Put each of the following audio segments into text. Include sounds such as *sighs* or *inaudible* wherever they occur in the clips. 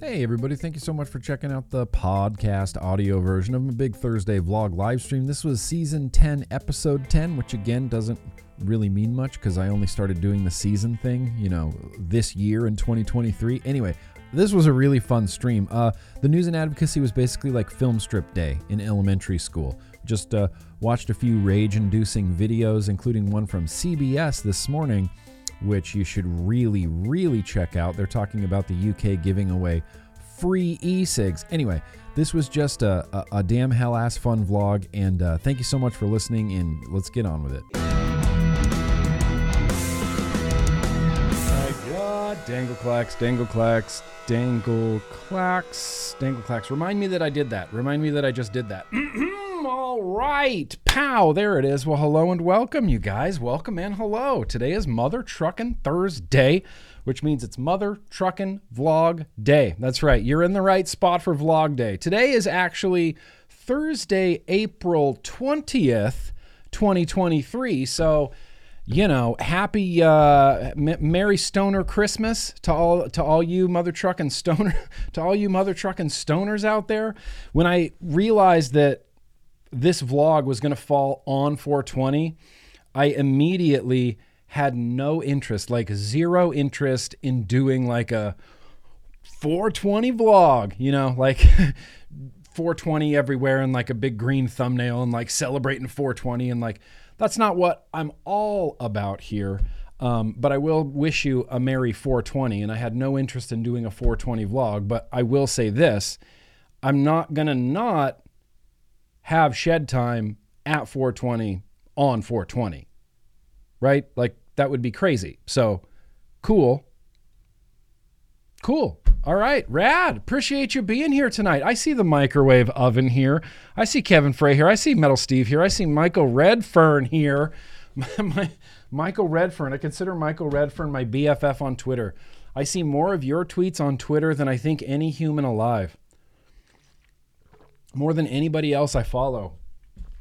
Hey, everybody. Thank you so much for checking out the podcast audio version of my Big Thursday vlog live stream. This was season 10, episode 10, which again doesn't really mean much because I only started doing the season thing, you know, this year in 2023. Anyway, this was a really fun stream. Uh, the news and advocacy was basically like film strip day in elementary school. Just uh, watched a few rage inducing videos, including one from CBS this morning which you should really, really check out. They're talking about the UK giving away free e cigs. Anyway, this was just a, a, a damn hell ass fun vlog, and uh, thank you so much for listening, and let's get on with it. My God, dangle clacks, dangle clacks, dangle clacks, dangle clacks. Remind me that I did that. Remind me that I just did that. *clears throat* All right. Pow. There it is. Well, hello and welcome, you guys. Welcome and hello. Today is Mother Truckin' Thursday, which means it's Mother Truckin' Vlog Day. That's right. You're in the right spot for Vlog Day. Today is actually Thursday, April 20th, 2023. So, you know, happy uh, M- Merry Stoner Christmas to all to all you mother trucking stoner *laughs* to all you mother trucking stoners out there. When I realized that this vlog was going to fall on 420, I immediately had no interest, like zero interest in doing like a 420 vlog, you know, like *laughs* 420 everywhere and like a big green thumbnail and like celebrating 420 and like that's not what I'm all about here. Um, but I will wish you a merry 420. And I had no interest in doing a 420 vlog, but I will say this I'm not going to not have shed time at 420 on 420, right? Like that would be crazy. So cool. Cool. All right, rad. Appreciate you being here tonight. I see the microwave oven here. I see Kevin Frey here. I see Metal Steve here. I see Michael Redfern here. *laughs* my, Michael Redfern. I consider Michael Redfern my BFF on Twitter. I see more of your tweets on Twitter than I think any human alive. More than anybody else I follow.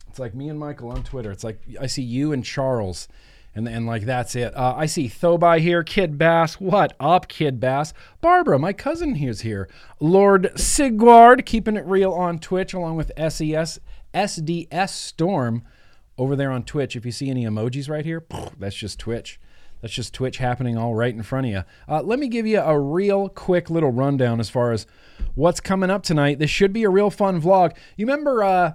It's like me and Michael on Twitter. It's like I see you and Charles and, and like that's it. Uh, I see Thobai here, Kid Bass. What up, Kid Bass? Barbara, my cousin, here's here. Lord Sigward, keeping it real on Twitch, along with SES SDS Storm over there on Twitch. If you see any emojis right here, *sniffs* that's just Twitch. That's just Twitch happening all right in front of you. Uh, let me give you a real quick little rundown as far as what's coming up tonight. This should be a real fun vlog. You remember? Uh,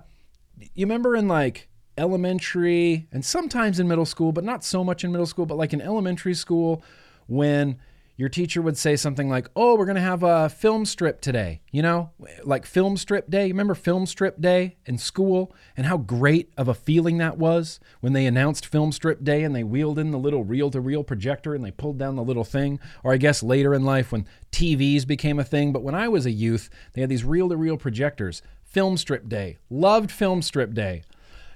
you remember in like elementary and sometimes in middle school, but not so much in middle school, but like in elementary school when your teacher would say something like, Oh, we're going to have a film strip today, you know, like film strip day. Remember film strip day in school and how great of a feeling that was when they announced film strip day and they wheeled in the little reel to reel projector and they pulled down the little thing. Or I guess later in life when TVs became a thing. But when I was a youth, they had these reel to reel projectors. Film strip day. Loved film strip day.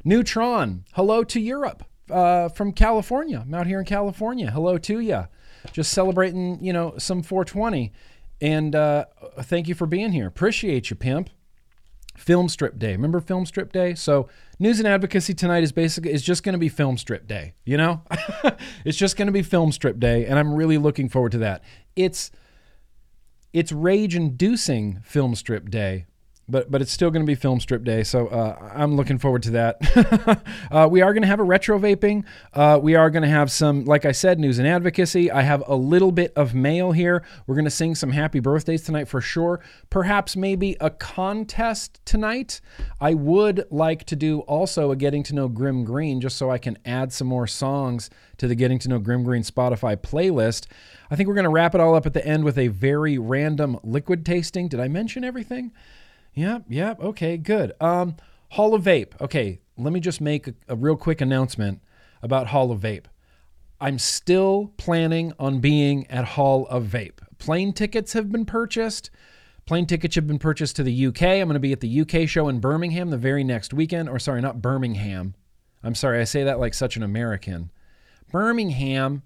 Neutron, hello to Europe uh, from California. I'm out here in California. Hello to you. Just celebrating, you know, some 420. And uh, thank you for being here. Appreciate you, pimp. Film strip day. Remember film strip day? So news and advocacy tonight is basically is just going to be film strip day. You know, *laughs* it's just going to be film strip day, and I'm really looking forward to that. It's it's rage inducing film strip day but but it's still going to be film strip day, so uh, I'm looking forward to that. *laughs* uh, we are going to have a retro vaping. Uh, we are going to have some, like I said, news and advocacy. I have a little bit of mail here. We're going to sing some happy birthdays tonight for sure. Perhaps maybe a contest tonight. I would like to do also a getting to know Grimm Green, just so I can add some more songs to the Getting to Know Grimm Green Spotify playlist. I think we're going to wrap it all up at the end with a very random liquid tasting. Did I mention everything? Yep, yep. Okay, good. Um, Hall of Vape. Okay, let me just make a, a real quick announcement about Hall of Vape. I'm still planning on being at Hall of Vape. Plane tickets have been purchased. Plane tickets have been purchased to the UK. I'm going to be at the UK show in Birmingham the very next weekend. Or, sorry, not Birmingham. I'm sorry, I say that like such an American. Birmingham,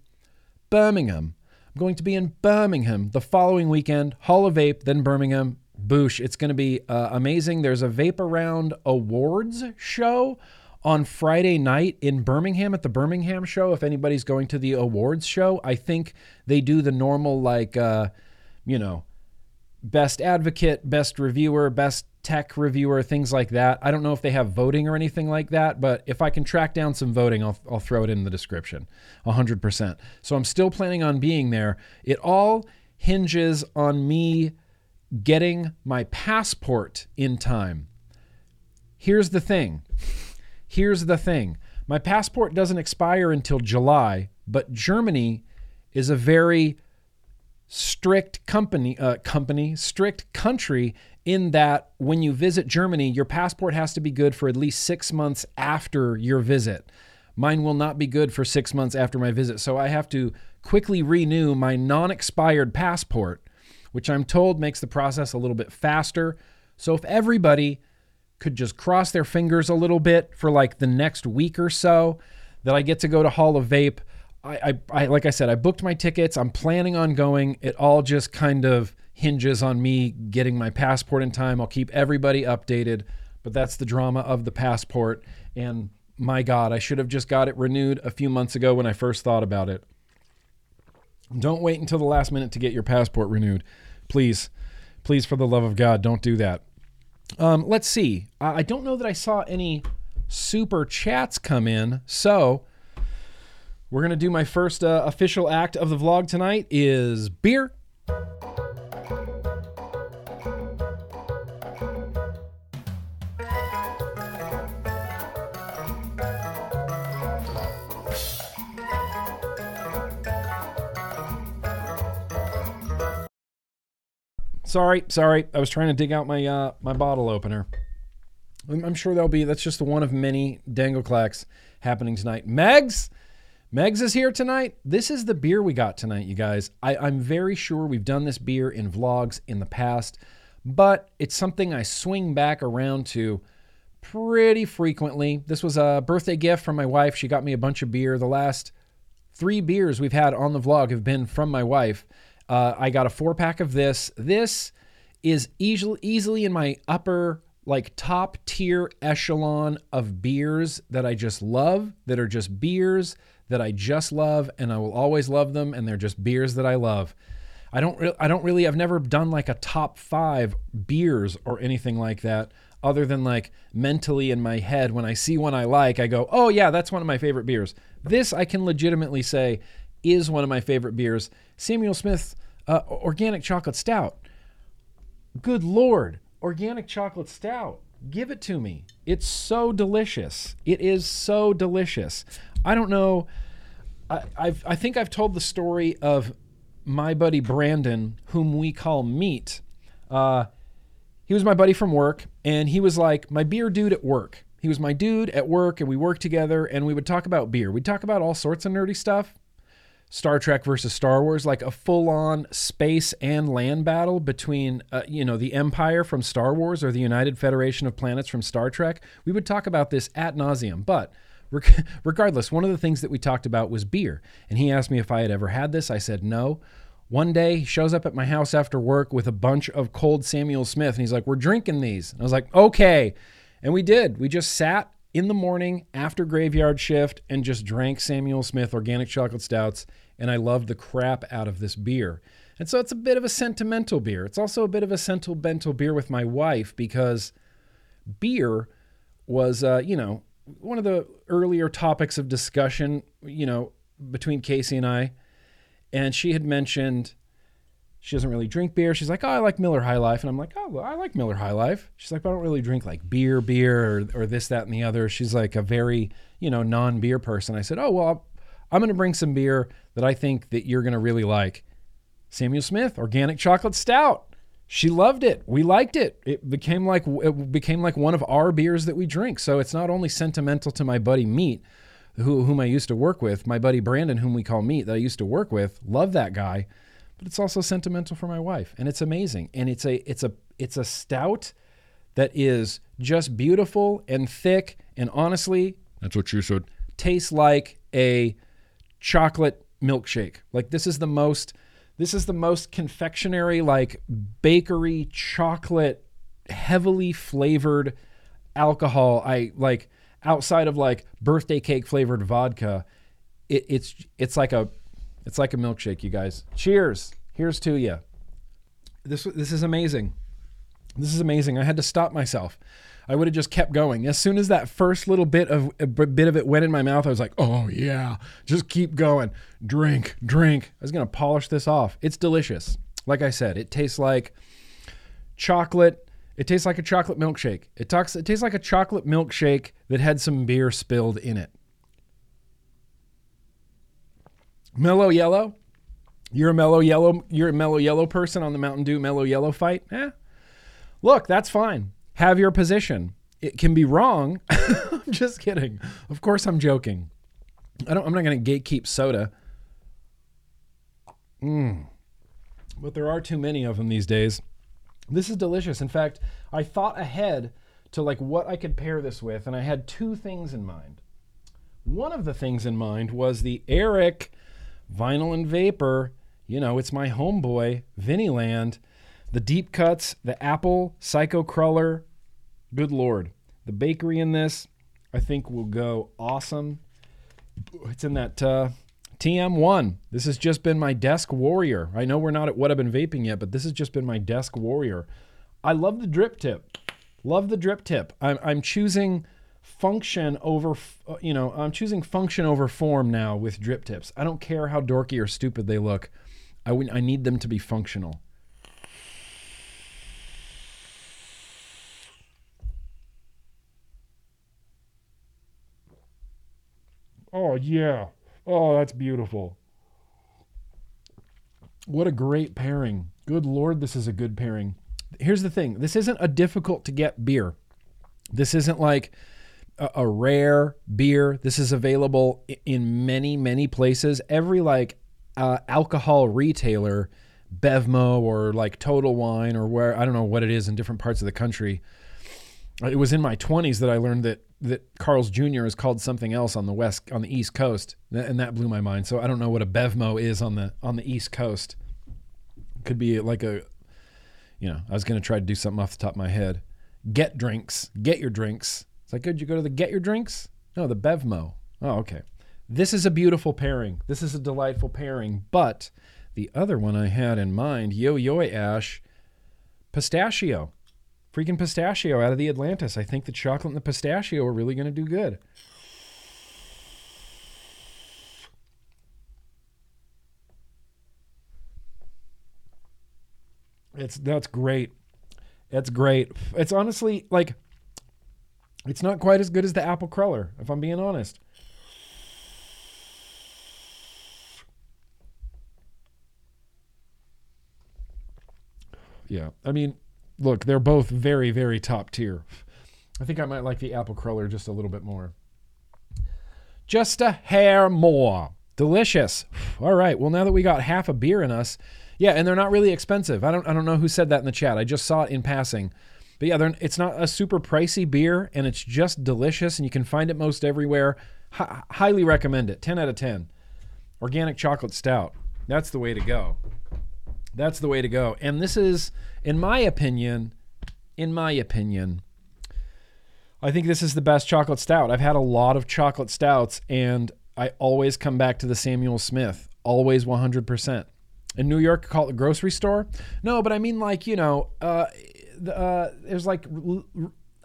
Birmingham. I'm going to be in Birmingham the following weekend. Hall of Vape, then Birmingham, Boosh. It's going to be uh, amazing. There's a Vape Around Awards show on Friday night in Birmingham at the Birmingham show. If anybody's going to the awards show, I think they do the normal, like, uh, you know, best advocate, best reviewer, best tech reviewer, things like that. I don't know if they have voting or anything like that, but if I can track down some voting, I'll, I'll throw it in the description 100%. So I'm still planning on being there. It all hinges on me getting my passport in time. Here's the thing. Here's the thing. My passport doesn't expire until July, but Germany is a very strict company uh, company strict country in that when you visit Germany, your passport has to be good for at least six months after your visit. Mine will not be good for six months after my visit, so I have to quickly renew my non expired passport, which I'm told makes the process a little bit faster. So if everybody could just cross their fingers a little bit for like the next week or so, that I get to go to Hall of Vape. I, I, I like I said, I booked my tickets. I'm planning on going. It all just kind of hinges on me getting my passport in time. I'll keep everybody updated, but that's the drama of the passport. And my God, I should have just got it renewed a few months ago when I first thought about it. Don't wait until the last minute to get your passport renewed. Please, please, for the love of God, don't do that. Um, let's see. I don't know that I saw any super chats come in. So we're going to do my first uh, official act of the vlog tonight is beer. Sorry, sorry. I was trying to dig out my uh, my bottle opener. I'm, sure there'll be. That's just one of many dangle clacks happening tonight. Megs, Megs is here tonight. This is the beer we got tonight, you guys. I, I'm very sure we've done this beer in vlogs in the past, but it's something I swing back around to pretty frequently. This was a birthday gift from my wife. She got me a bunch of beer. The last three beers we've had on the vlog have been from my wife. Uh, I got a four pack of this. This is easily easily in my upper like top tier echelon of beers that I just love, that are just beers that I just love, and I will always love them, and they're just beers that I love. I don't re- I don't really I've never done like a top five beers or anything like that, other than like mentally in my head when I see one I like, I go, oh yeah, that's one of my favorite beers. This I can legitimately say is one of my favorite beers. Samuel Smith uh, Organic Chocolate Stout. Good Lord, Organic Chocolate Stout. Give it to me. It's so delicious. It is so delicious. I don't know. I, I've, I think I've told the story of my buddy Brandon, whom we call Meat. Uh, he was my buddy from work, and he was like my beer dude at work. He was my dude at work, and we worked together, and we would talk about beer. We'd talk about all sorts of nerdy stuff. Star Trek versus Star Wars, like a full-on space and land battle between, uh, you know, the Empire from Star Wars or the United Federation of Planets from Star Trek. We would talk about this at nauseum. But *laughs* regardless, one of the things that we talked about was beer, and he asked me if I had ever had this. I said no. One day, he shows up at my house after work with a bunch of cold Samuel Smith, and he's like, "We're drinking these." And I was like, "Okay," and we did. We just sat in the morning after graveyard shift and just drank Samuel Smith organic chocolate stouts and I loved the crap out of this beer. And so it's a bit of a sentimental beer. It's also a bit of a sentimental beer with my wife because beer was, uh, you know, one of the earlier topics of discussion, you know, between Casey and I. And she had mentioned she doesn't really drink beer. She's like, oh, I like Miller High Life. And I'm like, oh, well, I like Miller High Life. She's like, but I don't really drink like beer, beer, or, or this, that, and the other. She's like a very, you know, non beer person. I said, oh, well, I'm going to bring some beer that I think that you're going to really like. Samuel Smith, organic chocolate stout. She loved it. We liked it. It became like it became like one of our beers that we drink. So it's not only sentimental to my buddy Meat, who, whom I used to work with, my buddy Brandon, whom we call Meat, that I used to work with. Love that guy, but it's also sentimental for my wife, and it's amazing. And it's a it's a it's a stout that is just beautiful and thick, and honestly, that's what you said. Tastes like a chocolate milkshake. Like this is the most this is the most confectionery like bakery chocolate heavily flavored alcohol I like outside of like birthday cake flavored vodka. It, it's it's like a it's like a milkshake, you guys. Cheers. Here's to you. This this is amazing. This is amazing. I had to stop myself. I would have just kept going. As soon as that first little bit of bit of it went in my mouth, I was like, "Oh yeah, just keep going. Drink, drink." I was going to polish this off. It's delicious. Like I said, it tastes like chocolate. It tastes like a chocolate milkshake. It talks it tastes like a chocolate milkshake that had some beer spilled in it. Mellow yellow? You're a mellow yellow you're a mellow yellow person on the Mountain Dew mellow yellow fight? Eh. Look, that's fine have your position. It can be wrong. *laughs* I'm just kidding. Of course, I'm joking. I don't. I'm not going to gatekeep soda. Mm. But there are too many of them these days. This is delicious. In fact, I thought ahead to like what I could pair this with, and I had two things in mind. One of the things in mind was the Eric Vinyl and Vapor. You know, it's my homeboy, Vinnyland. The deep cuts, the apple, psycho cruller, Good Lord. The bakery in this, I think, will go awesome. It's in that uh, TM1. This has just been my desk warrior. I know we're not at what I've been vaping yet, but this has just been my desk warrior. I love the drip tip. Love the drip tip. I'm, I'm choosing function over, uh, you know, I'm choosing function over form now with drip tips. I don't care how dorky or stupid they look. I, I need them to be functional. Oh, yeah. Oh, that's beautiful. What a great pairing. Good Lord, this is a good pairing. Here's the thing this isn't a difficult to get beer. This isn't like a, a rare beer. This is available in many, many places. Every like uh, alcohol retailer, Bevmo or like Total Wine or where, I don't know what it is in different parts of the country. It was in my 20s that I learned that that Carl's Jr. is called something else on the west on the East Coast, and that blew my mind. So I don't know what a Bevmo is on the on the East Coast. Could be like a, you know, I was gonna try to do something off the top of my head. Get drinks, get your drinks. Is that good? You go to the get your drinks? No, the Bevmo. Oh, okay. This is a beautiful pairing. This is a delightful pairing. But the other one I had in mind, Yo Yo Ash, pistachio freaking pistachio out of the Atlantis. I think the chocolate and the pistachio are really going to do good. It's that's great. It's great. It's honestly like it's not quite as good as the apple cruller, if I'm being honest. Yeah. I mean, look, they're both very, very top tier. I think I might like the apple cruller just a little bit more. Just a hair more. Delicious. *sighs* All right. Well, now that we got half a beer in us, yeah, and they're not really expensive. I don't, I don't know who said that in the chat. I just saw it in passing. But yeah, it's not a super pricey beer, and it's just delicious, and you can find it most everywhere. H- highly recommend it. 10 out of 10. Organic chocolate stout. That's the way to go. That's the way to go. And this is in my opinion, in my opinion, I think this is the best chocolate stout. I've had a lot of chocolate stouts and I always come back to the Samuel Smith, always 100%. In New York, call it the grocery store. No, but I mean like, you know, uh, uh, there's like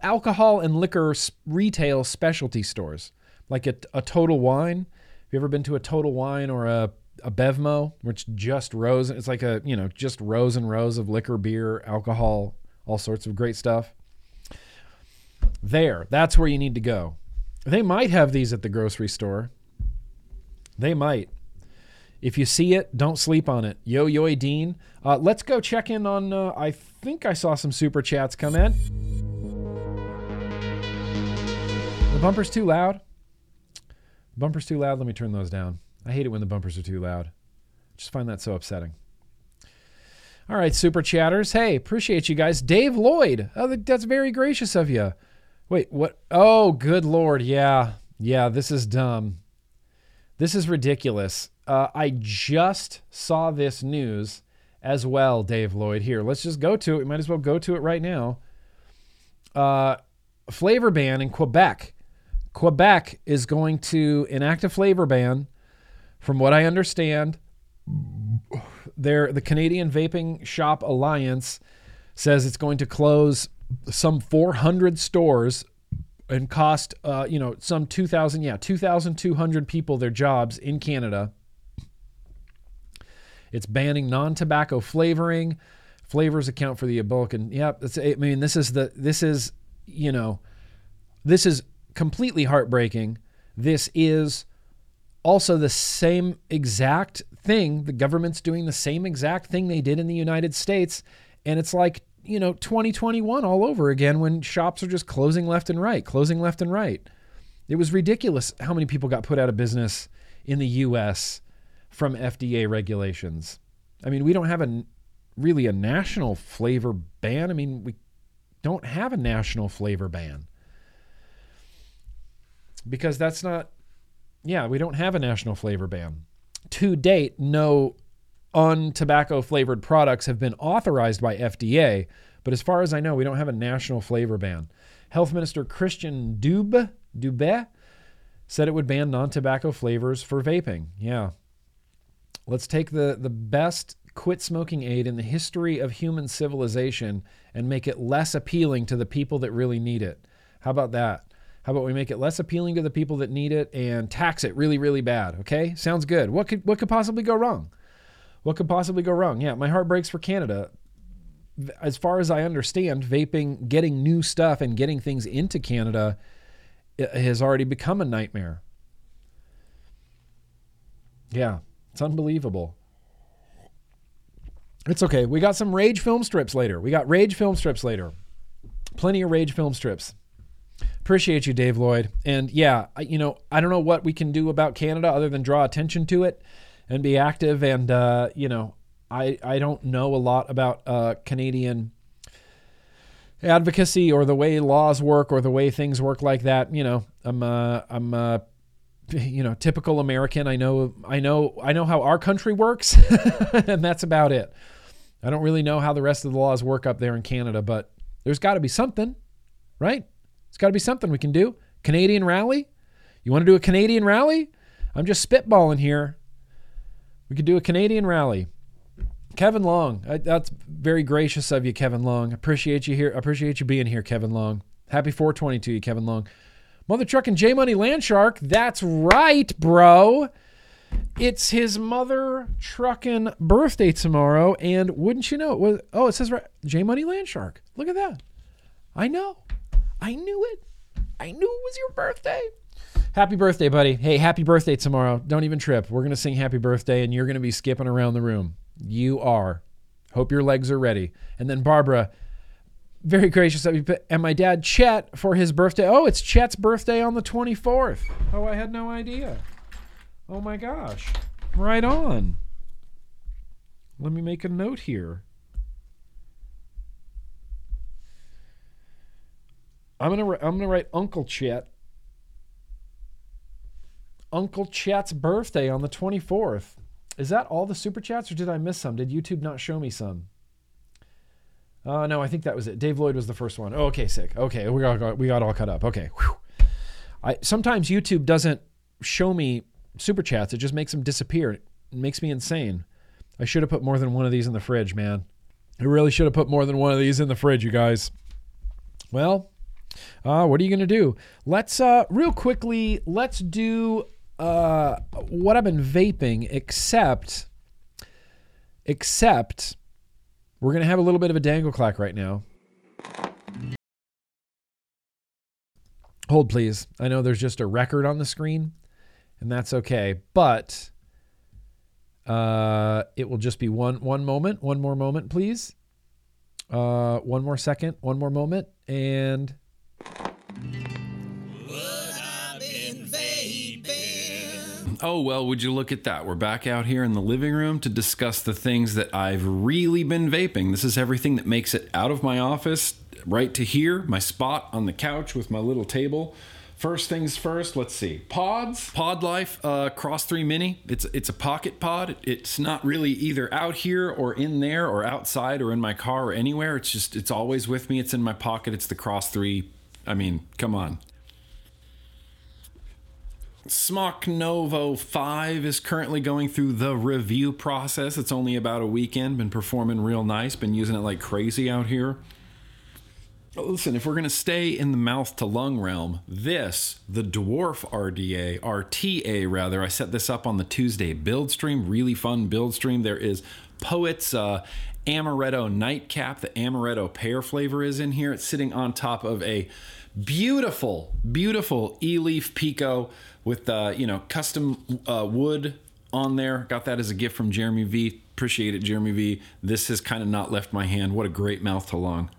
alcohol and liquor retail specialty stores, like a, a Total Wine. Have you ever been to a Total Wine or a a Bevmo, which just rows. It's like a you know just rows and rows of liquor, beer, alcohol, all sorts of great stuff. There, that's where you need to go. They might have these at the grocery store. They might. If you see it, don't sleep on it. Yo Yo Dean. Uh, let's go check in on. Uh, I think I saw some super chats come in. The bumper's too loud. The bumper's too loud. Let me turn those down. I hate it when the bumpers are too loud. Just find that so upsetting. All right, super chatters. Hey, appreciate you guys. Dave Lloyd. Oh, that's very gracious of you. Wait, what? Oh, good lord. Yeah. Yeah, this is dumb. This is ridiculous. Uh, I just saw this news as well, Dave Lloyd. Here, let's just go to it. We might as well go to it right now. Uh, flavor ban in Quebec. Quebec is going to enact a flavor ban from what I understand, their the Canadian Vaping Shop Alliance says it's going to close some 400 stores and cost uh, you know some 2000 yeah 2200 people their jobs in Canada. It's banning non-tobacco flavoring. Flavors account for the bulk and yeah, that's I mean this is the this is you know this is completely heartbreaking. This is also the same exact thing. The government's doing the same exact thing they did in the United States. And it's like, you know, 2021 all over again when shops are just closing left and right, closing left and right. It was ridiculous how many people got put out of business in the US from FDA regulations. I mean, we don't have a really a national flavor ban. I mean, we don't have a national flavor ban because that's not yeah, we don't have a national flavor ban. To date, no untobacco flavored products have been authorized by FDA, but as far as I know, we don't have a national flavor ban. Health Minister Christian Dube, Dubé said it would ban non-tobacco flavors for vaping. Yeah. Let's take the the best quit smoking aid in the history of human civilization and make it less appealing to the people that really need it. How about that? How about we make it less appealing to the people that need it and tax it really, really bad? Okay, sounds good. What could what could possibly go wrong? What could possibly go wrong? Yeah, my heart breaks for Canada. As far as I understand, vaping, getting new stuff and getting things into Canada has already become a nightmare. Yeah, it's unbelievable. It's okay. We got some Rage film strips later. We got Rage film strips later. Plenty of Rage film strips. Appreciate you, Dave Lloyd. And yeah, you know, I don't know what we can do about Canada other than draw attention to it and be active. And uh, you know, I I don't know a lot about uh, Canadian advocacy or the way laws work or the way things work like that. You know, I'm uh, I'm uh, you know typical American. I know I know I know how our country works, *laughs* and that's about it. I don't really know how the rest of the laws work up there in Canada, but there's got to be something, right? It's got to be something we can do. Canadian rally? You want to do a Canadian rally? I'm just spitballing here. We could do a Canadian rally. Kevin Long, that's very gracious of you, Kevin Long. Appreciate you here. Appreciate you being here, Kevin Long. Happy 420 to you, Kevin Long. Mother trucking J Money Landshark. That's right, bro. It's his mother trucking birthday tomorrow, and wouldn't you know it was? Oh, it says right, J Money Landshark. Look at that. I know. I knew it. I knew it was your birthday. Happy birthday, buddy. Hey, happy birthday tomorrow. Don't even trip. We're going to sing happy birthday and you're going to be skipping around the room. You are. Hope your legs are ready. And then Barbara, very gracious of you. And my dad, Chet, for his birthday. Oh, it's Chet's birthday on the 24th. Oh, I had no idea. Oh my gosh. Right on. Let me make a note here. I'm gonna I'm gonna write Uncle Chet. Uncle Chet's birthday on the 24th. Is that all the super chats, or did I miss some? Did YouTube not show me some? Uh, no, I think that was it. Dave Lloyd was the first one. Oh, okay, sick. Okay, we got we got all cut up. Okay. Whew. I sometimes YouTube doesn't show me super chats. It just makes them disappear. It makes me insane. I should have put more than one of these in the fridge, man. I really should have put more than one of these in the fridge, you guys. Well, uh, what are you going to do? Let's uh, real quickly. Let's do uh, what I've been vaping, except except we're going to have a little bit of a dangle clack right now. Hold, please. I know there's just a record on the screen, and that's okay. But uh, it will just be one one moment. One more moment, please. Uh, one more second. One more moment, and Oh, well, would you look at that? We're back out here in the living room to discuss the things that I've really been vaping. This is everything that makes it out of my office right to here, my spot on the couch with my little table. First things first, let's see. Pods, Pod Life uh, Cross 3 Mini. It's it's a pocket pod. It's not really either out here or in there or outside or in my car or anywhere. It's just it's always with me. It's in my pocket. It's the Cross 3. I mean, come on. Smok Novo 5 is currently going through the review process. It's only about a weekend, been performing real nice, been using it like crazy out here. Listen, if we're going to stay in the mouth to lung realm, this, the Dwarf RDA, RTA rather, I set this up on the Tuesday build stream, really fun build stream. There is Poet's uh, Amaretto Nightcap, the Amaretto pear flavor is in here. It's sitting on top of a beautiful, beautiful Eleaf pico with uh, you know custom uh, wood on there. Got that as a gift from Jeremy V. Appreciate it, Jeremy V. This has kind of not left my hand. What a great mouth to lung.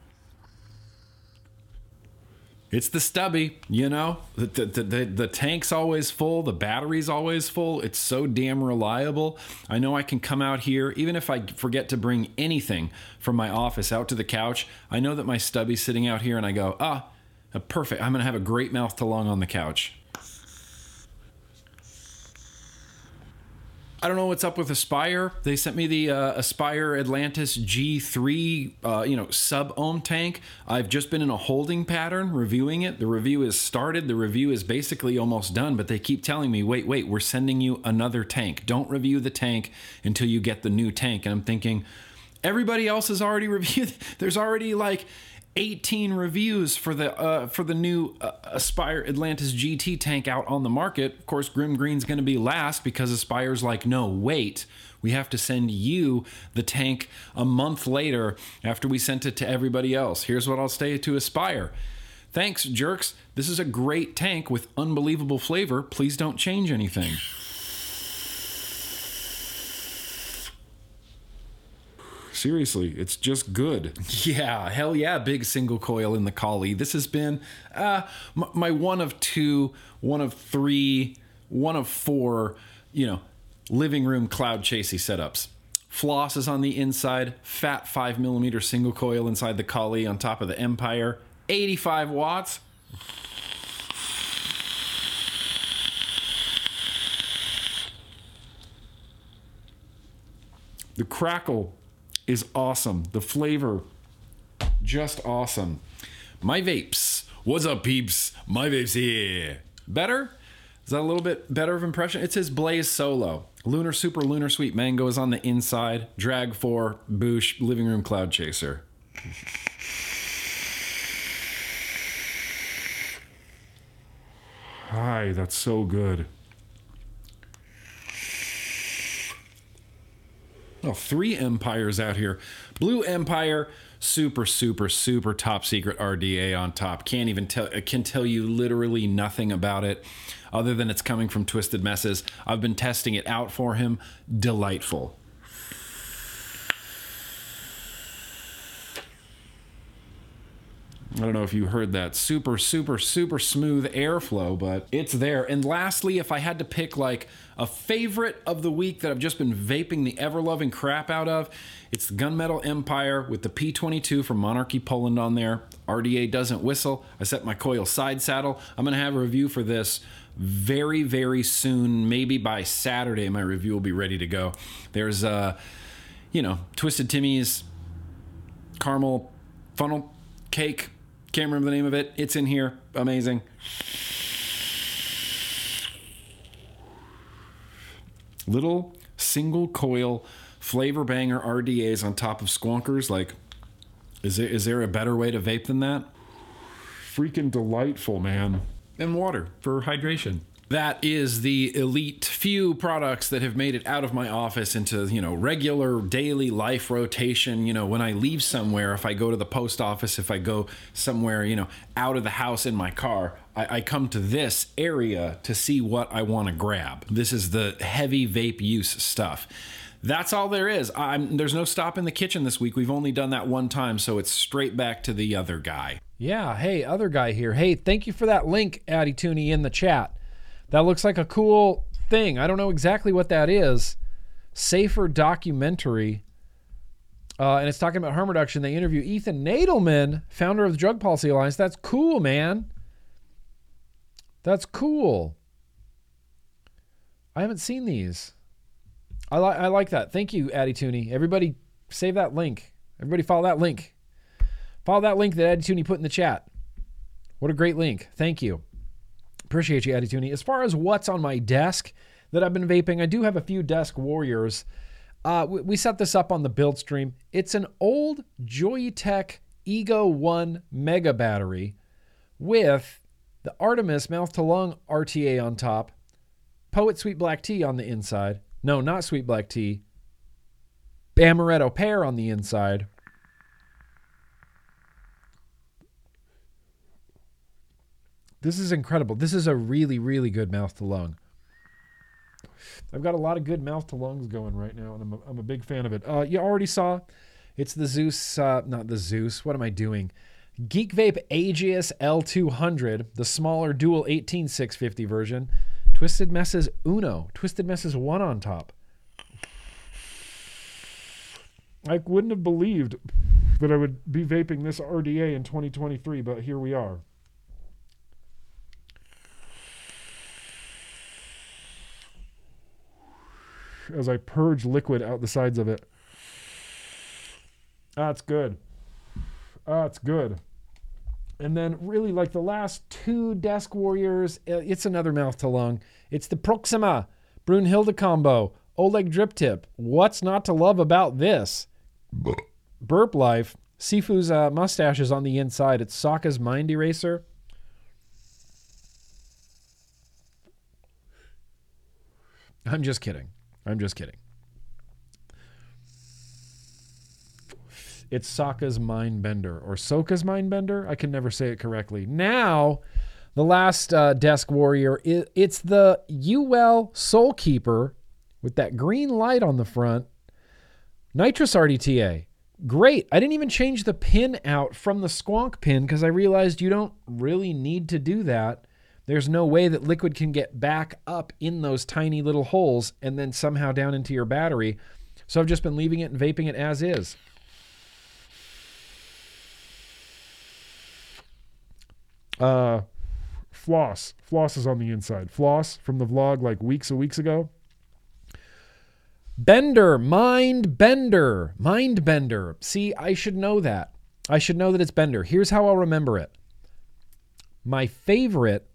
It's the stubby, you know. The, the, the, the, tank's always full. The battery's always full. It's so damn reliable. I know I can come out here, even if I forget to bring anything from my office out to the couch. I know that my stubby's sitting out here, and I go, ah, perfect. I'm going to have a great mouth to lung on the couch. I don't know what's up with Aspire. They sent me the uh, Aspire Atlantis GT, uh, you know, sub ohm tank. I've just been in a holding pattern reviewing it. The review is started. The review is basically almost done, but they keep telling me, wait, wait, we're sending you another tank. Don't review the tank until you get the new tank. And I'm thinking, everybody else has already *laughs* reviewed. There's already like 18 reviews for the uh, for the new uh, Aspire Atlantis GT tank out on the market. Of course, Grimm Green's going to be last because Aspire's like, no, wait, we have to send you the tank a month later after we sent it to everybody else. Here's what I'll say to Aspire. Thanks, jerks. This is a great tank with unbelievable flavor. Please don't change anything. *laughs* Seriously, it's just good. Yeah, hell yeah, big single coil in the Kali. This has been uh, my one of two, one of three, one of four, you know, living room cloud chasey setups. Floss is on the inside, fat 5 millimeter single coil inside the Kali on top of the Empire, 85 watts. The crackle is awesome. The flavor, just awesome. My vapes. What's up, peeps? My vapes here. Better? Is that a little bit better of impression? It says Blaze Solo. Lunar Super Lunar Sweet Mango is on the inside. Drag 4 Boosh Living Room Cloud Chaser. Hi, that's so good. Oh, three empires out here. Blue Empire, super, super, super top secret RDA on top. Can't even tell, uh, can tell you literally nothing about it other than it's coming from Twisted Messes. I've been testing it out for him. Delightful. I don't know if you heard that super, super, super smooth airflow, but it's there. And lastly, if I had to pick like a favorite of the week that I've just been vaping the ever loving crap out of, it's the Gunmetal Empire with the P22 from Monarchy Poland on there. RDA doesn't whistle. I set my coil side saddle. I'm going to have a review for this very, very soon. Maybe by Saturday, my review will be ready to go. There's, uh, you know, Twisted Timmy's caramel funnel cake can't remember the name of it. It's in here. Amazing. Little single coil flavor banger RDAs on top of squonkers. Like, is there, is there a better way to vape than that? Freaking delightful, man. And water for hydration that is the elite few products that have made it out of my office into you know regular daily life rotation you know when i leave somewhere if i go to the post office if i go somewhere you know out of the house in my car i, I come to this area to see what i want to grab this is the heavy vape use stuff that's all there is. I'm, there's no stop in the kitchen this week. We've only done that one time, so it's straight back to the other guy. Yeah. Hey, other guy here. Hey, thank you for that link, Addy Tooney, in the chat. That looks like a cool thing. I don't know exactly what that is. Safer documentary. Uh, and it's talking about harm reduction. They interview Ethan Nadelmann, founder of the Drug Policy Alliance. That's cool, man. That's cool. I haven't seen these. I, li- I like that. Thank you, Addy Tooney. Everybody, save that link. Everybody, follow that link. Follow that link that Addy Tooney put in the chat. What a great link. Thank you. Appreciate you, Tooney. As far as what's on my desk that I've been vaping, I do have a few desk warriors. Uh, we, we set this up on the build stream. It's an old Joyetech Ego 1 mega battery with the Artemis mouth to lung RTA on top, Poet Sweet Black Tea on the inside. No, not Sweet Black Tea. Amaretto pear on the inside. This is incredible. This is a really, really good mouth to lung. I've got a lot of good mouth to lungs going right now, and I'm a, I'm a big fan of it. Uh, you already saw it's the Zeus, uh, not the Zeus. What am I doing? Geek Vape Aegis L200, the smaller dual 18650 version. Twisted Messes Uno, Twisted Messes 1 on top. I wouldn't have believed that I would be vaping this RDA in 2023, but here we are. As I purge liquid out the sides of it. That's good. That's good. And then, really, like the last two Desk Warriors, uh, it's another mouth to lung. It's the Proxima Brunhilde combo, Oleg Drip Tip. What's not to love about this? Burp Life. Sifu's uh, mustache is on the inside. It's Sokka's Mind Eraser. I'm just kidding. I'm just kidding. It's Sokka's Mind Bender or Soka's Mind Bender. I can never say it correctly. Now, the last uh, Desk Warrior, it, it's the UL Soul Keeper with that green light on the front. Nitrous RDTA. Great. I didn't even change the pin out from the squonk pin because I realized you don't really need to do that. There's no way that liquid can get back up in those tiny little holes and then somehow down into your battery. So I've just been leaving it and vaping it as is. Uh, floss. Floss is on the inside. Floss from the vlog like weeks and weeks ago. Bender, mind bender, mind bender. See, I should know that. I should know that it's Bender. Here's how I'll remember it. My favorite,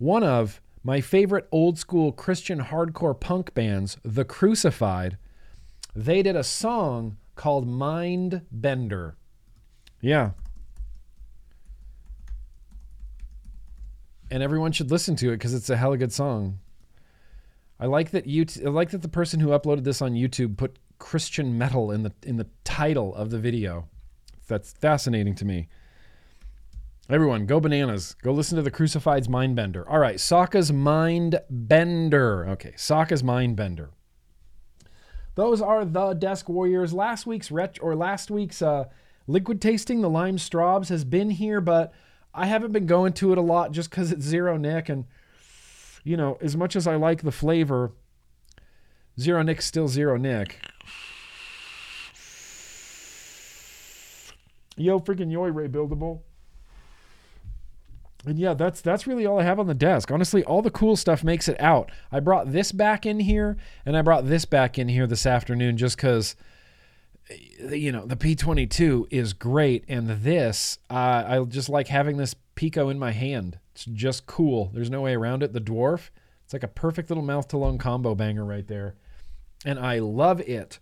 one of my favorite old school Christian hardcore punk bands, The Crucified, they did a song called Mind Bender. Yeah, and everyone should listen to it because it's a hella good song. I like that you. Like that the person who uploaded this on YouTube put Christian metal in the in the title of the video. That's fascinating to me. Everyone, go bananas. Go listen to the Crucified's Mind Bender. All right, Sokka's Mind Bender. Okay, Sokka's Mind Bender. Those are the Desk Warriors. Last week's ret or last week's uh, liquid tasting, the lime straws, has been here, but I haven't been going to it a lot just because it's zero Nick. And, you know, as much as I like the flavor, zero Nick's still zero Nick. Yo, freaking yoy Ray buildable. And yeah, that's that's really all I have on the desk. Honestly, all the cool stuff makes it out. I brought this back in here, and I brought this back in here this afternoon just because you know the P22 is great, and this uh, I just like having this Pico in my hand. It's just cool. There's no way around it. The dwarf, it's like a perfect little mouth to lung combo banger right there, and I love it.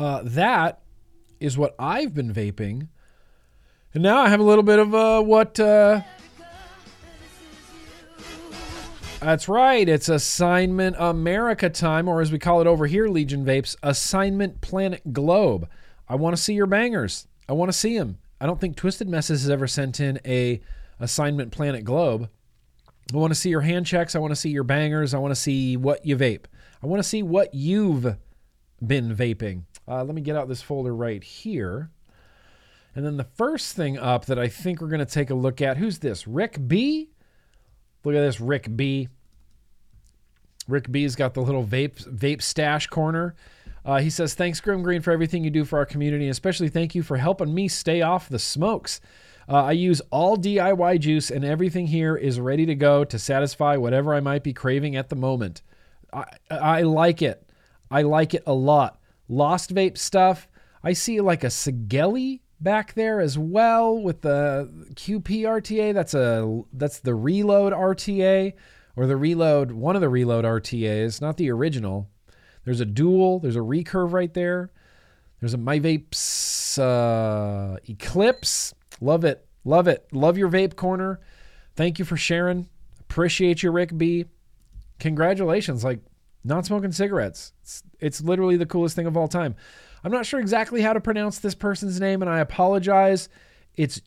Uh, that is what I've been vaping. And now I have a little bit of uh, what uh, That's right. It's Assignment America time, or as we call it over here, Legion Vapes, Assignment Planet Globe. I want to see your bangers. I want to see them. I don't think Twisted Messes has ever sent in a Assignment Planet Globe. I want to see your hand checks. I want to see your bangers. I want to see what you vape. I want to see what you've been vaping. Uh, let me get out this folder right here. And then the first thing up that I think we're going to take a look at who's this? Rick B? Look at this, Rick B. Rick B's got the little vape vape stash corner. Uh, he says, "Thanks, Grimm Green, for everything you do for our community, and especially thank you for helping me stay off the smokes. Uh, I use all DIY juice, and everything here is ready to go to satisfy whatever I might be craving at the moment. I, I like it. I like it a lot. Lost vape stuff. I see like a Sigelli back there as well with the QP RTA. That's a that's the reload RTA or the reload one of the reload RTAs, not the original. There's a dual. There's a recurve right there. There's a My Vapes uh, Eclipse. Love it. Love it. Love your vape corner. Thank you for sharing. Appreciate you, Rick B. Congratulations. Like, not smoking cigarettes. It's, it's literally the coolest thing of all time. I'm not sure exactly how to pronounce this person's name, and I apologize. It's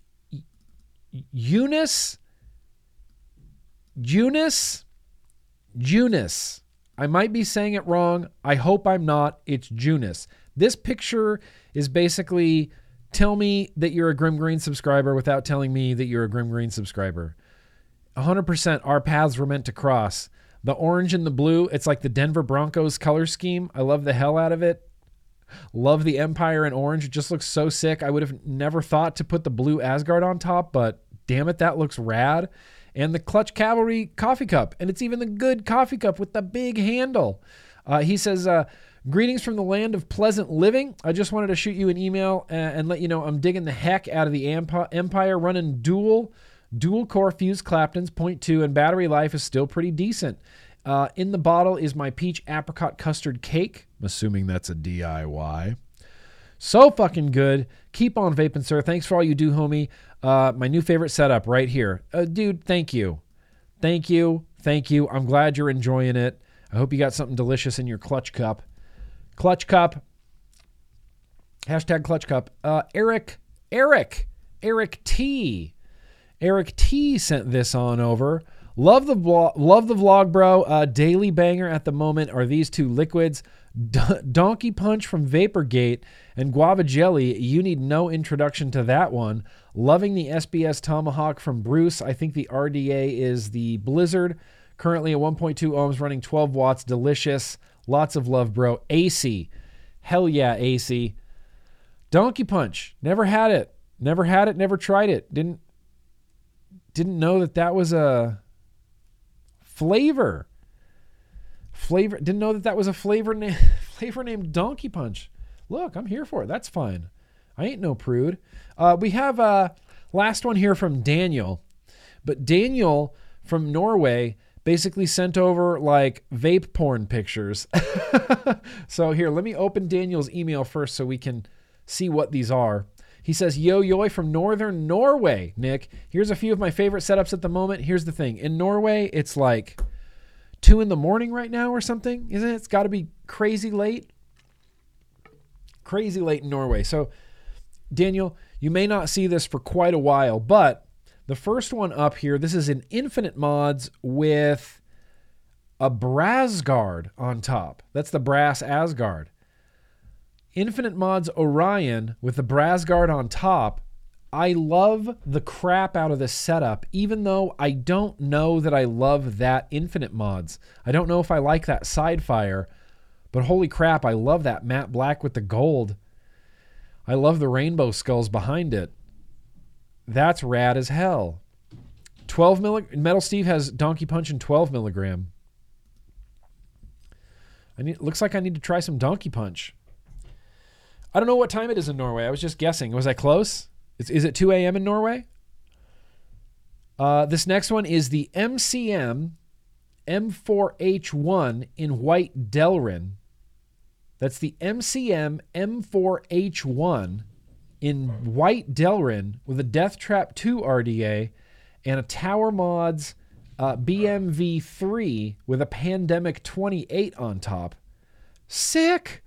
Eunice. Eunice. Junis. I might be saying it wrong. I hope I'm not. It's Junis. This picture is basically tell me that you're a Grimm Green subscriber without telling me that you're a Grimm Green subscriber. 100% our paths were meant to cross. The orange and the blue, it's like the Denver Broncos color scheme. I love the hell out of it. Love the Empire in orange. It just looks so sick. I would have never thought to put the blue Asgard on top, but damn it, that looks rad. And the Clutch Cavalry coffee cup. And it's even the good coffee cup with the big handle. Uh, he says, uh, Greetings from the land of pleasant living. I just wanted to shoot you an email and, and let you know I'm digging the heck out of the Empire running dual dual core fuse Claptons, point 0.2, and battery life is still pretty decent. Uh, in the bottle is my peach apricot custard cake. I'm assuming that's a DIY. So fucking good. Keep on vaping, sir. Thanks for all you do, homie. Uh, my new favorite setup right here. Uh, dude, thank you. Thank you. Thank you. I'm glad you're enjoying it. I hope you got something delicious in your clutch cup. Clutch cup. Hashtag clutch cup. Uh, Eric, Eric, Eric T. Eric T sent this on over. Love the vlog, love the vlog, bro. Uh, daily banger at the moment are these two liquids, Donkey Punch from Vaporgate and Guava Jelly. You need no introduction to that one. Loving the SBS Tomahawk from Bruce. I think the RDA is the Blizzard. Currently at 1.2 ohms, running 12 watts. Delicious. Lots of love, bro. AC. Hell yeah, AC. Donkey Punch. Never had it. Never had it. Never tried it. Didn't didn't know that that was a flavor. Flavor. Didn't know that that was a flavor name. *laughs* flavor named Donkey Punch. Look, I'm here for it. That's fine. I ain't no prude. Uh, we have a uh, last one here from Daniel, but Daniel from Norway basically sent over like vape porn pictures. *laughs* so here, let me open Daniel's email first so we can see what these are. He says, Yo Yoy from Northern Norway, Nick. Here's a few of my favorite setups at the moment. Here's the thing in Norway, it's like two in the morning right now or something, isn't it? It's got to be crazy late. Crazy late in Norway. So, Daniel, you may not see this for quite a while, but the first one up here, this is an Infinite Mods with a Brasgard on top. That's the brass Asgard. Infinite Mods Orion with the Brasgard on top. I love the crap out of this setup, even though I don't know that I love that Infinite Mods. I don't know if I like that side fire, but holy crap, I love that matte black with the gold. I love the rainbow skulls behind it. That's rad as hell. 12 milli- Metal Steve has Donkey Punch in 12 milligram. I need, looks like I need to try some Donkey Punch. I don't know what time it is in Norway. I was just guessing. Was I close? Is, is it 2 a.m. in Norway? Uh, this next one is the MCM M4H1 in white Delrin. That's the MCM M4H1 in white Delrin with a Death Trap 2 RDA and a Tower Mods uh, BMV3 with a Pandemic 28 on top. Sick!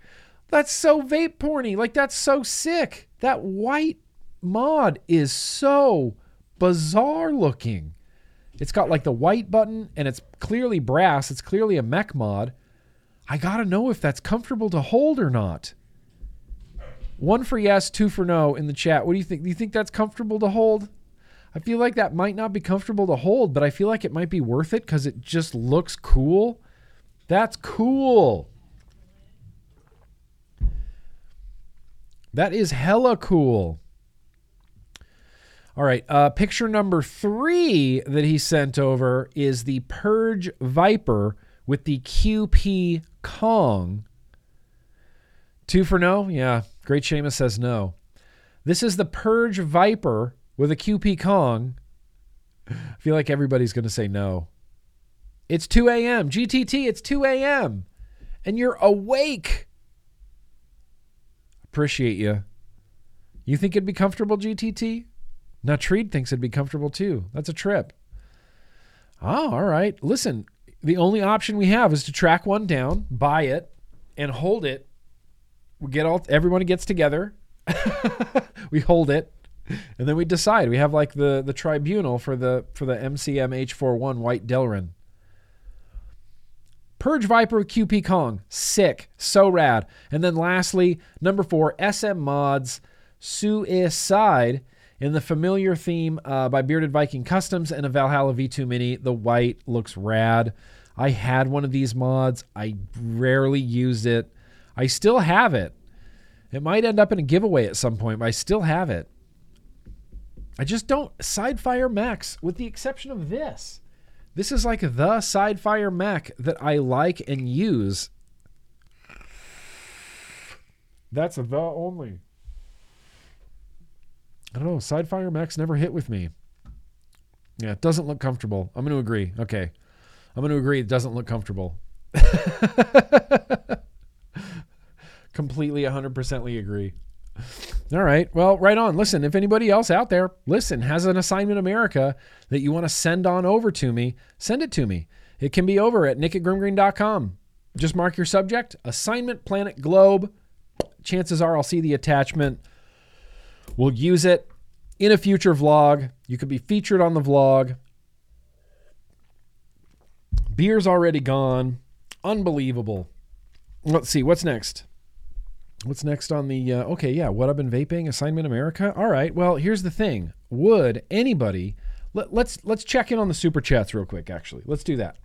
That's so vape porny. Like that's so sick. That white mod is so bizarre looking. It's got like the white button and it's clearly brass. It's clearly a mech mod. I gotta know if that's comfortable to hold or not. One for yes, two for no in the chat. What do you think? Do you think that's comfortable to hold? I feel like that might not be comfortable to hold, but I feel like it might be worth it because it just looks cool. That's cool. That is hella cool. All right. Uh, picture number three that he sent over is the Purge Viper with the QP Kong. Two for no? Yeah. Great Seamus says no. This is the Purge Viper with a QP Kong. I feel like everybody's going to say no. It's 2 a.m. GTT, it's 2 a.m. And you're awake. Appreciate you. You think it'd be comfortable, GTT? Now, Treed thinks it'd be comfortable too. That's a trip. Oh, all right. Listen, the only option we have is to track one down, buy it, and hold it. We get all everyone gets together. *laughs* we hold it, and then we decide. We have like the the tribunal for the for the MCM H41 White Delrin. Purge Viper QP Kong, sick, so rad. And then lastly, number four, SM Mods Suicide in the familiar theme uh, by Bearded Viking Customs and a Valhalla V2 Mini. The white looks rad. I had one of these mods. I rarely used it. I still have it. It might end up in a giveaway at some point, but I still have it. I just don't. Sidefire Max, with the exception of this. This is like the Sidefire Mac that I like and use. That's a the only. I don't know. Sidefire mechs never hit with me. Yeah, it doesn't look comfortable. I'm going to agree. Okay. I'm going to agree it doesn't look comfortable. *laughs* Completely 100%ly agree. All right. Well, right on. Listen, if anybody else out there, listen, has an assignment America that you want to send on over to me, send it to me. It can be over at nick at grimmgreen.com. Just mark your subject, assignment planet globe. Chances are I'll see the attachment. We'll use it in a future vlog. You could be featured on the vlog. Beer's already gone. Unbelievable. Let's see, what's next? What's next on the? Uh, okay, yeah. What I've been vaping, assignment America. All right. Well, here's the thing. Would anybody? Let, let's let's check in on the super chats real quick. Actually, let's do that.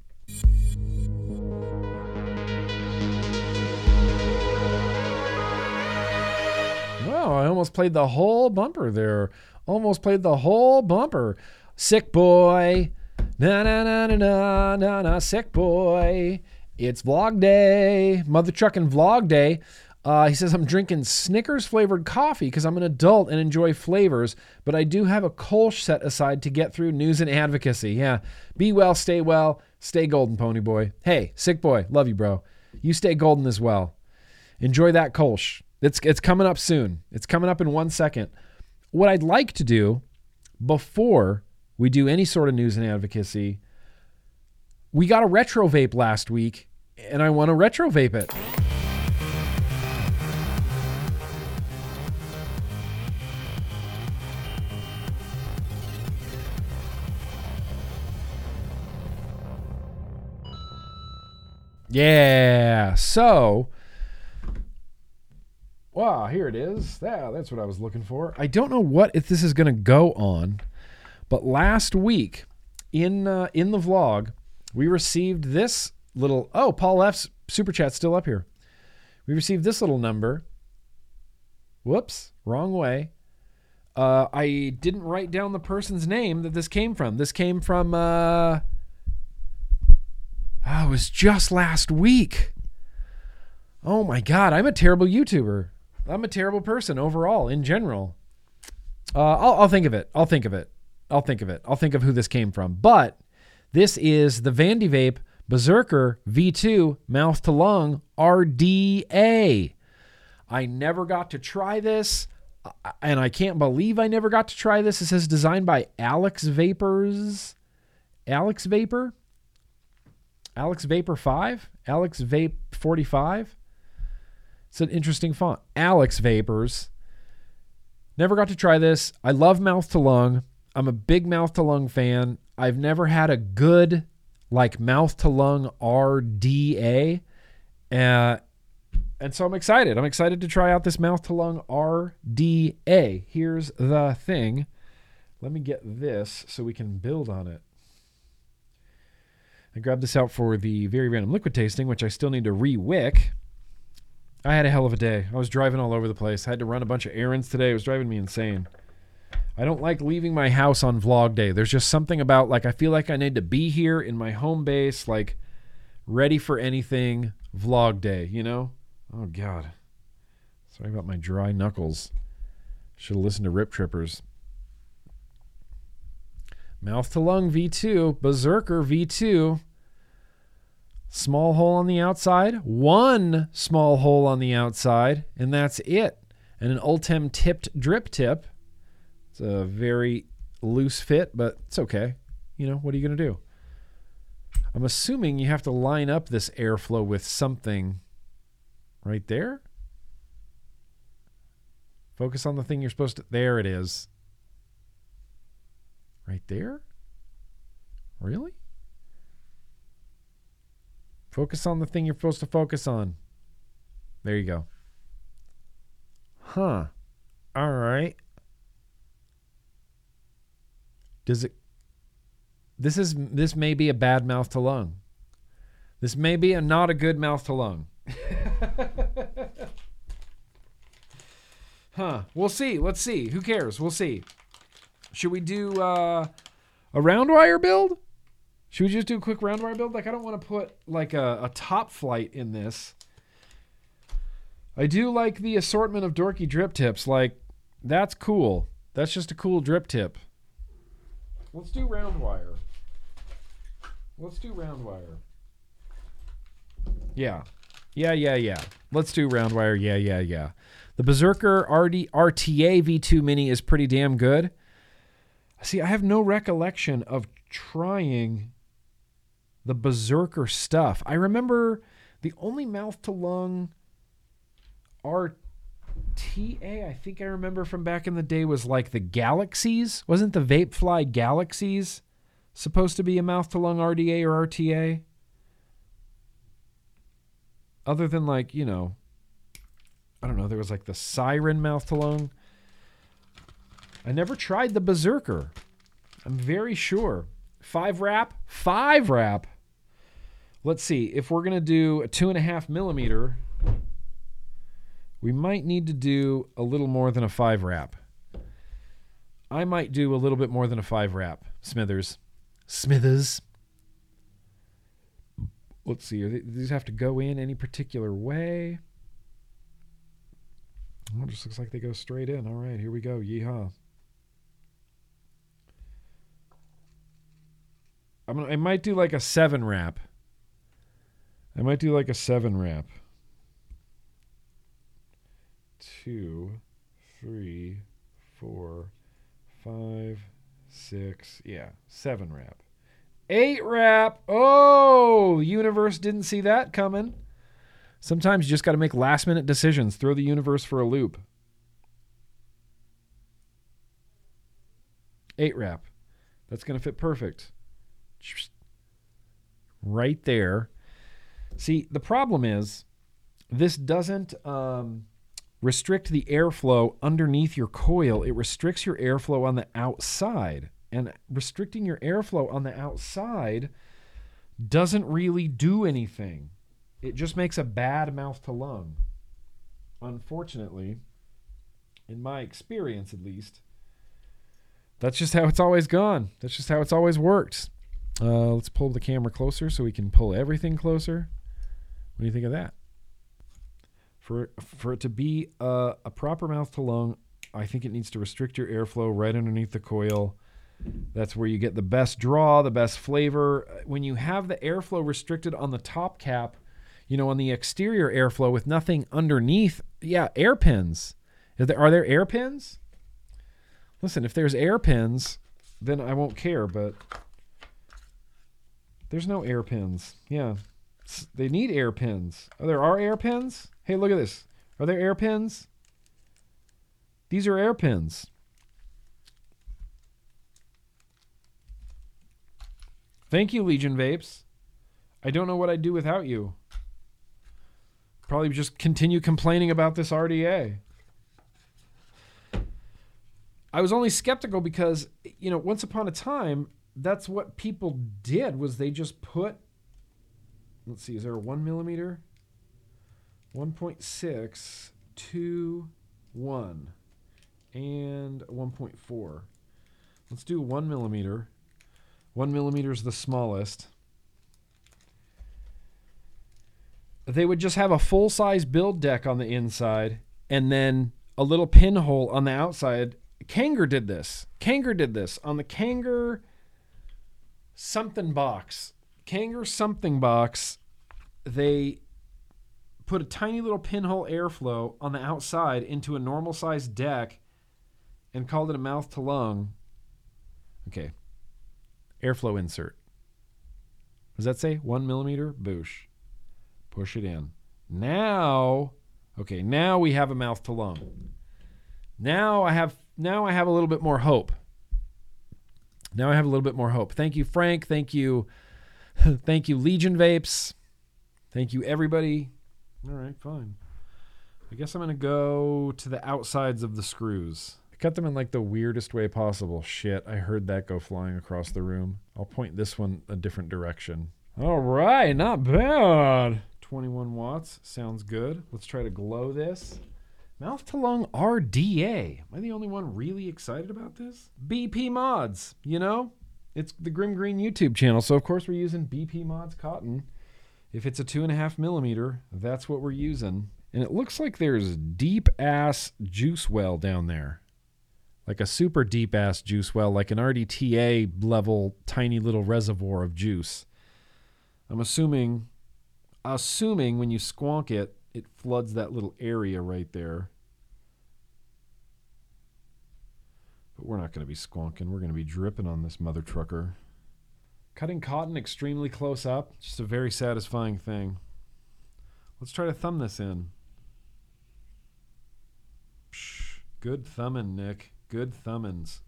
Wow, I almost played the whole bumper there. Almost played the whole bumper. Sick boy. Na na na na na na na. Sick boy. It's vlog day. Mother trucking vlog day. Uh, he says, I'm drinking Snickers flavored coffee because I'm an adult and enjoy flavors, but I do have a Kolsch set aside to get through news and advocacy. Yeah. Be well, stay well, stay golden, pony boy. Hey, sick boy, love you, bro. You stay golden as well. Enjoy that Kolsch. It's, it's coming up soon. It's coming up in one second. What I'd like to do before we do any sort of news and advocacy, we got a retro vape last week, and I want to retro vape it. Yeah. So, wow, here it is. Yeah, that's what I was looking for. I don't know what if this is going to go on, but last week in uh, in the vlog, we received this little. Oh, Paul F's super chat still up here. We received this little number. Whoops, wrong way. Uh, I didn't write down the person's name that this came from. This came from. Uh, Oh, it was just last week. Oh my God, I'm a terrible YouTuber. I'm a terrible person overall, in general. Uh, I'll, I'll think of it. I'll think of it. I'll think of it. I'll think of who this came from. But this is the Vandy Vape Berserker V2 mouth to lung RDA. I never got to try this, and I can't believe I never got to try this. It says designed by Alex Vapors. Alex Vapor? Alex Vapor 5, Alex Vape 45. It's an interesting font. Alex Vapors. Never got to try this. I love mouth to lung. I'm a big mouth to lung fan. I've never had a good like mouth to lung RDA. Uh, and so I'm excited. I'm excited to try out this mouth to lung RDA. Here's the thing. Let me get this so we can build on it. I grabbed this out for the very random liquid tasting, which I still need to re-wick. I had a hell of a day. I was driving all over the place. I had to run a bunch of errands today. It was driving me insane. I don't like leaving my house on vlog day. There's just something about like I feel like I need to be here in my home base, like ready for anything vlog day, you know? Oh god. Sorry about my dry knuckles. Should have listened to Rip Trippers. Mouth to lung V2, Berserker V2. Small hole on the outside, one small hole on the outside, and that's it. And an Ultem tipped drip tip. It's a very loose fit, but it's okay. You know, what are you going to do? I'm assuming you have to line up this airflow with something right there. Focus on the thing you're supposed to. There it is. Right there? Really? Focus on the thing you're supposed to focus on. There you go. Huh. All right. Does it This is this may be a bad mouth to lung. This may be a not a good mouth to lung. *laughs* huh. We'll see. Let's see. Who cares? We'll see. Should we do uh, a round wire build? Should we just do a quick round wire build? Like, I don't want to put like a, a top flight in this. I do like the assortment of dorky drip tips. Like, that's cool. That's just a cool drip tip. Let's do round wire. Let's do round wire. Yeah. Yeah, yeah, yeah. Let's do round wire. Yeah, yeah, yeah. The Berserker RD, RTA V2 Mini is pretty damn good. See, I have no recollection of trying the Berserker stuff. I remember the only mouth to lung RTA, I think I remember from back in the day, was like the Galaxies. Wasn't the Vapefly Galaxies supposed to be a mouth to lung RDA or RTA? Other than like, you know, I don't know, there was like the Siren mouth to lung. I never tried the Berserker. I'm very sure. Five wrap, five wrap. Let's see. If we're gonna do a two and a half millimeter, we might need to do a little more than a five wrap. I might do a little bit more than a five wrap. Smithers, Smithers. Let's see. They, these have to go in any particular way? Oh, it just looks like they go straight in. All right, here we go. Yeehaw. I'm gonna, I might do like a seven wrap. I might do like a seven wrap. Two, three, four, five, six. Yeah, seven wrap. Eight wrap. Oh, universe didn't see that coming. Sometimes you just got to make last minute decisions. Throw the universe for a loop. Eight wrap. That's going to fit perfect. Right there. See, the problem is this doesn't um, restrict the airflow underneath your coil, it restricts your airflow on the outside. And restricting your airflow on the outside doesn't really do anything. It just makes a bad mouth to lung. Unfortunately, in my experience at least, that's just how it's always gone. That's just how it's always worked. Uh, let's pull the camera closer so we can pull everything closer. What do you think of that? For for it to be a, a proper mouth to lung, I think it needs to restrict your airflow right underneath the coil. That's where you get the best draw, the best flavor. When you have the airflow restricted on the top cap, you know, on the exterior airflow with nothing underneath, yeah, air pins. There, are there air pins? Listen, if there's air pins, then I won't care, but there's no air pins. Yeah. They need air pins. Oh, there are air pins? Hey, look at this. Are there air pins? These are air pins. Thank you, Legion Vapes. I don't know what I'd do without you. Probably just continue complaining about this RDA. I was only skeptical because, you know, once upon a time, that's what people did was they just put let's see is there a one millimeter? 1.6 2 1 and 1.4 let's do one millimeter. One millimeter is the smallest. They would just have a full size build deck on the inside and then a little pinhole on the outside. Kanger did this. Kanger did this. On the Kanger something box. Kanger something box. They put a tiny little pinhole airflow on the outside into a normal sized deck and called it a mouth to lung. Okay. Airflow insert. Does that say one millimeter? Boosh. Push it in. Now, okay, now we have a mouth to lung. Now I have now I have a little bit more hope. Now I have a little bit more hope. Thank you, Frank. Thank you, *laughs* thank you, Legion Vapes. Thank you, everybody. All right, fine. I guess I'm gonna go to the outsides of the screws. I cut them in like the weirdest way possible. Shit, I heard that go flying across the room. I'll point this one a different direction. All right, not bad. 21 watts sounds good. Let's try to glow this. Mouth to lung RDA. Am I the only one really excited about this? BP mods, you know? It's the Grimm Green YouTube channel, so of course we're using BP mods cotton. If it's a two and a half millimeter, that's what we're using. And it looks like there's deep ass juice well down there. Like a super deep ass juice well, like an RDTA level tiny little reservoir of juice. I'm assuming assuming when you squonk it, it floods that little area right there. But we're not going to be squonking. We're going to be dripping on this mother trucker. Cutting cotton extremely close up, just a very satisfying thing. Let's try to thumb this in. Psh, good thumbing, Nick. Good thumbins.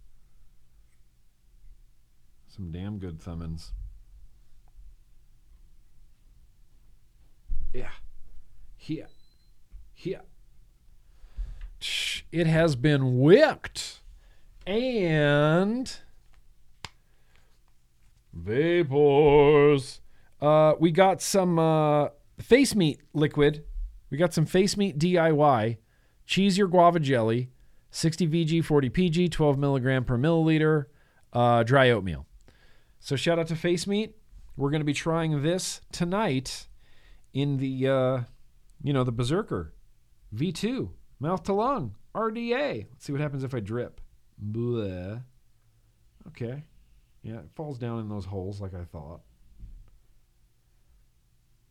Some damn good thumbins. Yeah. Here. Here. It has been wicked. And vapors. Uh, we got some uh, face meat liquid. We got some face meat DIY. Cheese your guava jelly. 60 VG, 40 PG, 12 milligram per milliliter. Uh, dry oatmeal. So shout out to Face Meat. We're going to be trying this tonight in the uh, you know the Berserker V2 mouth to lung RDA. Let's see what happens if I drip. Bleh. Okay, yeah, it falls down in those holes like I thought.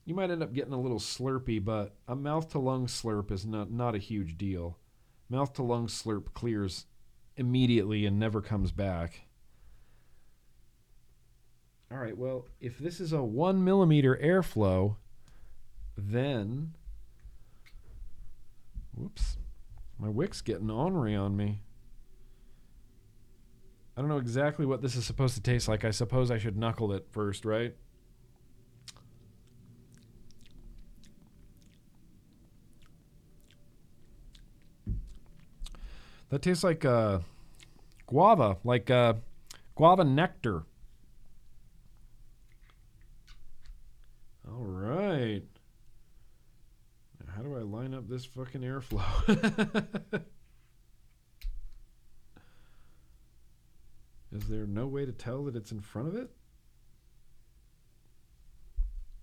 You might end up getting a little slurpy, but a mouth to lung slurp is not not a huge deal. Mouth to lung slurp clears immediately and never comes back. All right, well, if this is a one millimeter airflow, then whoops. My wick's getting ornery on me. I don't know exactly what this is supposed to taste like. I suppose i should knuckle it first right? That tastes like uh, guava like uh, guava nectar. All right how do I line up this fucking airflow? *laughs* Is there no way to tell that it's in front of it?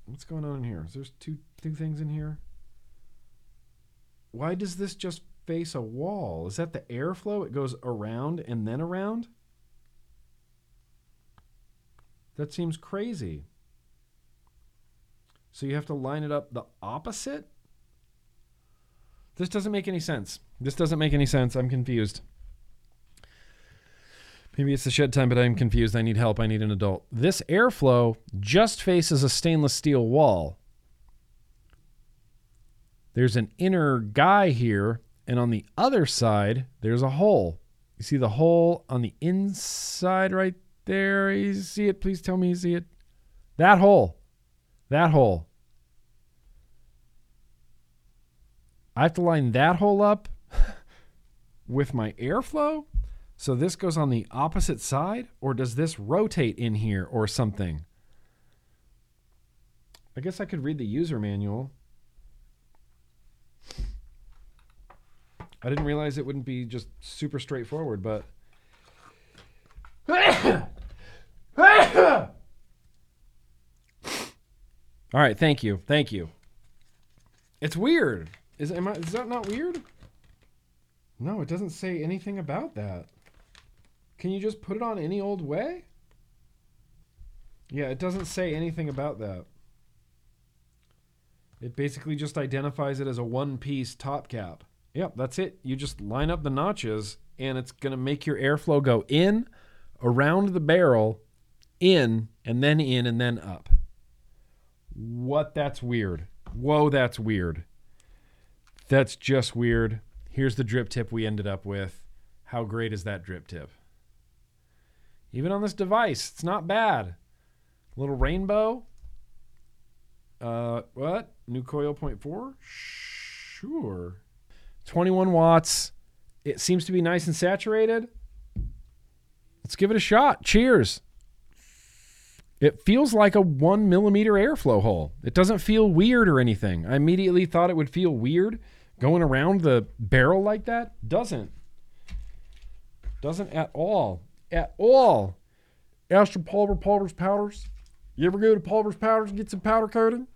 What's going on in here? Is there two two things in here? Why does this just face a wall? Is that the airflow? It goes around and then around? That seems crazy. So you have to line it up the opposite? This doesn't make any sense. This doesn't make any sense. I'm confused. Maybe it's the shed time, but I'm confused. I need help. I need an adult. This airflow just faces a stainless steel wall. There's an inner guy here, and on the other side, there's a hole. You see the hole on the inside right there? You see it? Please tell me you see it. That hole. That hole. I have to line that hole up *laughs* with my airflow. So this goes on the opposite side, or does this rotate in here or something? I guess I could read the user manual. I didn't realize it wouldn't be just super straightforward, but. *coughs* All right, thank you. Thank you. It's weird. Is am I is that not weird? No, it doesn't say anything about that. Can you just put it on any old way? Yeah, it doesn't say anything about that. It basically just identifies it as a one piece top cap. Yep, that's it. You just line up the notches and it's going to make your airflow go in, around the barrel, in, and then in, and then up. What? That's weird. Whoa, that's weird. That's just weird. Here's the drip tip we ended up with. How great is that drip tip? Even on this device, it's not bad. Little rainbow. Uh, what? New coil point four? Sure. 21 watts. It seems to be nice and saturated. Let's give it a shot. Cheers. It feels like a one millimeter airflow hole. It doesn't feel weird or anything. I immediately thought it would feel weird going around the barrel like that. Doesn't. Doesn't at all. At all. Ashton Palmer Palmer's Powders. You ever go to Palmer's Powders and get some powder coating?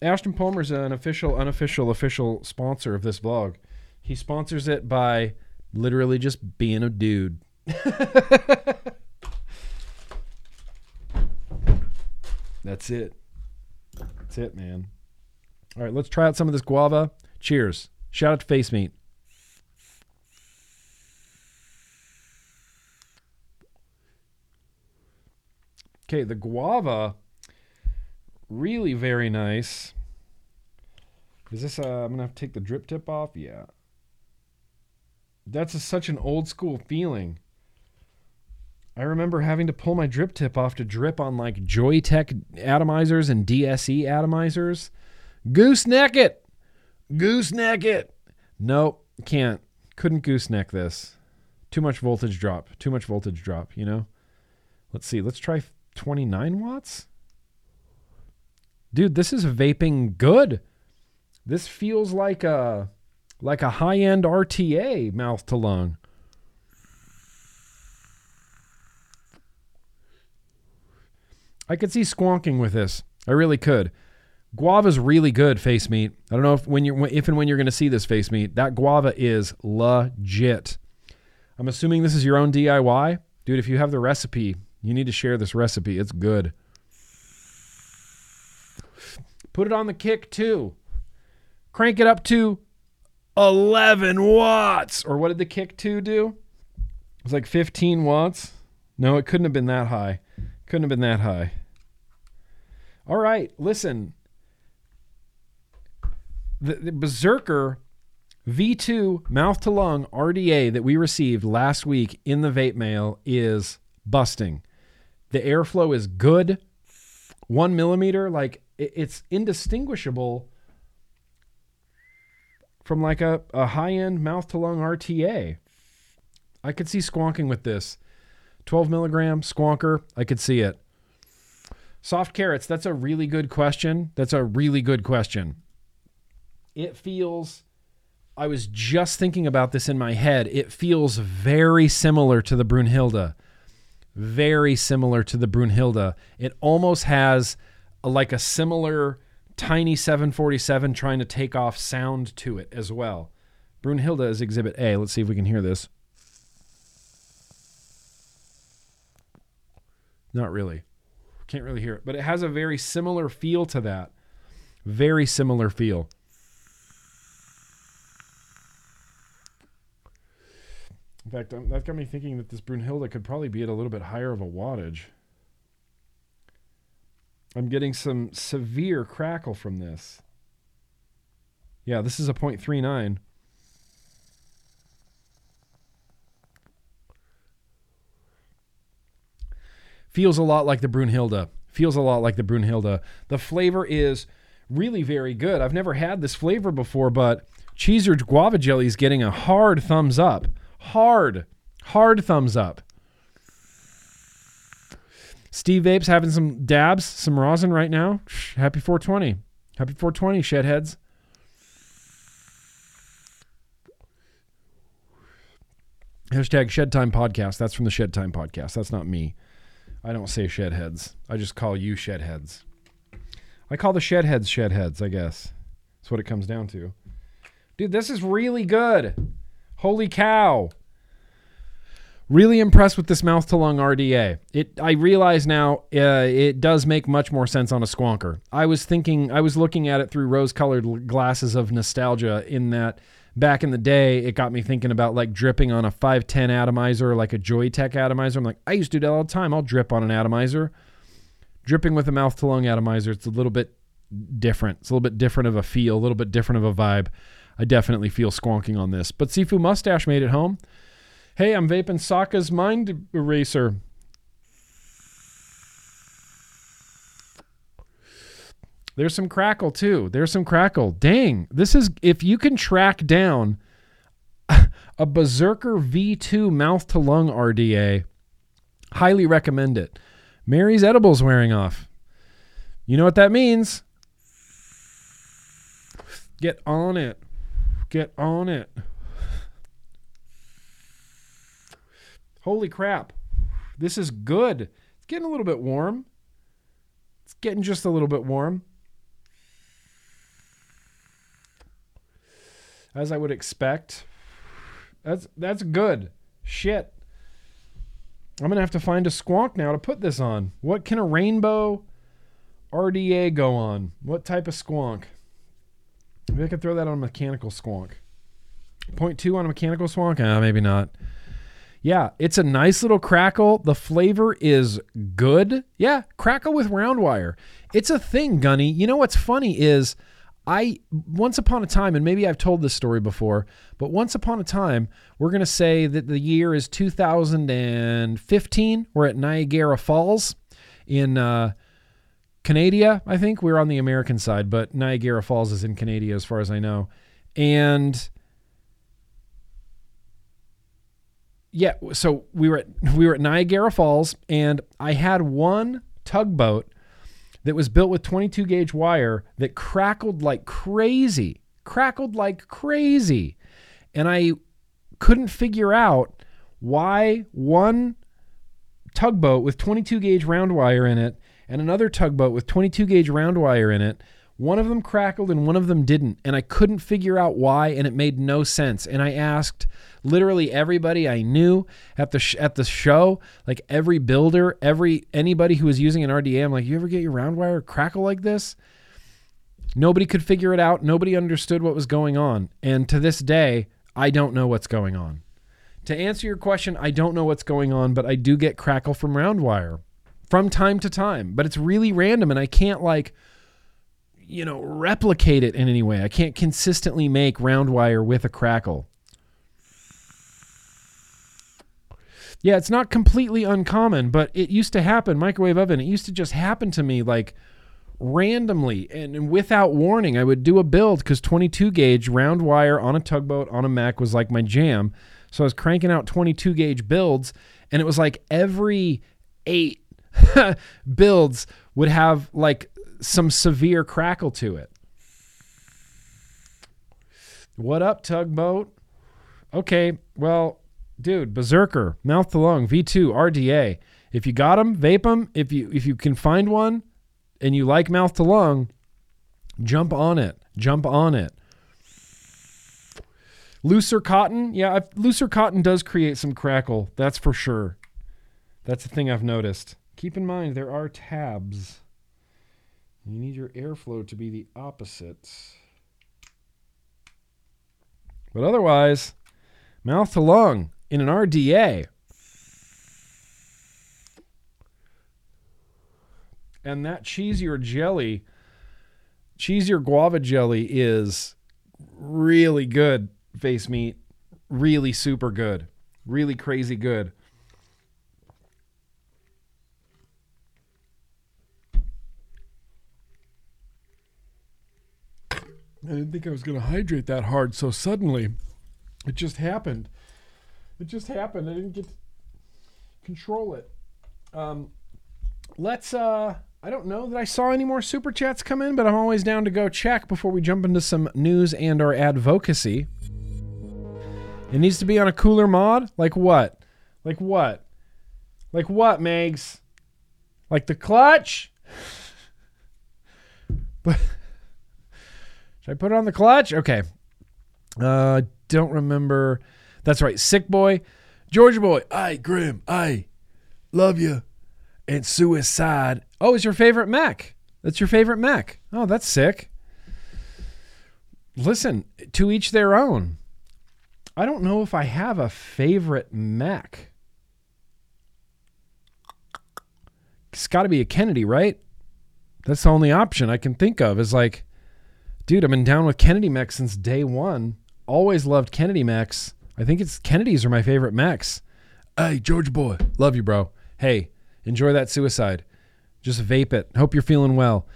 Ashton Palmer's an official, unofficial, official sponsor of this vlog. He sponsors it by literally just being a dude. *laughs* That's it. That's it, man. All right, let's try out some of this guava. Cheers. Shout out to Face Meat. Okay, the guava, really very nice. Is this, uh, I'm to have to take the drip tip off? Yeah. That's a, such an old school feeling. I remember having to pull my drip tip off to drip on like Joyetech atomizers and DSE atomizers. Gooseneck it! Gooseneck it! Nope, can't. Couldn't gooseneck this. Too much voltage drop. Too much voltage drop, you know? Let's see. Let's try 29 watts. Dude, this is vaping good. This feels like a like a high-end RTA mouth to lung. I could see squonking with this. I really could. Guava's really good face meat. I don't know if when you're if and when you're going to see this face meat. That guava is legit. I'm assuming this is your own DIY, dude. If you have the recipe, you need to share this recipe. It's good. Put it on the kick too. Crank it up to 11 watts. Or what did the kick 2 do? It was like 15 watts. No, it couldn't have been that high. Couldn't have been that high. All right, listen. The, the Berserker V2 mouth to lung RDA that we received last week in the vape mail is busting. The airflow is good. One millimeter, like it, it's indistinguishable from like a, a high end mouth to lung RTA. I could see squonking with this. 12 milligram squonker, I could see it. Soft carrots, that's a really good question. That's a really good question. It feels, I was just thinking about this in my head. It feels very similar to the Brunhilde. Very similar to the Brunhilde. It almost has a, like a similar tiny 747 trying to take off sound to it as well. Brunhilde is exhibit A. Let's see if we can hear this. Not really. Can't really hear it, but it has a very similar feel to that. Very similar feel. In fact, um, that got me thinking that this Brunhilde could probably be at a little bit higher of a wattage. I'm getting some severe crackle from this. Yeah, this is a 0.39. Feels a lot like the Brunhilde. Feels a lot like the Brunhilde. The flavor is really very good. I've never had this flavor before, but Cheezer guava jelly is getting a hard thumbs up. Hard, hard thumbs up. Steve Vapes having some dabs, some rosin right now. Happy 420. Happy 420, shedheads. Hashtag Shed Time Podcast. That's from the Shed Time Podcast. That's not me. I don't say shedheads. I just call you shedheads. I call the shedheads shedheads, I guess. That's what it comes down to. Dude, this is really good. Holy cow. Really impressed with this mouth to lung RDA. It I realize now uh, it does make much more sense on a squonker. I was thinking I was looking at it through rose-colored glasses of nostalgia in that back in the day it got me thinking about like dripping on a 510 atomizer like a Joyetech atomizer. I'm like I used to do that all the time. I'll drip on an atomizer. Dripping with a mouth to lung atomizer it's a little bit different. It's a little bit different of a feel, a little bit different of a vibe. I definitely feel squonking on this. But Sifu Mustache made it home. Hey, I'm vaping Saka's Mind Eraser. There's some crackle too. There's some crackle. Dang, this is if you can track down *laughs* a Berserker V2 mouth to lung RDA, highly recommend it. Mary's edibles wearing off. You know what that means? Get on it. Get on it. Holy crap. This is good. It's getting a little bit warm. It's getting just a little bit warm. As I would expect. That's that's good. Shit. I'm to have to find a squonk now to put this on. What can a rainbow RDA go on? What type of squonk? Maybe I could throw that on a mechanical squonk. Point two on a mechanical squonk? Ah, maybe not. Yeah, it's a nice little crackle. The flavor is good. Yeah, crackle with round wire. It's a thing, Gunny. You know what's funny is I once upon a time, and maybe I've told this story before, but once upon a time, we're gonna say that the year is 2015. We're at Niagara Falls in uh, Canada. I think we're on the American side, but Niagara Falls is in Canada as far as I know, and yeah, so we were at *laughs* we were at Niagara Falls, and I had one tugboat that was built with 22 gauge wire that crackled like crazy, crackled like crazy, and I couldn't figure out why one tugboat with 22 gauge round wire in it and another tugboat with 22 gauge round wire in it one of them crackled and one of them didn't. And I couldn't figure out why, and it made no sense. And I asked literally everybody I knew at the sh- at the show, like every builder, every anybody who was using an RDA. I'm like, you ever get your round wire crackle like this? Nobody could figure it out. Nobody understood what was going on. And to this day, I don't know what's going on. To answer your question, I don't know what's going on, but I do get crackle from round wire from time to time. But it's really random, and I can't like you know, replicate it in any way. I can't consistently make round wire with a crackle. Yeah, it's not completely uncommon, but it used to happen. Microwave oven, it used to just happen to me like randomly and, without warning. I would do a build because 22 gauge round wire on a tugboat on a Mac was like my jam. So I was cranking out 22 gauge builds, and it was like every eight *laughs* builds would have like some severe crackle to it. What up, tugboat? Okay, well, dude, Berserker, mouth to lung, V2, RDA. If you got them, vape them. If you if you can find one and you like mouth to lung, jump on it. Jump on it. Looser cotton, yeah, I've, looser cotton does create some crackle. That's for sure. That's the thing I've noticed. Keep in mind there are tabs. You need your airflow to be the opposite. But otherwise, mouth to lung in an RDA. And that cheesier jelly, cheesier guava jelly is really good face meat. Really super good. Really crazy good. I didn't think I was going to hydrate that hard so suddenly. It just happened. It just happened. I didn't get to control it. Um, let's. Uh, I don't know that I saw any more super chats come in, but I'm always down to go check before we jump into some news and or advocacy. It needs to be on a cooler mod. Like what? Like what? Like what, Megs? Like the clutch? *laughs* but. Should I put it on the clutch? Okay. Uh, don't remember. That's right. Sick boy, Georgia boy. I Grim. I love you. And suicide. Oh, it's your favorite mech. That's your favorite mech. Oh, that's sick. Listen, to each their own. I don't know if I have a favorite mech. It's got to be a Kennedy, right? That's the only option I can think of. Is like, dude, I've been down with Kennedy mechs since day one. Always loved Kennedy mechs. I think it's Kennedys are my favorite mechs. Hey, George boy, love you, bro. Hey, enjoy that suicide. Just vape it. Hope you're feeling well.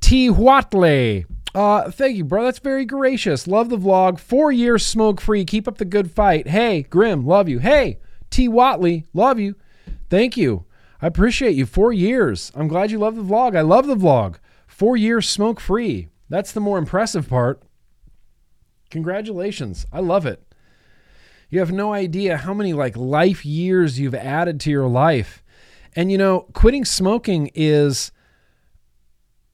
T. Watley. Uh, thank you, bro. That's very gracious. Love the vlog. Four years smoke free. Keep up the good fight. Hey, Grimm, love you. Hey, T. Watley, love you. Thank you. I appreciate you. Four years. I'm glad you love the vlog. I love the vlog. Four years smoke free. That's the more impressive part. Congratulations. I love it. You have no idea how many like life years you've added to your life. And you know, quitting smoking is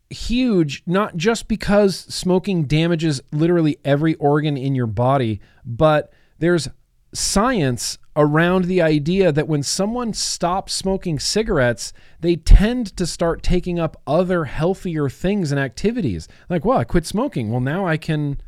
huge, not just because smoking damages literally every organ in your body, but there's science around the idea that when someone stops smoking cigarettes, they tend to start taking up other healthier things and activities. Like, well, I quit smoking. Well, now I can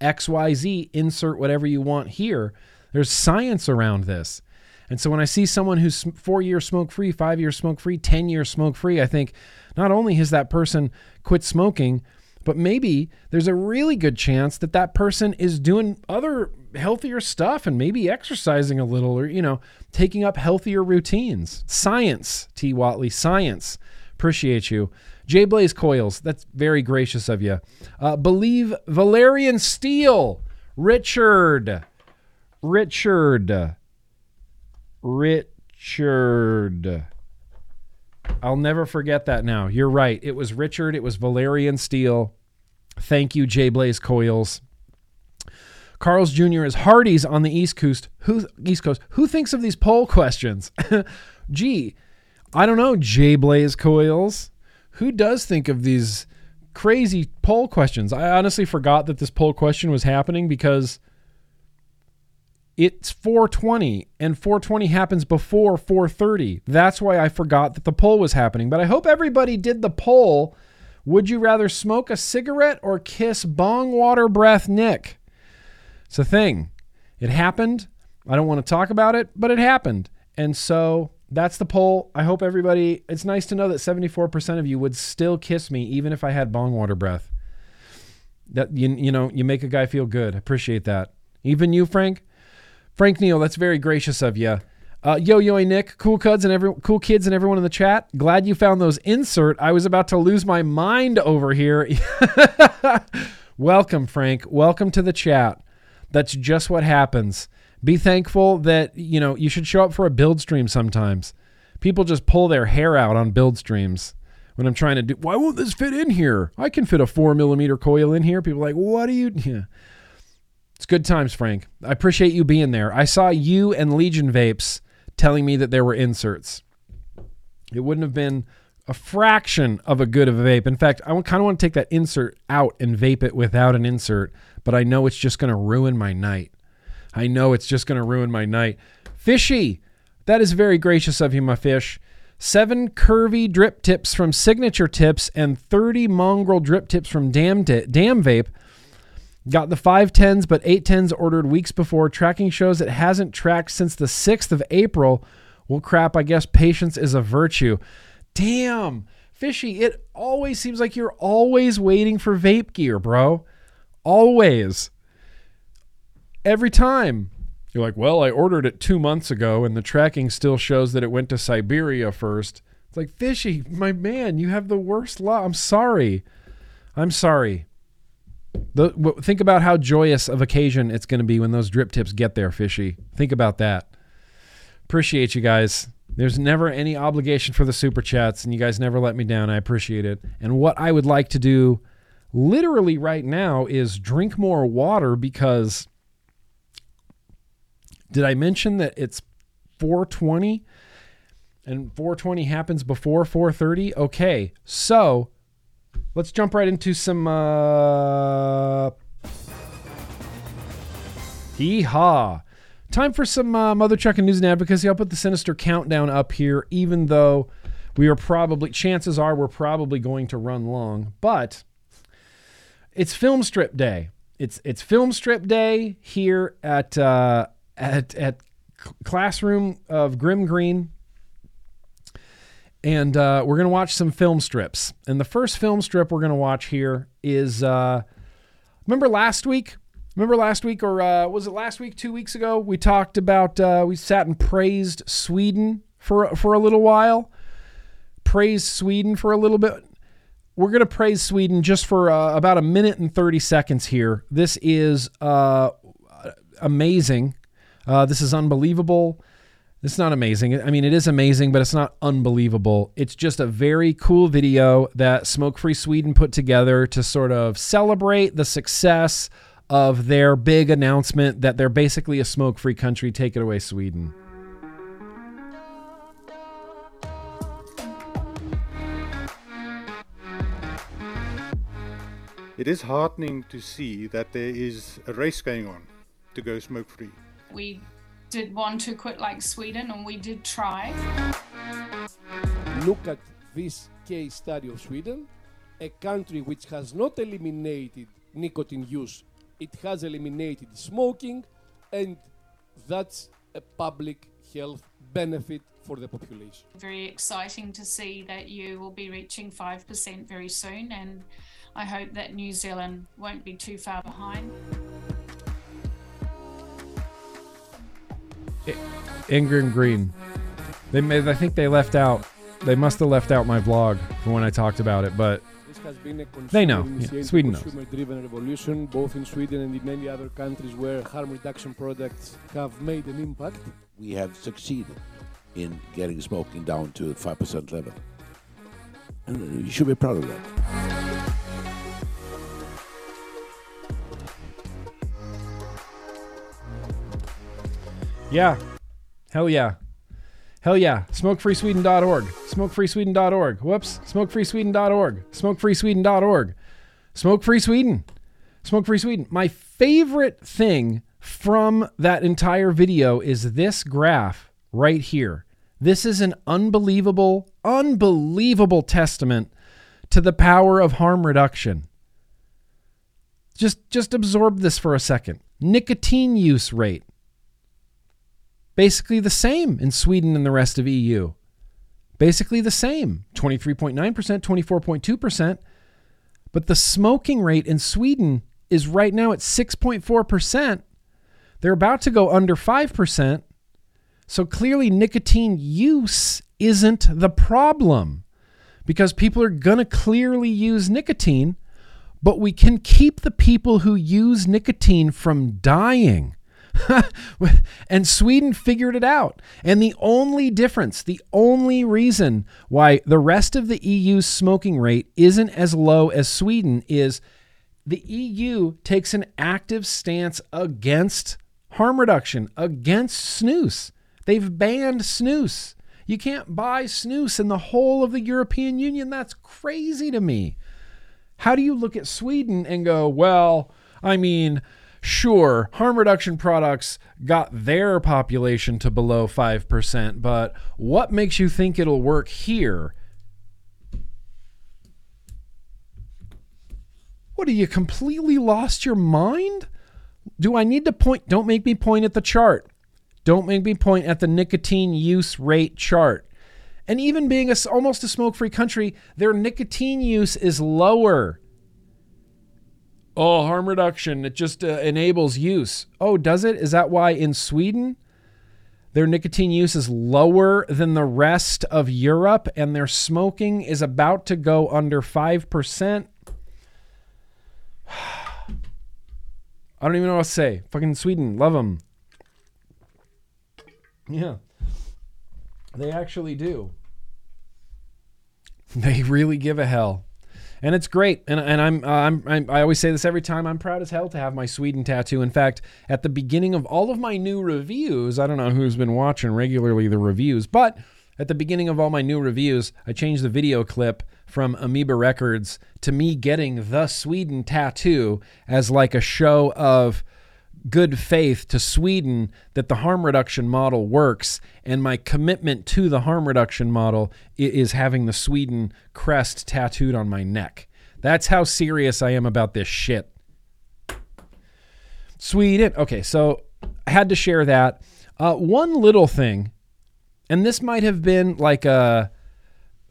XYZ, insert whatever you want here. There's science around this. And so when I see someone who's four years smoke free, five years smoke free, 10 years smoke free, I think not only has that person quit smoking, but maybe there's a really good chance that that person is doing other healthier stuff and maybe exercising a little or, you know, taking up healthier routines. Science, T. Watley, science. Appreciate you. J Blaze Coils, that's very gracious of you. Uh, believe Valerian Steel, Richard. Richard. Richard. I'll never forget that now. You're right. It was Richard. It was Valerian Steel. Thank you, J Blaze Coils. Carl's Jr. is Hardee's on the East Coast. Who East Coast? Who thinks of these poll questions? *laughs* Gee, I don't know, J Blaze Coils. Who does think of these crazy poll questions? I honestly forgot that this poll question was happening because it's 420 and 420 happens before 430 that's why i forgot that the poll was happening. But i hope everybody did the poll. Would you rather smoke a cigarette or kiss bong water breath nick? It's a thing. It happened. I don't want to talk about it but it happened. And so that's the poll. I hope everybody it's nice to know that 74% of you would still kiss me even if i had bong water breath. That you, you know you make a guy feel good. Appreciate that. Even you frank Frank Neal, that's very gracious of you. Uh, yo yo Nick, cool kids and every cool kids and everyone in the chat. Glad you found those insert. I was about to lose my mind over here. *laughs* Welcome, Frank. Welcome to the chat. That's just what happens. Be thankful that you know you should show up for a build stream sometimes. People just pull their hair out on build streams when I'm trying to do. Why won't this fit in here? I can fit a four millimeter coil in here. People like, what are you? *laughs* Yeah. It's good times, Frank. I appreciate you being there. I saw you and Legion Vapes telling me that there were inserts. It wouldn't have been a fraction of a good of a vape. In fact, I kind of want to take that insert out and vape it without an insert, but I know it's just going to ruin my night. I know it's just going to ruin my night. Fishy, that is very gracious of you, my fish. Seven curvy drip tips from Signature Tips and 30 mongrel drip tips from Damn, Damn Vape Got the 510s, but 810s ordered weeks before. Tracking shows it hasn't tracked since the 6th of April. Well, crap, I guess patience is a virtue. Damn, Fishy, it always seems like you're always waiting for vape gear, bro. Always. Every time. You're like, well, I ordered it two months ago, and the tracking still shows that it went to Siberia first. It's like, Fishy, my man, you have the worst luck. I'm sorry. I'm sorry. The, think about how joyous of occasion it's going to be when those drip tips get there, fishy. Think about that. Appreciate you guys. There's never any obligation for the super chats, and you guys never let me down. I appreciate it. And what I would like to do literally right now is drink more water because did I mention that it's 420 and 420 happens before 430? Okay. So, let's jump right into some. Uh... Hee haw. time for some uh, Mother Chucking News and Advocacy. I'll put the Sinister Countdown up here, even though we are probably, chances are, we're probably going to run long. But it's Film Strip Day. It's it's Film Strip Day here at uh, at at Classroom of Grimm Green and uh, we're going to watch some film strips. And the first film strip we're going to watch here is uh, remember last week? Remember last week, or uh, was it last week, two weeks ago? We talked about, uh, we sat and praised Sweden for, for a little while. Praised Sweden for a little bit. We're going to praise Sweden just for uh, about a minute and 30 seconds here. This is uh, amazing. this is unbelievable. It's not amazing. I mean, it is amazing, but it's not unbelievable. It's just a very cool video that Smoke Free Sweden put together to sort of celebrate the success of their big announcement that they're basically a smoke free country. Take it away, Sweden. It is heartening to see that there is a race going on to go smoke free. We did want to quit like Sweden, and we did try. Look at this case study of Sweden, a country which has not eliminated nicotine use, it has eliminated smoking, and that's a public health benefit for the population. Very exciting to see that you will be reaching 5% very soon, and I hope that New Zealand won't be too far behind. Ingram Green. They made, I think they left out. They must have left out my vlog from when I talked about it, but they know. Yeah, Sweden knows. Consumer-driven revolution, both in Sweden and in many other countries where harm reduction products have made an impact. We have succeeded in getting smoking down to 5% level. And uh, you should be proud of that. Yeah. Hell yeah. Hell yeah. Smokefreesweden.org. Smokefreesweden.org. Whoops. Smokefreesweden.org. Smokefreesweden.org. Smoke Free Sweden. Smoke Free Sweden. My favorite thing from that entire video is this graph right here. This is an unbelievable, unbelievable testament to the power of harm reduction. Just just absorb this for a second. Nicotine use rate basically the same in Sweden and the rest of EU. Basically the same 23.9%, 24.2%. But the smoking rate in Sweden is right now at 6.4%. They're about to go under 5%. So clearly, nicotine use isn't the problem because people are going to clearly use nicotine, but we can keep the people who use nicotine from dying. *laughs* and Sweden figured it out. And the only difference, the only reason why the rest of the EU's smoking rate isn't as low as Sweden is the EU takes an active stance against harm reduction, against snus. They've banned snus. You can't buy snus in the whole of the European Union. That's crazy to me. How do you look at Sweden and go, well, I mean, sure, harm reduction products got their population to below 5%, but what makes you think it'll work here? What, are you completely lost your mind? Do I need to point? Don't make me point at the chart. Don't make me point at the nicotine use rate chart. And even being a, almost a smoke free country, their nicotine use is lower oh, harm reduction, it just uh, enables use. Oh, does it? Is that why in Sweden their nicotine use is lower than the rest of Europe and their smoking is about to go under 5%? *sighs* I don't even know what to say. Fucking Sweden, love them. Yeah. They actually do. They really give a hell and it's great. And, and I'm, uh, I'm, I'm I always say this every time. I'm proud as hell to have my Sweden tattoo. In fact, at the beginning of all of my new reviews, I don't know who's been watching regularly the reviews, but at the beginning of all my new reviews, I changed the video clip from Amoeba Records to me getting the Sweden tattoo as like a show of good faith to Sweden that the harm reduction model works, and my commitment to the harm reduction model is having the Sweden crest tattooed on my neck. That's how serious I am about this shit. Sweden. Okay, so I had to share that. Uh, one little thing, and this might have been like a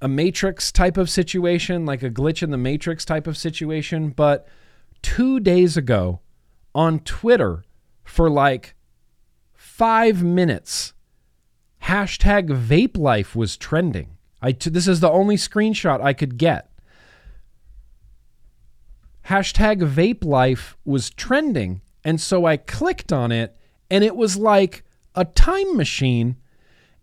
a Matrix type of situation, like a glitch in the Matrix type of situation, but two days ago on Twitter for like five minutes, hashtag vape life was trending. I t- this is the only screenshot I could get. Hashtag vape life was trending. And so I clicked on it, and it was like a time machine.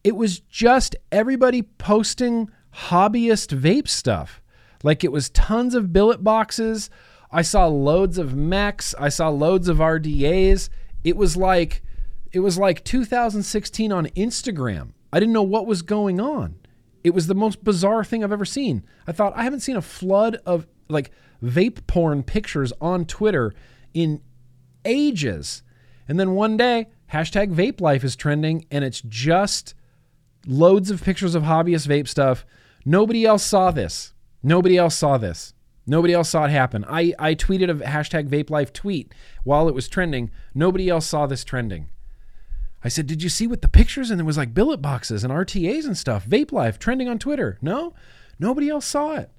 It was just everybody posting hobbyist vape stuff. Like it was tons of billet boxes. I saw loads of mechs. I saw loads of RDAs. It was like it was like 2016 on Instagram. I didn't know what was going on. It was the most bizarre thing I've ever seen. I thought I haven't seen a flood of like vape porn pictures on Twitter in ages. And then one day, hashtag vape life is trending, and it's just loads of pictures of hobbyist vape stuff. Nobody else saw this. Nobody else saw this. Nobody else saw it happen. I, I tweeted a hashtag vape life tweet while it was trending. Nobody else saw this trending. I said, Did you see what the pictures? And there was like billet boxes and RTAs and stuff. Vape life trending on Twitter. No, nobody else saw it.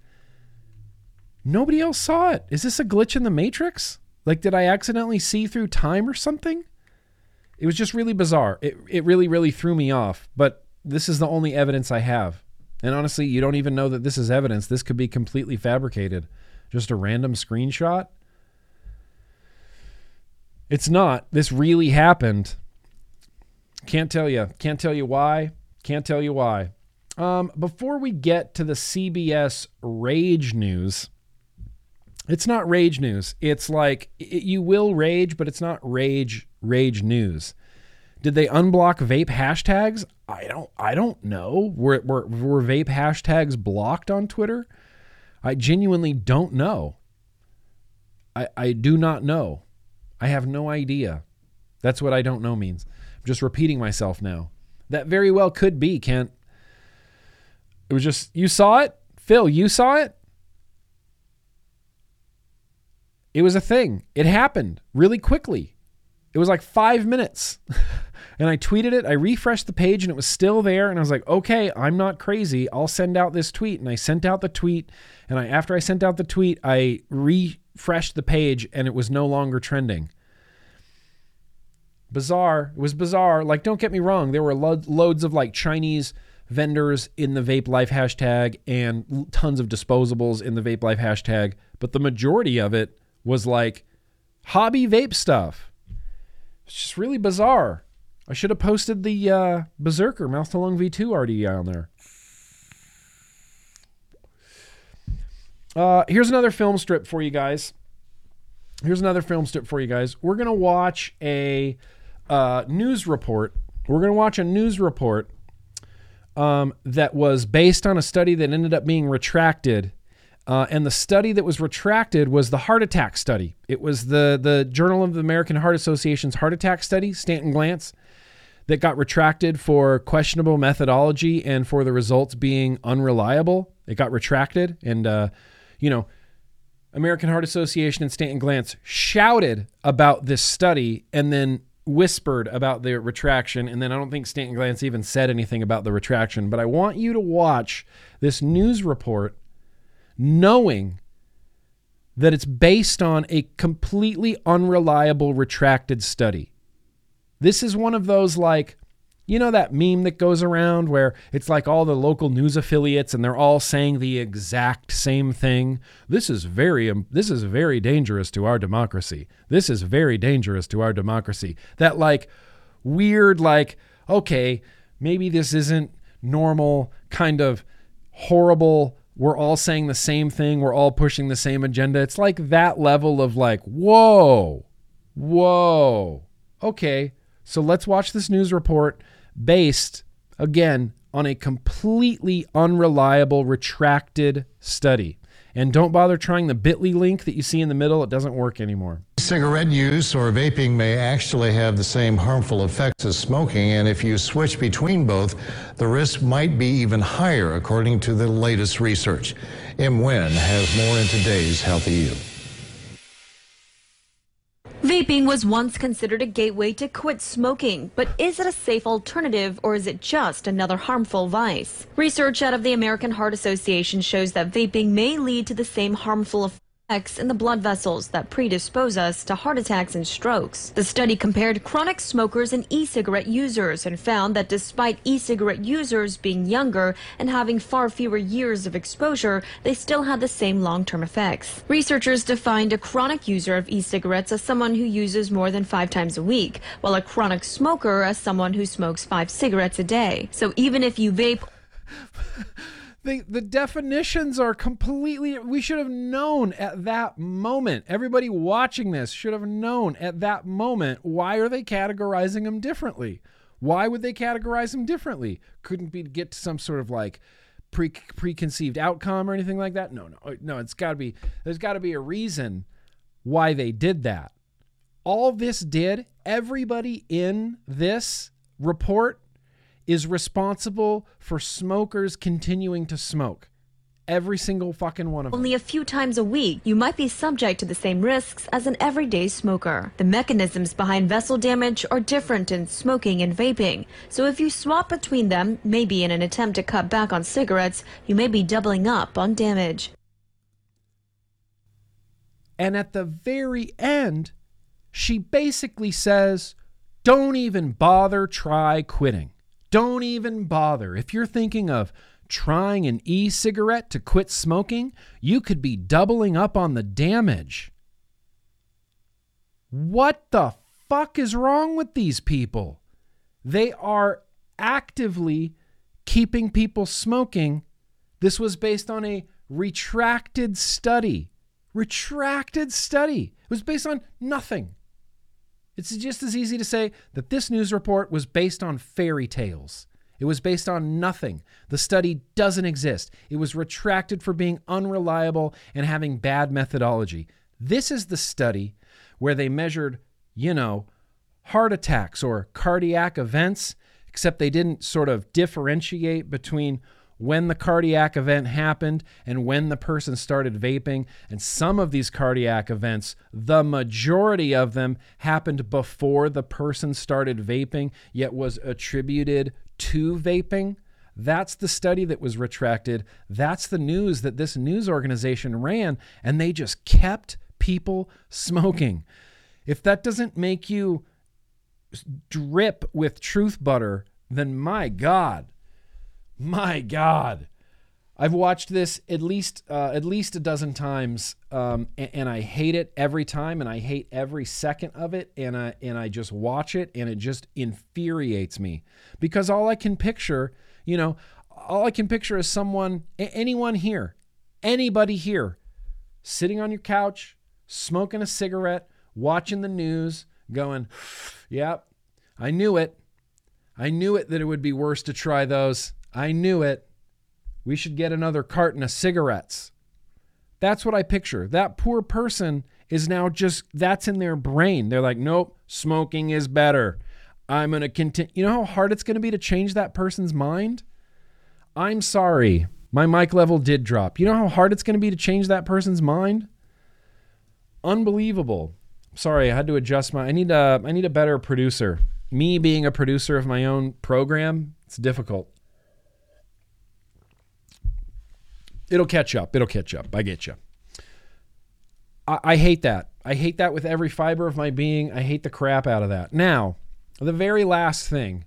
Nobody else saw it. Is this a glitch in the matrix? Like, did I accidentally see through time or something? It was just really bizarre. It, it really, really threw me off. But this is the only evidence I have. And honestly, you don't even know that this is evidence. This could be completely fabricated. Just a random screenshot. It's not. This really happened. Can't tell you. Can't tell you why. Can't tell you why. Um, before we get to the CBS rage news, it's not rage news. It's like it, you will rage, but it's not rage rage news. Did they unblock vape hashtags? I don't. I don't know. Were, were were vape hashtags blocked on Twitter? I genuinely don't know. I I do not know. I have no idea. That's what I don't know means. I'm just repeating myself now. That very well could be, Kent. It was just you saw it, Phil. You saw it. It was a thing. It happened really quickly. It was like five minutes. *laughs* and I tweeted it. I refreshed the page and it was still there. And I was like, okay, I'm not crazy. I'll send out this tweet. And I sent out the tweet. And I after I sent out the tweet, I refreshed the page and it was no longer trending. Bizarre. It was bizarre. Like, don't get me wrong. There were lo- loads of like Chinese vendors in the vape life hashtag and tons of disposables in the vape life hashtag. But the majority of it was like hobby vape stuff. It's just really bizarre. I should have posted the uh, Berserker Mouth to Lung V2 RDE on there. Uh, here's another film strip for you guys. Here's another film strip for you guys. We're gonna watch a uh, news report. We're gonna watch a news report um, that was based on a study that ended up being retracted. Uh, and the study that was retracted was the heart attack study. It was the the Journal of the American Heart Association's heart attack study, Stanton Glantz, that got retracted for questionable methodology and for the results being unreliable. It got retracted, and uh, you know, American Heart Association and Stanton Glantz shouted about this study and then whispered about the retraction. And then I don't think Stanton Glantz even said anything about the retraction. But I want you to watch this news report knowing that it's based on a completely unreliable retracted study. This is one of those like, you know, that meme that goes around where it's like all the local news affiliates and they're all saying the exact same thing. This is very, um, this is very dangerous to our democracy. This is very dangerous to our democracy. That like weird, like, okay, maybe this isn't normal kind of horrible we're all saying the same thing we're all pushing the same agenda it's like that level of like whoa whoa okay so let's watch this news report based again on a completely unreliable retracted study and don't bother trying the bit.ly link that you see in the middle it doesn't work anymore Cigarette use or vaping may actually have the same harmful effects as smoking, and if you switch between both, the risk might be even higher, according to the latest research. M. Nguyen has more in today's Healthy You. Vaping was once considered a gateway to quit smoking, but is it a safe alternative or is it just another harmful vice? Research out of the American Heart Association shows that vaping may lead to the same harmful effects in the blood vessels that predispose us to heart attacks and strokes. The study compared chronic smokers and e-cigarette users and found that despite e-cigarette users being younger and having far fewer years of exposure, they still had the same long-term effects. Researchers defined a chronic user of e-cigarettes as someone who uses more than five times a week, while a chronic smoker as someone who smokes five cigarettes a day. So even if you vape *laughs* the the definitions are completely we should have known at that moment. Everybody watching this should have known at that moment why are they categorizing them differently? Why would they categorize them differently? Couldn't be get to some sort of like pre preconceived outcome or anything like that? No no no it's got to be there's got to be a reason why they did that. All this did everybody in this report is responsible for smokers continuing to smoke. Every single fucking one of them. only a few times a week, you might be subject to the same risks as an everyday smoker. The mechanisms behind vessel damage are different in smoking and vaping, so if you swap between them, maybe in an attempt to cut back on cigarettes, you may be doubling up on damage. And at the very end, she basically says, don't even bother try quitting. Don't even bother. If you're thinking of trying an e cigarette to quit smoking, you could be doubling up on the damage. What the fuck is wrong with these people? They are actively keeping people smoking. This was based on a retracted study. Retracted study. It was based on nothing. It's just as easy to say that this news report was based on fairy tales. It was based on nothing. The study doesn't exist. It was retracted for being unreliable and having bad methodology. This is the study where they measured, you know, heart attacks or cardiac events, except they didn't sort of differentiate between when the cardiac event happened and when the person started vaping. And some of these cardiac events, the majority of them happened before the person started vaping, yet was attributed to vaping. That's the study that was retracted. That's the news that this news organization ran, and they just kept people smoking. If that doesn't make you drip with truth butter, then my God, my God. I've watched this at least uh, at least a dozen times, um, and, and, I hate it every time, and I hate every second of it, and I and I just watch it, and it just infuriates me because all I can picture, you know, all I can picture is someone, anyone here, anybody here, sitting on your couch, smoking a cigarette, watching the news, going, "Yep, I knew it, I knew it that it would be worse to try those." I knew it. We should get another carton of cigarettes. That's what I picture. That poor person is now just, that's in their brain. They're like, nope, smoking is better. I'm going to continue. You know how hard it's going to be to change that person's mind? I'm sorry. My mic level did drop. You know how hard it's going to be to change that person's mind? Unbelievable. Sorry, I had to adjust my I need a I need a better producer. Me being a producer of my own program, it's difficult. It'll catch up. It'll catch up. I get you. I, I hate that. I hate that with every fiber of my being. I hate the crap out of that. Now, the very last thing.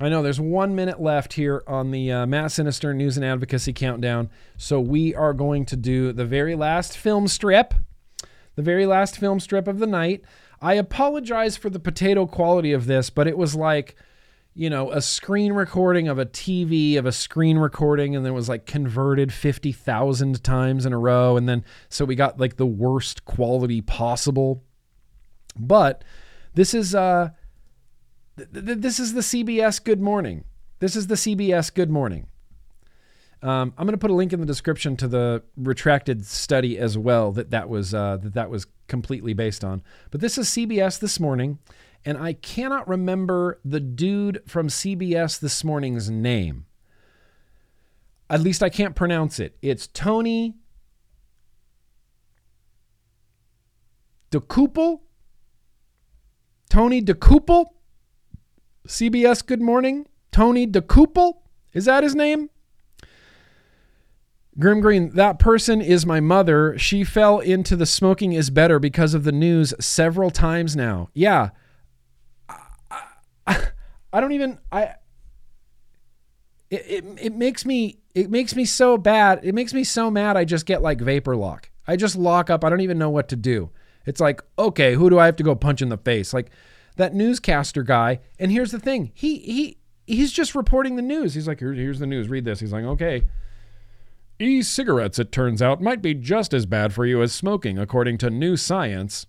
I know there's one minute left here on the uh, Matt Sinister News and Advocacy Countdown. So we are going to do the very last film strip, the very last film strip of the night. I apologize for the potato quality of this, but it was like you know, a screen recording of a TV of a screen recording, and then it was like converted 50,000 times in a row. And then, so we got like the worst quality possible. But this is, uh, th- th- this is the CBS Good Morning. This is the CBS Good Morning. Um, I'm going to put a link in the description to the retracted study as well that that was uh, that that was completely based on. But this is CBS this morning, and I cannot remember the dude from CBS this morning's name. At least I can't pronounce it. It's Tony Dokoupil. Tony Dokoupil. CBS Good Morning. Tony Dokoupil. Is that his name? Grimm Green, that person is my mother. She fell into the smoking is better because of the news several times now. Yeah. I, I, don't even I it, it, it makes me it makes me so bad. It makes me so mad I just get like vapor lock. I just lock up. I don't even know what to do. It's like, okay, who do I have to go punch in the face? Like that newscaster guy. And here's the thing. He he he's just reporting the news. He's like, Here, here's the news. Read this. He's like, okay. E cigarettes, it turns out, might be just as bad for you as smoking, according to new science.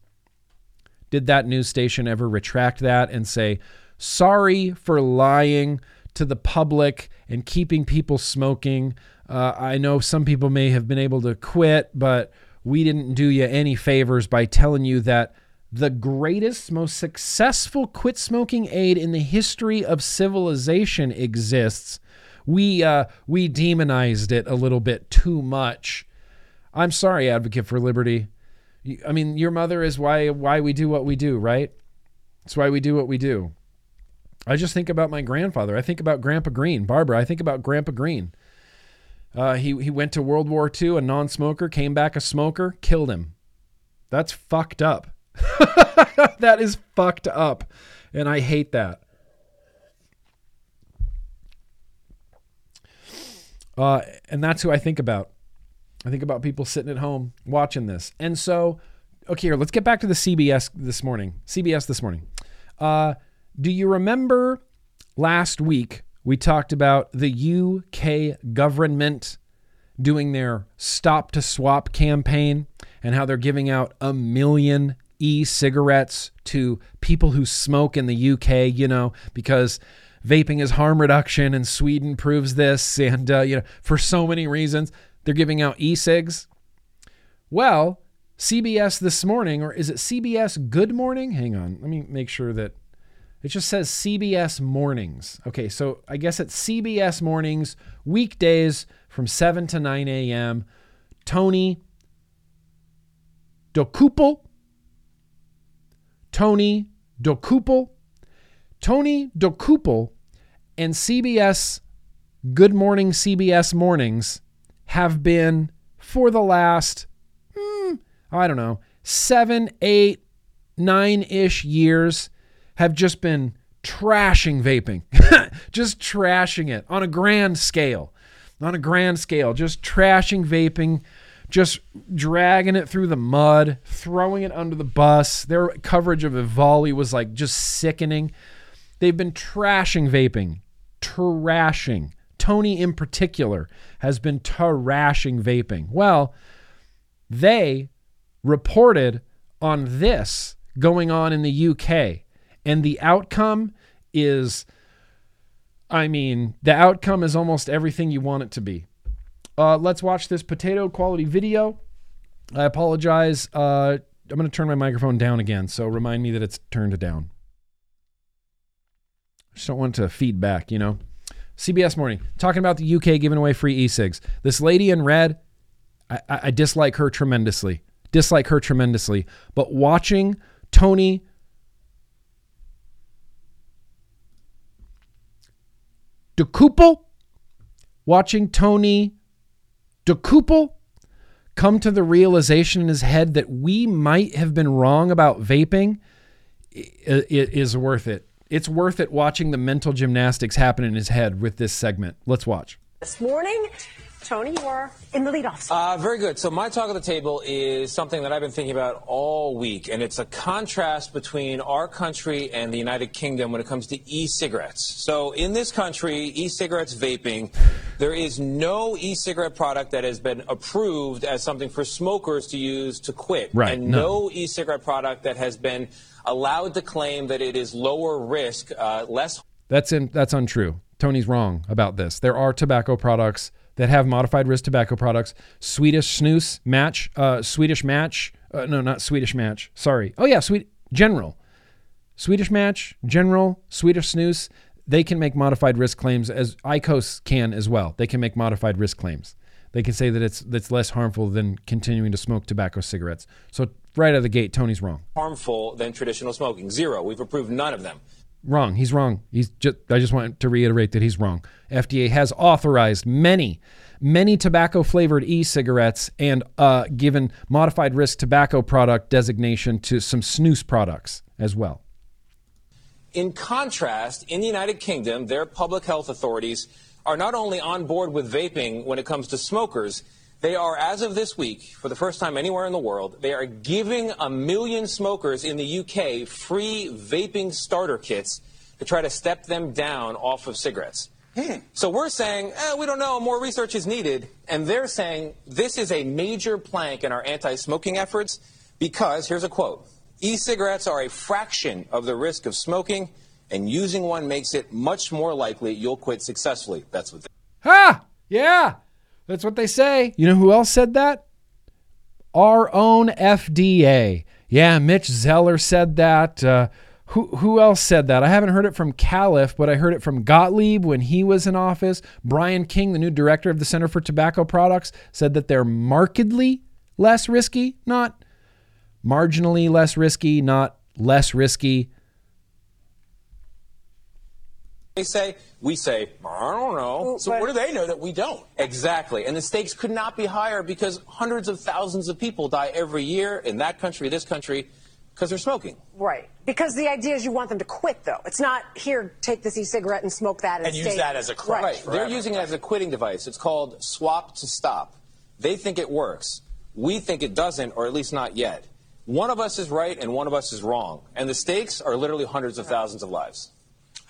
Did that news station ever retract that and say, sorry for lying to the public and keeping people smoking? Uh, I know some people may have been able to quit, but we didn't do you any favors by telling you that the greatest, most successful quit smoking aid in the history of civilization exists we uh, we demonized it a little bit too much. I'm sorry, Advocate for Liberty. I mean, your mother is why why we do what we do, right? It's why we do what we do. I just think about my grandfather. I think about Grandpa Green. Barbara, I think about Grandpa Green. Uh, he, he went to World War II, a non smoker, came back a smoker, killed him. That's fucked up. *laughs* that is fucked up. And I hate that. Uh, and that's who I think about. I think about people sitting at home watching this. And so, okay, here, let's get back to the CBS this morning. CBS this morning. Uh, do you remember last week we talked about the UK government doing their stop to swap campaign and how they're giving out a million e cigarettes to people who smoke in the UK, you know, because vaping is harm reduction, and Sweden proves this. *laughs* And uh, you know, for so many reasons, they're giving out e-cigs. Well, CBS this morning, or is it CBS Good Morning? Hang on, let me make sure that it just says CBS Mornings. Okay, so I guess it's CBS Mornings, weekdays from 7 to 9 a.m. Tony Dokoupil. Tony Dokoupil. Tony Dokoupil and CBS Good Morning CBS Mornings have been for the last, hmm, I don't know, seven, eight, nine ish years have just been trashing vaping, *laughs* just trashing it on a grand scale. On a grand scale, just trashing vaping, just dragging it through the mud, throwing it under the bus. Their coverage of EVALI was like just sickening. They've been trashing vaping, trashing. Tony, in particular, has been trashing vaping. Well, they reported on this going on in the UK, and the outcome is I mean, the outcome is almost everything you want it to be. Uh, let's watch this potato quality video. I apologize. Uh, I'm going to turn my microphone down again, so remind me that it's turned down. I just don't want to feed back, you know. CBS Morning talking about the UK giving away free e-cigs. This lady in red, I, I dislike her tremendously. Dislike her tremendously. But watching Tony Dokoupil, watching Tony Dokoupil come to the realization in his head that we might have been wrong about vaping is worth it. It's worth it watching the mental gymnastics happen in his head with this segment. Let's watch. This morning, Tony, you are in the leadoff. Uh, very good. So my talk of the table is something that I've been thinking about all week, and it's a contrast between our country and the United Kingdom when it comes to e-cigarettes. So in this country, e-cigarettes vaping, there is no e-cigarette product that has been approved as something for smokers to use to quit, right? And no, no e-cigarette product that has been allowed to claim that it is lower risk, uh, less. That's in, that's untrue. Tony's wrong about this. There are tobacco products that have modified risk tobacco products. Swedish snus match, uh, Swedish match, uh, no, not Swedish match. Sorry. Oh yeah, sweet general, Swedish match, general, Swedish snus. They can make modified risk claims as IQOS can as well. They can make modified risk claims. They can say that it's that's less harmful than continuing to smoke tobacco cigarettes. So right out of the gate, Tony's wrong. Harmful than traditional smoking. Zero. We've approved none of them. Wrong. He's wrong. He's just. I just want to reiterate that he's wrong. FDA has authorized many, many tobacco flavored e-cigarettes and uh, given modified risk tobacco product designation to some snus products as well. In contrast, in the United Kingdom, their public health authorities are not only on board with vaping when it comes to smokers, they are, as of this week, for the first time anywhere in the world, they are giving a million smokers in the UK free vaping starter kits to try to step them down off of cigarettes. So we're saying, eh, we don't know, more research is needed. And they're saying this is a major plank in our anti smoking efforts because, here's a quote e cigarettes are a fraction of the risk of smoking, and using one makes it much more likely you'll quit successfully. That's what they Ha! Yeah, that's what they say. You know who else said that? Our own FDA. Yeah, Mitch Zeller said that. Uh, who who else said that? I haven't heard it from Califf, but I heard it from Gottlieb when he was in office. Brian King, the new director of the Center for Tobacco Products, said that they're markedly less risky, not marginally less risky, not less risky. They say, we say, I don't know. So what do they know that we don't? Exactly. And the stakes could not be higher because hundreds of thousands of people die every year in that country, this country, because they're smoking. Right. Because the idea is you want them to quit, though. It's not here, take this e-cigarette and smoke that And use stay- that as a crutch. Right. They're using it as a quitting device. It's called swap to stop. They think it works. We think it doesn't, or at least not yet. One of us is right and one of us is wrong. And the stakes are literally hundreds of thousands of lives.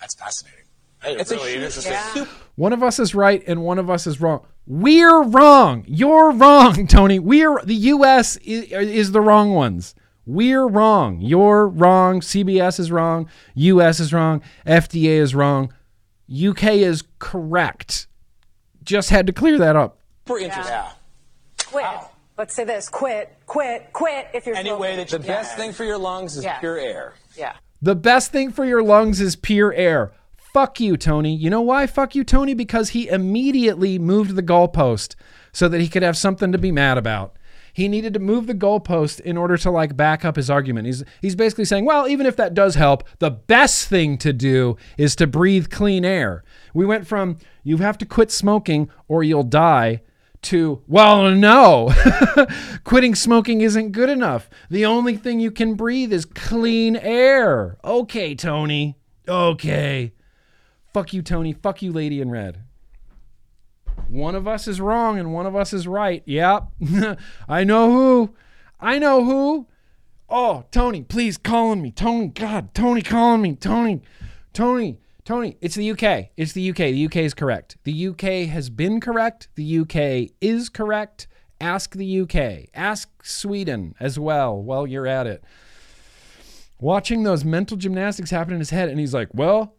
That's fascinating. It's a huge super One of us is right and one of us is wrong. We're wrong. You're wrong, *laughs* Tony. We're the U.S. is, is the wrong ones. We're wrong. You're wrong. CBS is wrong. U.S. is wrong. FDA is wrong. UK is correct. Just had to clear that up. super interesting. Quit. Let's say this: quit, quit, quit. If you're Any way that the best thing for your lungs is Yeah. pure air. Yeah. The best thing for your lungs is pure air. Fuck you, Tony. You know why? Fuck you, Tony, because he immediately moved the goalpost so that he could have something to be mad about. He needed to move the goalpost in order to like back up his argument. He's he's basically saying, well, even if that does help, the best thing to do is to breathe clean air. We went from you have to quit smoking or you'll die to, well, no, *laughs* quitting smoking isn't good enough. The only thing you can breathe is clean air. Okay, Tony. Okay. Fuck you, Tony. Fuck you, Lady in Red. One of us is wrong and one of us is right. Yep. *laughs* I know who. I know who. Oh, Tony, please calling me. Tony, God, Tony calling me. Tony, Tony, Tony. It's the UK. It's the UK. The UK is correct. The UK has been correct. The UK is correct. Ask the UK. Ask Sweden as well while you're at it. Watching those mental gymnastics happen in his head, and he's like, well,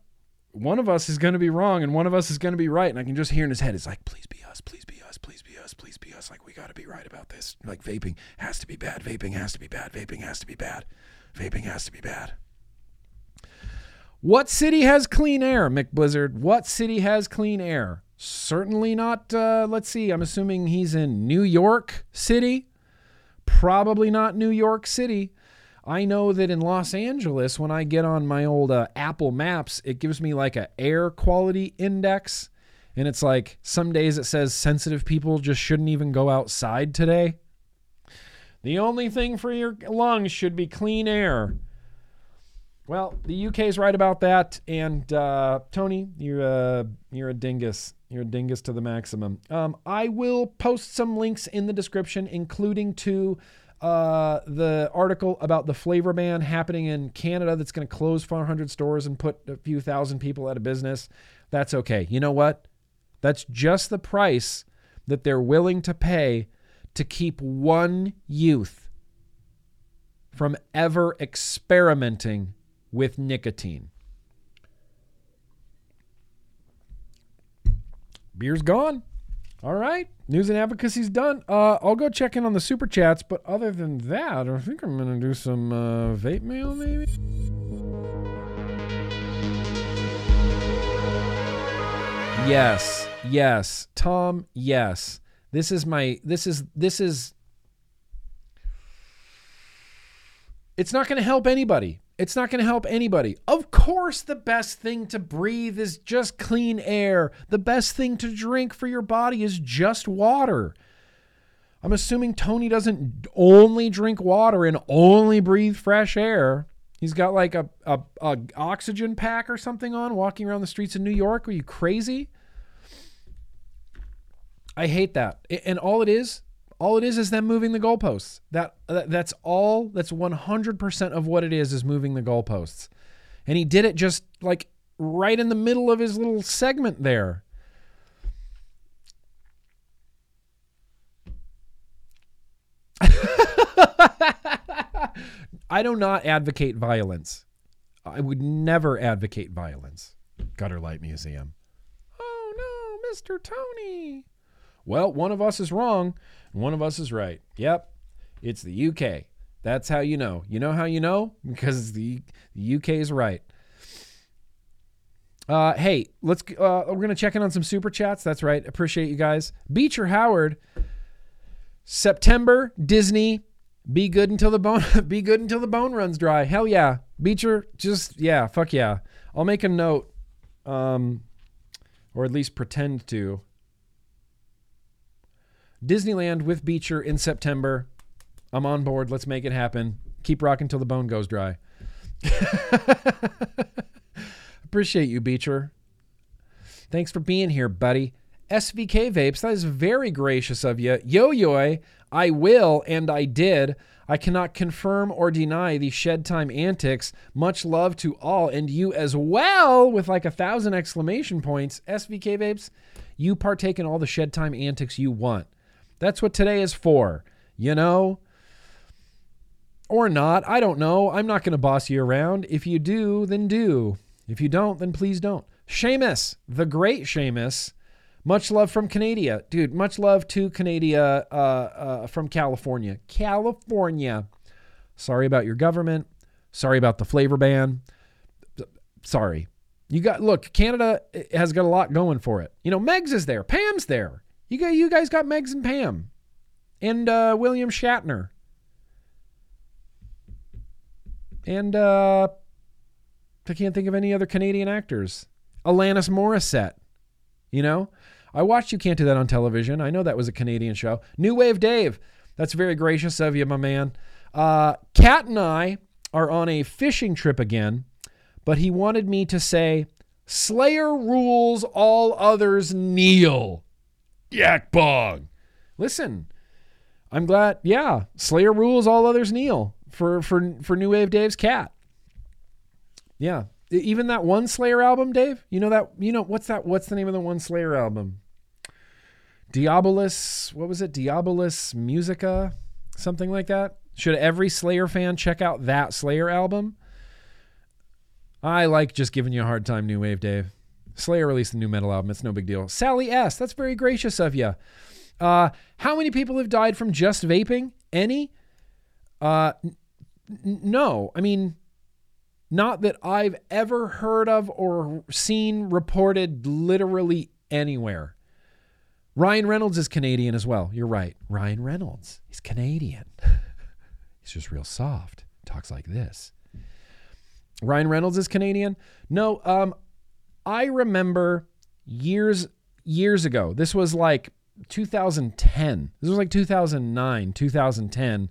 one of us is going to be wrong and one of us is going to be right. And I can just hear in his head, it's like, please be us, please be us, please be us, please be us. Like, we got to be right about this. Like, vaping has to be bad. Vaping has to be bad. Vaping has to be bad. Vaping has to be bad. What city has clean air, Mick Blizzard? What city has clean air? Certainly not, uh, let's see, I'm assuming he's in New York City. Probably not New York City. I know that in Los Angeles, when I get on my old uh, Apple Maps, it gives me like a air quality index. And it's like some days it says sensitive people just shouldn't even go outside today. The only thing for your lungs should be clean air. Well, the UK is right about that, and uh, Tony, you're a you're a dingus. You're a dingus to the maximum. Um, I will post some links in the description, including to uh, the article about the flavor ban happening in Canada that's going to close 400 stores and put a few thousand people out of business. That's okay. You know what? That's just the price that they're willing to pay to keep one youth from ever experimenting with nicotine. beer's gone. All right. News and advocacy's done. Uh, I'll go check in on the super chats, but other than that, I think I'm gonna do some uh, vape mail maybe. Yes, yes, Tom. Yes, this is my. This is this is. It's not going to help anybody. It's not going to help anybody. Of course, the best thing to breathe is just clean air. The best thing to drink for your body is just water. I'm assuming Tony doesn't only drink water and only breathe fresh air. He's got like a, a, a oxygen pack or something on walking around the streets of New York. Are you crazy? I hate that. And all it is, all it is is them moving the goalposts. That, that that's all. That's 100% of what it is is moving the goalposts. And he did it just like right in the middle of his little segment there. *laughs* I do not advocate violence. I would never advocate violence. Gutter Light Museum. Oh no, Mr. Tony. Well, one of us is wrong, and one of us is right. Yep, it's the UK. That's how you know. You know how you know? *laughs* Because the, the UK is right. Uh, hey, let's. Uh, we're gonna check in on some super chats. That's right. Appreciate you guys. Beecher Howard. September Disney. Be good until the bone. *laughs* be good until the bone runs dry. Hell yeah, Beecher. Just yeah, fuck yeah. I'll make a note, um, or at least pretend to. Disneyland with Beecher in September. I'm on board. Let's make it happen. Keep rocking till the bone goes dry. *laughs* Appreciate you, Beecher. Thanks for being here, buddy. SVK Vapes, that is very gracious of you. Yo yo, I will and I did. I cannot confirm or deny the shed time antics. Much love to all and you as well, with like a thousand exclamation points. SVK Vapes, you partake in all the shed time antics you want. That's what today is for, you know? Or not. I don't know. I'm not going to boss you around. If you do, then do. If you don't, then please don't. Seamus, the great Seamus. Much love from Canada. Dude, much love to Canada uh, uh, from California. California. Sorry about your government. Sorry about the flavor ban. Sorry. You got look, Canada has got a lot going for it. You know, Megs is there, Pam's there. You got you guys got Megs and Pam. And uh, William Shatner. And uh I can't think of any other Canadian actors. Alanis Morissette. You know? I watched You Can't Do That on television. I know that was a Canadian show. New Wave Dave. That's very gracious of you, my man. Uh, Kat and I are on a fishing trip again, but he wanted me to say, Slayer rules, all others kneel. Yak bong. Listen, I'm glad. Yeah, Slayer rules, all others kneel for for for New Wave Dave's cat. Yeah, even that one Slayer album, Dave. You know that. You know what's that? What's the name of the one Slayer album? Diabolus. What was it? Diabolus Musica, something like that. Should every Slayer fan check out that Slayer album? I like just giving you a hard time, New Wave Dave. Slayer released a new metal album. It's no big deal. Sally S. That's very gracious of you. Uh, how many people have died from just vaping? Any? Uh, n- no. I mean, not that I've ever heard of or seen reported literally anywhere. Ryan Reynolds is Canadian as well. You're right. Ryan Reynolds. He's Canadian. *laughs* He's just real soft. Talks like this. Ryan Reynolds is Canadian. No, um, I remember years years ago. This was like 2010. This was like 2009, 2010.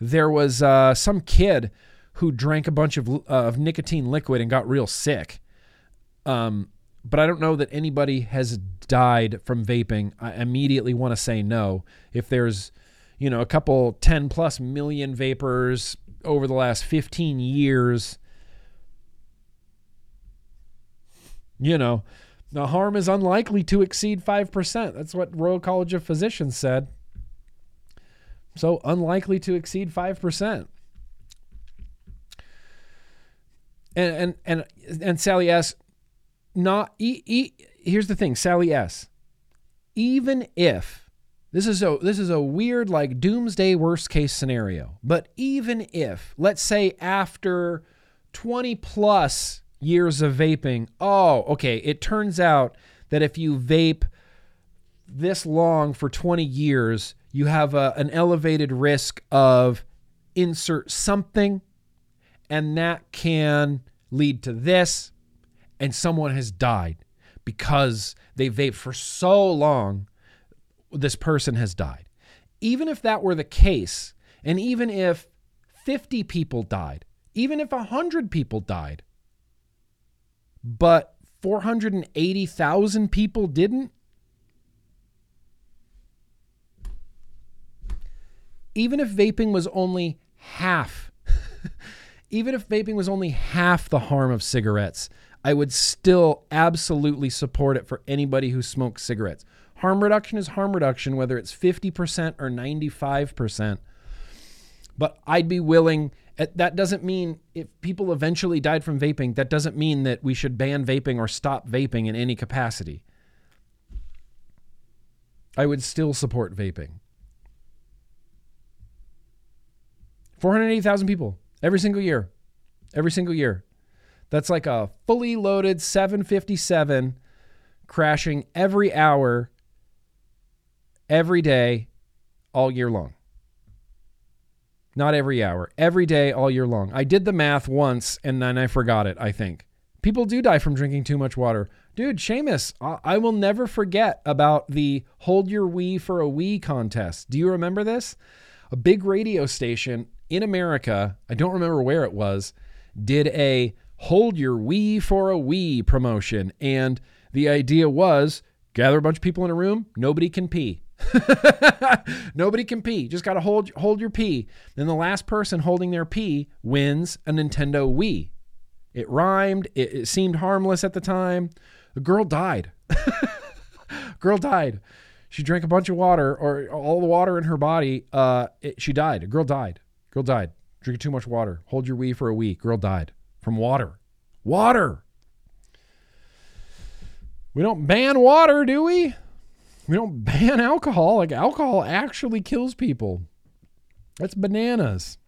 There was uh, some kid who drank a bunch of uh, of nicotine liquid and got real sick. Um, but I don't know that anybody has died from vaping. I immediately want to say no. If there's, you know, a couple 10 plus million vapors over the last 15 years, you know, the harm is unlikely to exceed 5%. That's what Royal College of Physicians said. So unlikely to exceed 5%. And and and and Sally S not e, e, here's the thing, Sally S. even if this is a this is a weird like doomsday worst case scenario, but even if let's say after 20 plus years of vaping, oh, okay, it turns out that if you vape this long for 20 years, you have a, an elevated risk of insert something, and that can lead to this, and someone has died because they vaped for so long, this person has died. Even if that were the case, and even if 50 people died, even if 100 people died, but 480,000 people didn't, even if vaping was only half, *laughs* even if vaping was only half the harm of cigarettes, I would still absolutely support it for anybody who smokes cigarettes. Harm reduction is harm reduction, whether it's 50% or 95%. But I'd be willing, uh, that doesn't mean if people eventually died from vaping, that doesn't mean that we should ban vaping or stop vaping in any capacity. I would still support vaping. 480,000 people every single year. Every single year. That's like a fully loaded 757 crashing every hour, every day, all year long. Not every hour, every day, all year long. I did the math once and then I forgot it, I think. People do die from drinking too much water. Dude, Seamus, I will never forget about the Hold Your Wee for a Wee contest. Do you remember this? A big radio station in America, I don't remember where it was, did a hold your wee for a wee promotion. And the idea was gather a bunch of people in a room, nobody can pee. *laughs* nobody can pee. Just got to hold hold your pee. Then the last person holding their pee wins a Nintendo Wii. It rhymed. It, it seemed harmless at the time. The girl died. *laughs* girl died. She drank a bunch of water, or all the water in her body. Uh, it, she died. A girl died. Girl died. Drinking too much water. Hold your wee for a week. Girl died from water. Water. We don't ban water, do we? We don't ban alcohol. Like alcohol actually kills people. That's bananas.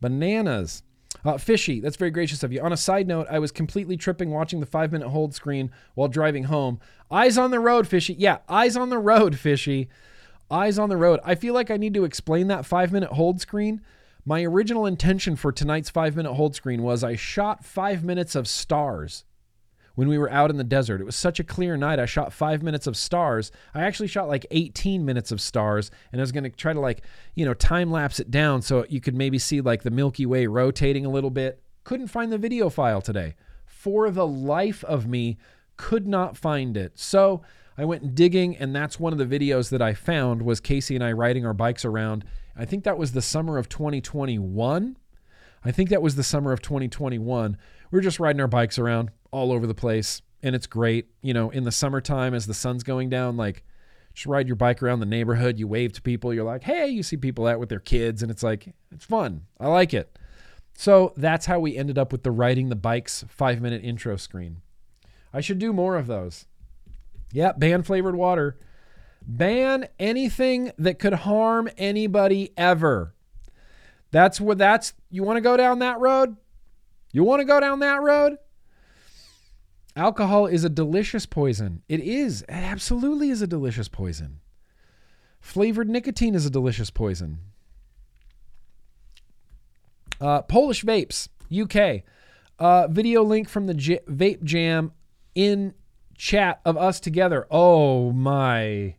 Bananas. Uh, fishy, that's very gracious of you. On a side note, I was completely tripping watching the five minute hold screen while driving home. Eyes on the road, fishy. Yeah, eyes on the road, *laughs* fishy. Eyes on the road. I feel like I need to explain that five minute hold screen. My original intention for tonight's five minute hold screen was I shot five minutes of stars when we were out in the desert. It was such a clear night. I shot five minutes of stars. I actually shot like 18 minutes of stars, and I was going to try to like, you know, time lapse it down so you could maybe see like the Milky Way rotating a little bit. Couldn't find the video file today. For the life of me, could not find it. So I went digging, and that's one of the videos that I found was Casey and I riding our bikes around. I think that was the summer of 2021. I think that was the summer of 2021. We were just riding our bikes around all over the place, and it's great. You know, in the summertime as the sun's going down, like just ride your bike around the neighborhood. You wave to people. You're like, hey, you see people out with their kids, and it's like, it's fun. I like it. So that's how we ended up with the riding the bikes five minute intro screen. I should do more of those. Yeah, ban flavored water. Ban anything that could harm anybody ever. That's what that's you want to go down that road? You want to go down that road? Alcohol is a delicious poison. It is. It absolutely is a delicious poison. Flavored nicotine is a delicious poison. Uh, Polish vapes, UK. Uh, video link from the J- Vape Jam in chat of us together. Oh my.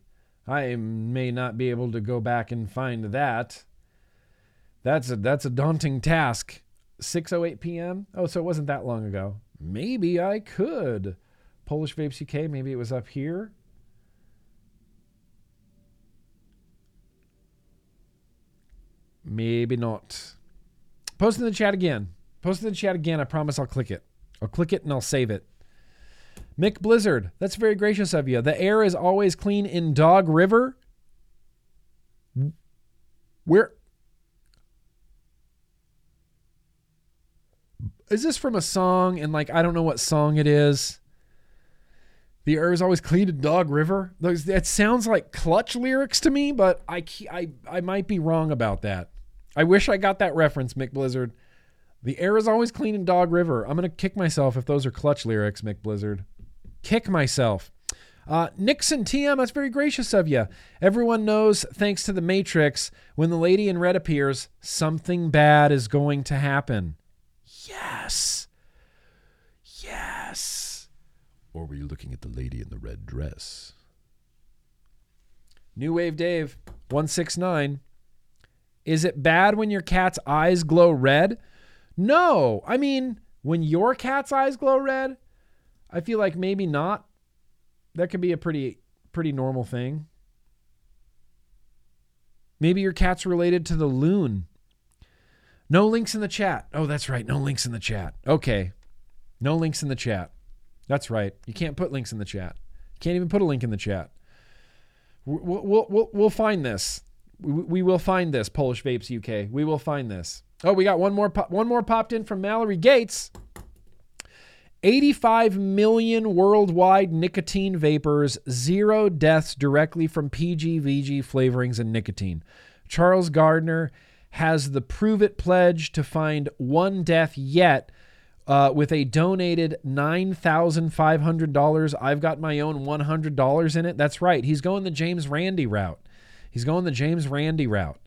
I may not be able to go back and find that. That's a that's a daunting task. 6:08 p.m. Oh, so it wasn't that long ago. Maybe I could. Polish Vapes UK, maybe it was up here. Maybe not. Post in the chat again. Post in the chat again. I promise I'll click it. I'll click it and I'll save it. Mick Blizzard, that's very gracious of you. The air is always clean in Dog River. Where is this from a song? And like, I don't know what song it is. The air is always clean in Dog River. Those that sounds like clutch lyrics to me, but I I I might be wrong about that. I wish I got that reference, Mick Blizzard. The air is always clean in Dog River. I'm gonna kick myself if those are clutch lyrics, Mick Blizzard. Kick myself. Uh, Nixon TM, that's very gracious of you. Everyone knows, thanks to the Matrix, when the lady in red appears, something bad is going to happen. Yes. Yes. Or were you looking at the lady in the red dress? New Wave Dave, 169. Is it bad when your cat's eyes glow red? No. I mean, when your cat's eyes glow red, I feel like maybe not. That could be a pretty pretty normal thing. Maybe your cat's related to the loon. No links in the chat. Oh, that's right. No links in the chat. Okay. No links in the chat. That's right. You can't put links in the chat. You can't even put a link in the chat. We'll, we'll, we'll, we'll find this. We, we will find this, Polish Vapes UK. We will find this. Oh, we got one more pop, one more popped in from Mallory Gates. 85 million worldwide nicotine vapors, zero deaths directly from PGVG flavorings and nicotine. Charles Gardner has the Prove It pledge to find one death yet uh, with a donated $9,500. I've got my own $100 in it. That's right. He's going the James Randi route. He's going the James Randi route.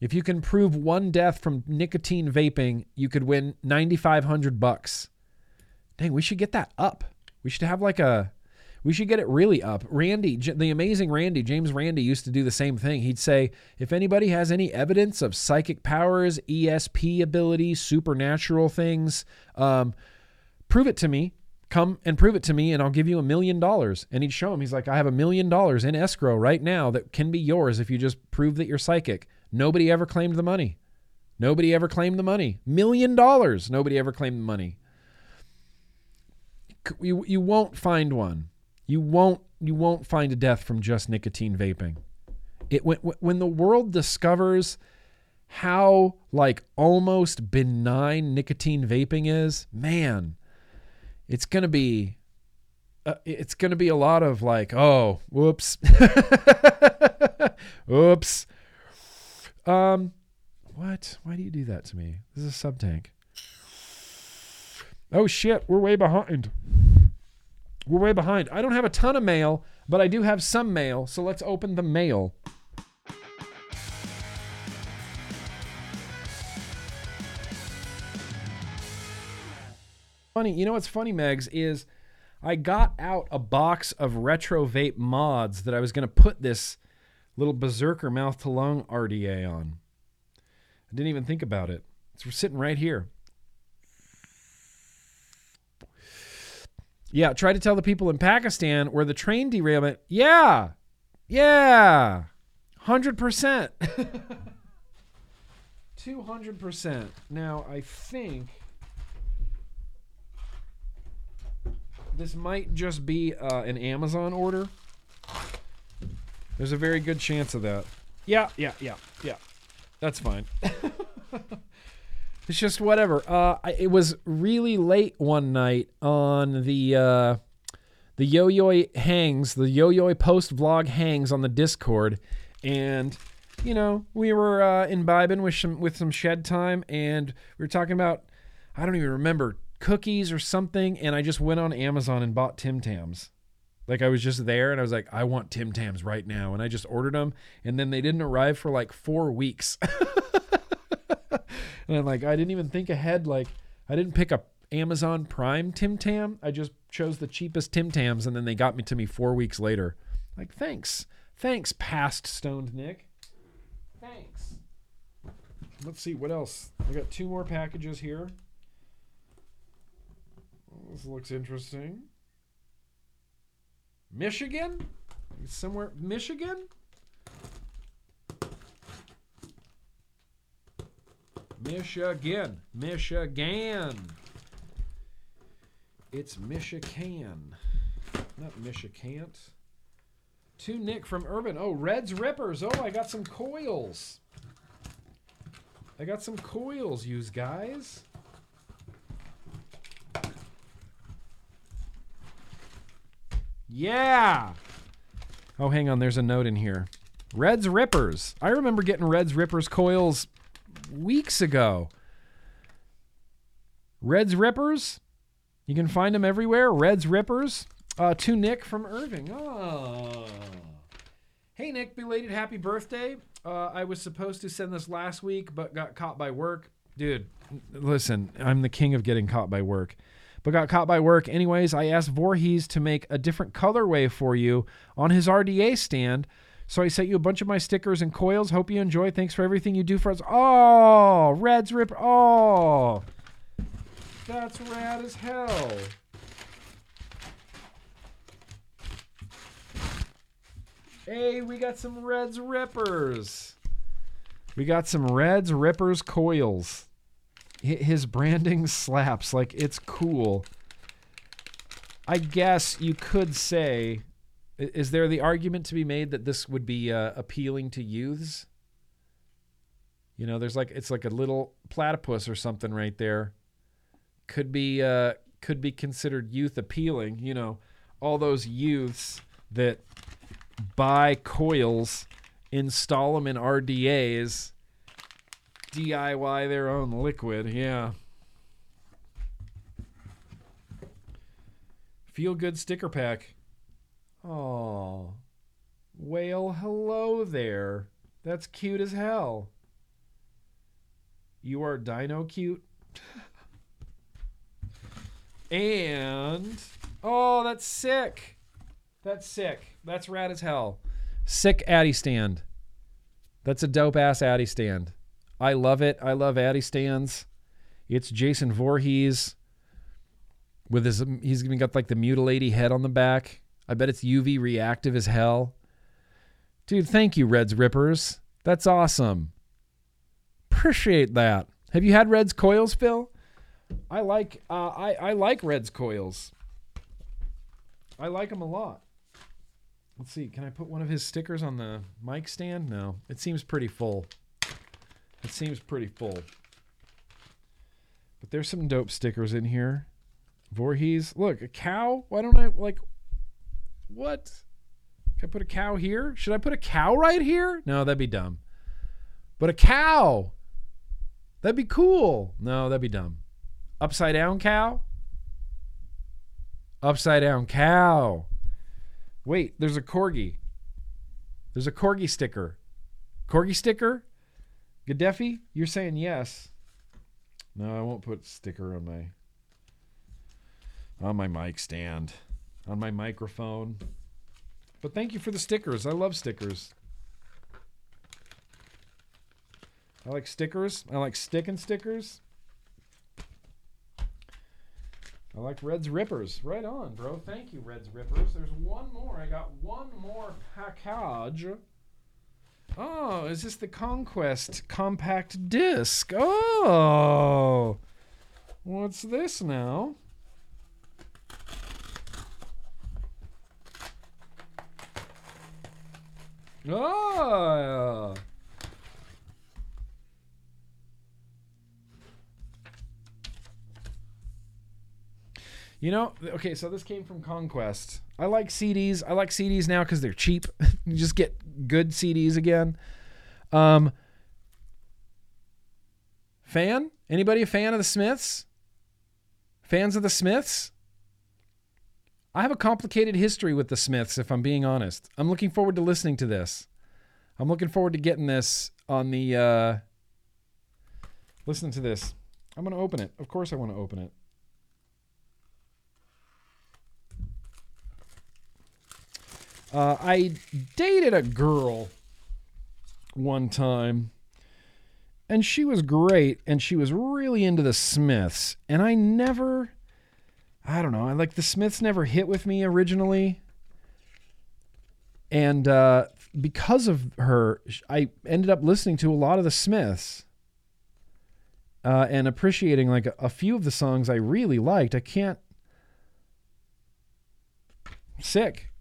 If you can prove one death from nicotine vaping, you could win 9500 bucks. Dang, we should get that up. We should have like a we should get it really up. Randi, the amazing Randi, James Randi used to do the same thing. He'd say, if anybody has any evidence of psychic powers, ESP abilities, supernatural things, um, prove it to me. Come and prove it to me, and I'll give you a million dollars. And he'd show him, he's like, I have a million dollars in escrow right now that can be yours if you just prove that you're psychic. Nobody ever claimed the money. Nobody ever claimed the money. Million dollars. Nobody ever claimed the money. You, you won't find one. You won't you won't find a death from just nicotine vaping. It when when the world discovers how like almost benign nicotine vaping is, man, it's going to be uh, it's going to be a lot of like, oh, whoops. *laughs* Oops. Um what? Why do you do that to me? This is a sub tank. Oh shit, we're way behind. We're way behind. I don't have a ton of mail, but I do have some mail, so let's open the mail. Funny, you know what's funny, Megs, is I got out a box of retro vape mods that I was going to put this little berserker mouth to lung RDA on. I didn't even think about it. It's sitting right here. Yeah, try to tell the people in Pakistan where the train derailment. Yeah. Yeah. 100%. 200%. *laughs* Now, I think this might just be uh, an Amazon order. There's a very good chance of that. Yeah, yeah, yeah, yeah. That's fine. *laughs* It's just whatever. Uh, I, it was really late one night on the uh, the Yo Yo hangs, the Yo Yo post vlog hangs on the Discord, and you know we were uh, imbibing with some with some shed time, and we were talking about I don't even remember cookies or something, and I just went on Amazon and bought Tim Tams. Like I was just there and I was like, I want Tim Tams right now, and I just ordered them, and then they didn't arrive for like four weeks. *laughs* *laughs* and I'm like, I didn't even think ahead. Like, I didn't pick up Amazon Prime Tim Tam. I just chose the cheapest Tim Tams, and then they got me to me four weeks later. Like, thanks, thanks, past stoned Nick. Thanks. Let's see what else. I got two more packages here. This looks interesting. Michigan? Somewhere, Michigan? Michigan. Michigan. It's Michigan. Not Michicant. To Nick from Urban. Oh, Reds Rippers. Oh, I got some coils. I got some coils, use guys. Yeah. Oh, hang on. There's a note in here. Reds Rippers. I remember getting Reds Rippers coils weeks ago. Reds Rippers. You can find them everywhere. Reds Rippers. Uh, to Nick from Irving. Oh. Hey, Nick, belated happy birthday. Uh, I was supposed to send this last week, but got caught by work. Dude, listen, I'm the king of getting caught by work. But got caught by work. Anyways, I asked Voorhees to make a different colorway for you on his RDA stand. So I sent you a bunch of my stickers and coils. Hope you enjoy. Thanks for everything you do for us. Oh, Reds Rip. Oh, that's rad as hell. Hey, we got some Reds Rippers. We got some Reds Rippers coils. His branding slaps. Like, it's cool. I guess you could say, is there the argument to be made that this would be uh, appealing to youths? You know, there's like it's like a little platypus or something right there. Could be uh, could be considered youth appealing. You know, all those youths that buy coils, install them in RDAs, DIY their own liquid. Yeah. Feel good sticker pack. Oh. Whale, hello there. That's cute as hell. You are dino cute. *laughs* and oh, that's sick. That's sick. That's rad as hell. Sick Addy stand. That's a dope ass Addy stand. I love it. I love Addy stands. It's Jason Voorhees with his he's even got like the mutilated head on the back. I bet it's UV reactive as hell. Dude, thank you, Reds Rippers. That's awesome. Appreciate that. Have you had Reds coils, Phil? I like uh, I I like Reds coils. I like them a lot. Let's see. Can I put one of his stickers on the mic stand? No. It seems pretty full. It seems pretty full. But there's some dope stickers in here. Voorhees. Look, a cow? Why don't I like what? Can I put a cow here? Should I put a cow right here? No, that'd be dumb. But a cow. That'd be cool. No, that'd be dumb. Upside down cow? Upside down cow. Wait, there's a corgi. There's a corgi sticker. Corgi sticker? Gaddafi, you're saying yes. No, I won't put sticker on my on my mic stand, on my microphone. But thank you for the stickers. I love stickers. I like stickers. I like sticking stickers. I like Reds Rippers. Right on, bro. Thank you, Reds Rippers. There's one more. I got one more package. Oh, is this the Conquest compact disc? Oh. What's this now? Oh. You know, okay, so this came from Conquest. I like CDs. I like CDs now because they're cheap. *laughs* you just get good CDs again. Um, fan? Anybody a fan of the Smiths? Fans of the Smiths? I have a complicated history with the Smiths, if I'm being honest. I'm looking forward to listening to this. I'm looking forward to getting this on the. Uh, listen to this. I'm going to open it. Of course, I want to open it. Uh, I dated a girl one time, and she was great, and she was really into the Smiths, and I never, I don't know, I like the Smiths never hit with me originally, and uh, because of her, I ended up listening to a lot of the Smiths. Uh, and appreciating like a, a few of the songs I really liked. I can't. Sick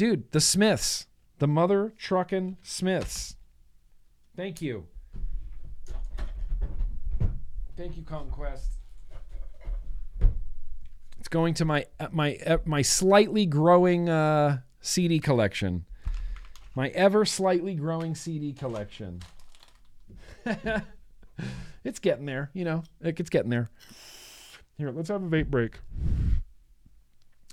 dude, the Smiths, the mother truckin' Smiths. Thank you. Thank you, Conquest. Going to my uh, my uh, my slightly growing uh, CD collection. My ever slightly growing CD collection. *laughs* it's getting there, you know. It's getting there. Here, let's have a vape break.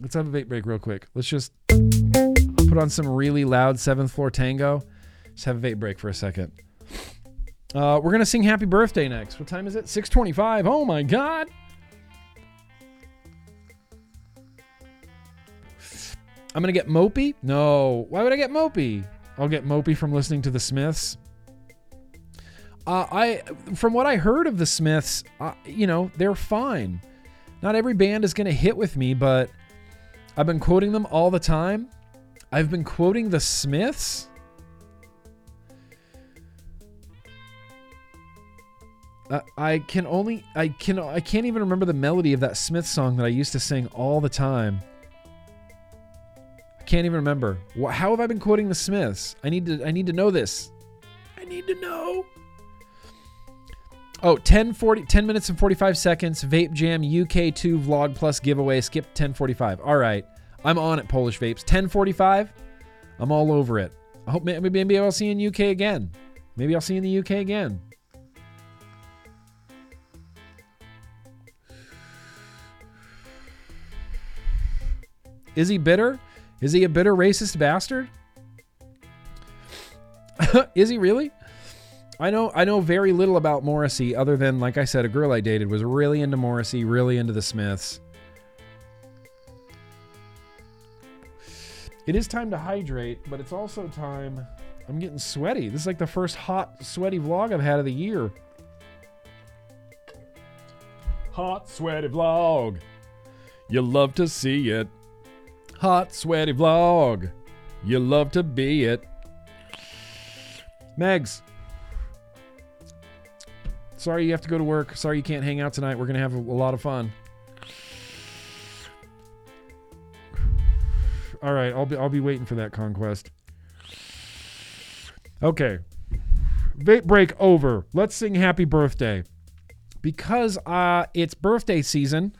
Let's have a vape break real quick. Let's just put on some really loud seventh floor tango. Just have a vape break for a second. Uh, we're gonna sing "Happy Birthday" next. What time is it? Six twenty-five. Oh my god! I'm gonna get mopey. No, why would I get mopey? I'll get mopey from listening to the Smiths. Uh, I, from what I heard of the Smiths, uh, you know, they're fine. Not every band is gonna hit with me, but I've been quoting them all the time. I've been quoting the Smiths. Uh, I can only I can I can't even remember the melody of that Smith song that I used to sing all the time. Can't even remember. How have I been quoting the Smiths? I need to I need to know this. I need to know. Oh, 10, 40, 10 minutes and 45 seconds. Vape Jam UK2 Vlog Plus giveaway. Skip 1045. All right. I'm on it, Polish Vapes. 1045. I'm all over it. I hope maybe, maybe I'll see you in UK again. Maybe I'll see you in the UK again. Is he bitter? Is he a bitter racist bastard? *laughs* Is he really? I know I know very little about Morrissey other than like I said a girl I dated was really into Morrissey, really into the Smiths. It is time to hydrate, but it's also time I'm getting sweaty. This is like the first hot sweaty vlog I've had of the year. Hot sweaty vlog. You love to see it. Hot sweaty vlog. You love to be it. Megs. Sorry you have to go to work. Sorry you can't hang out tonight. We're going to have a, a lot of fun. All right, I'll be I'll be waiting for that conquest. Okay. Vape break over. Let's sing happy birthday. Because uh it's birthday season,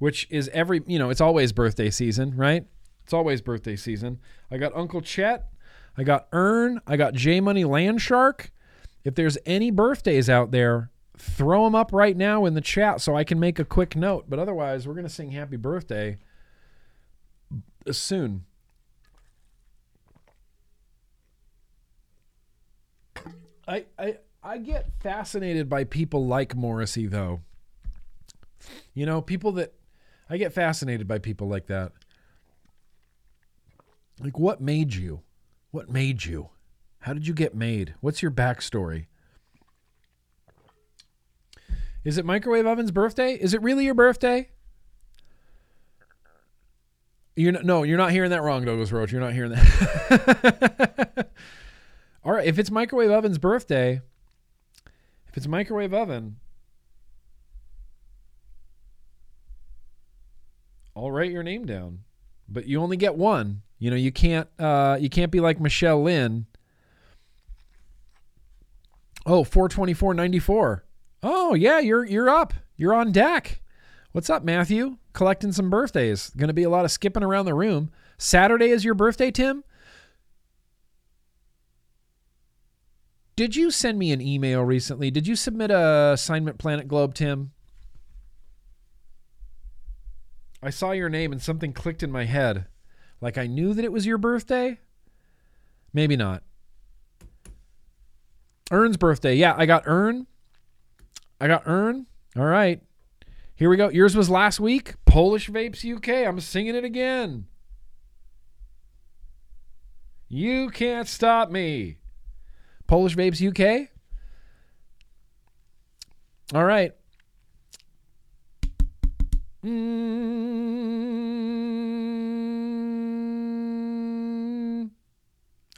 which is every, you know, it's always birthday season, right? It's always birthday season. I got Uncle Chet, I got Earn, I got J Money Landshark. If there's any birthdays out there, throw them up right now in the chat so I can make a quick note. But otherwise, we're going to sing happy birthday soon. I, I I get fascinated by people like Morrissey though. You know, people that I get fascinated by people like that. Like what made you? What made you? How did you get made? What's your backstory? Is it microwave oven's birthday? Is it really your birthday? You're not, no, you're not hearing that wrong, Douglas Roach. You're not hearing that. *laughs* All right, if it's microwave oven's birthday, if it's microwave oven, I'll write your name down. But you only get one. You know, you can't uh you can't be like Michelle Lynn. Oh, 424.94. Oh, yeah, you're you're up. You're on deck. What's up, Matthew? Collecting some birthdays. Going to be a lot of skipping around the room. Saturday is your birthday, Tim? Did you send me an email recently? Did you submit a assignment Planet Globe, Tim? I saw your name and something clicked in my head. Like I knew that it was your birthday? Maybe not. Ern's birthday. Yeah, I got Ern. I got Ern. All right. Here we go. Yours was last week. Polish Vapes UK. I'm singing it again. You can't stop me. Polish Vapes UK. All right. Mm.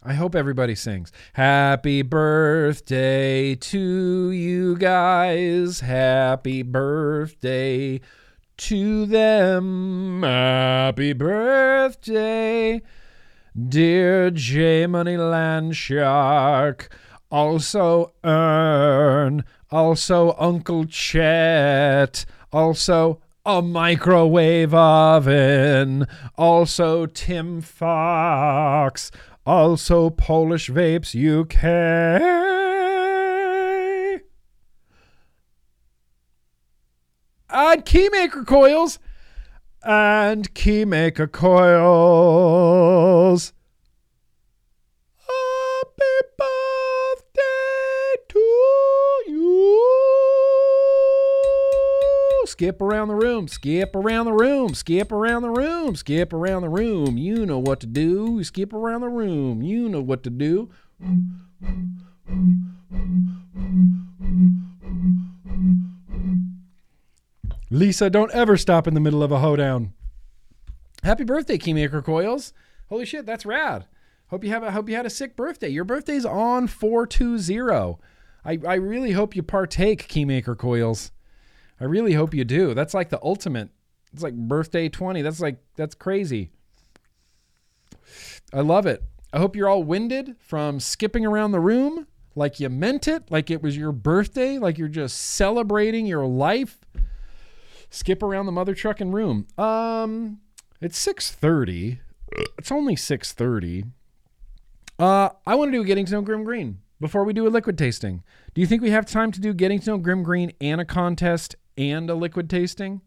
I hope everybody sings. Happy birthday to you guys. Happy birthday to them. Happy birthday, dear J Money Land Shark. Also, Earn. Also, Uncle Chet. Also, a microwave oven, also Tim Fox, also Polish Vapes UK. And Keymaker coils. And Keymaker coils. Skip around the room, skip around the room, skip around the room, skip around the room. You know what to do. Skip around the room. You know what to do. Lisa, don't ever stop in the middle of a hoedown. Happy birthday, Keymaker Coils. Holy shit, that's rad. Hope you have a hope you had a sick birthday. Your birthday's on 420. I, I really hope you partake, Keymaker Coils. I really hope you do. That's like the ultimate. It's like birthday 20. That's like that's crazy. I love it. I hope you're all winded from skipping around the room like you meant it, like it was your birthday, like you're just celebrating your life. Skip around the mother trucking room. Um it's 6:30. It's only 6:30. Uh I want to do getting to know Grimm Green before we do a liquid tasting. Do you think we have time to do getting to know Grimm Green and a contest and a liquid tasting?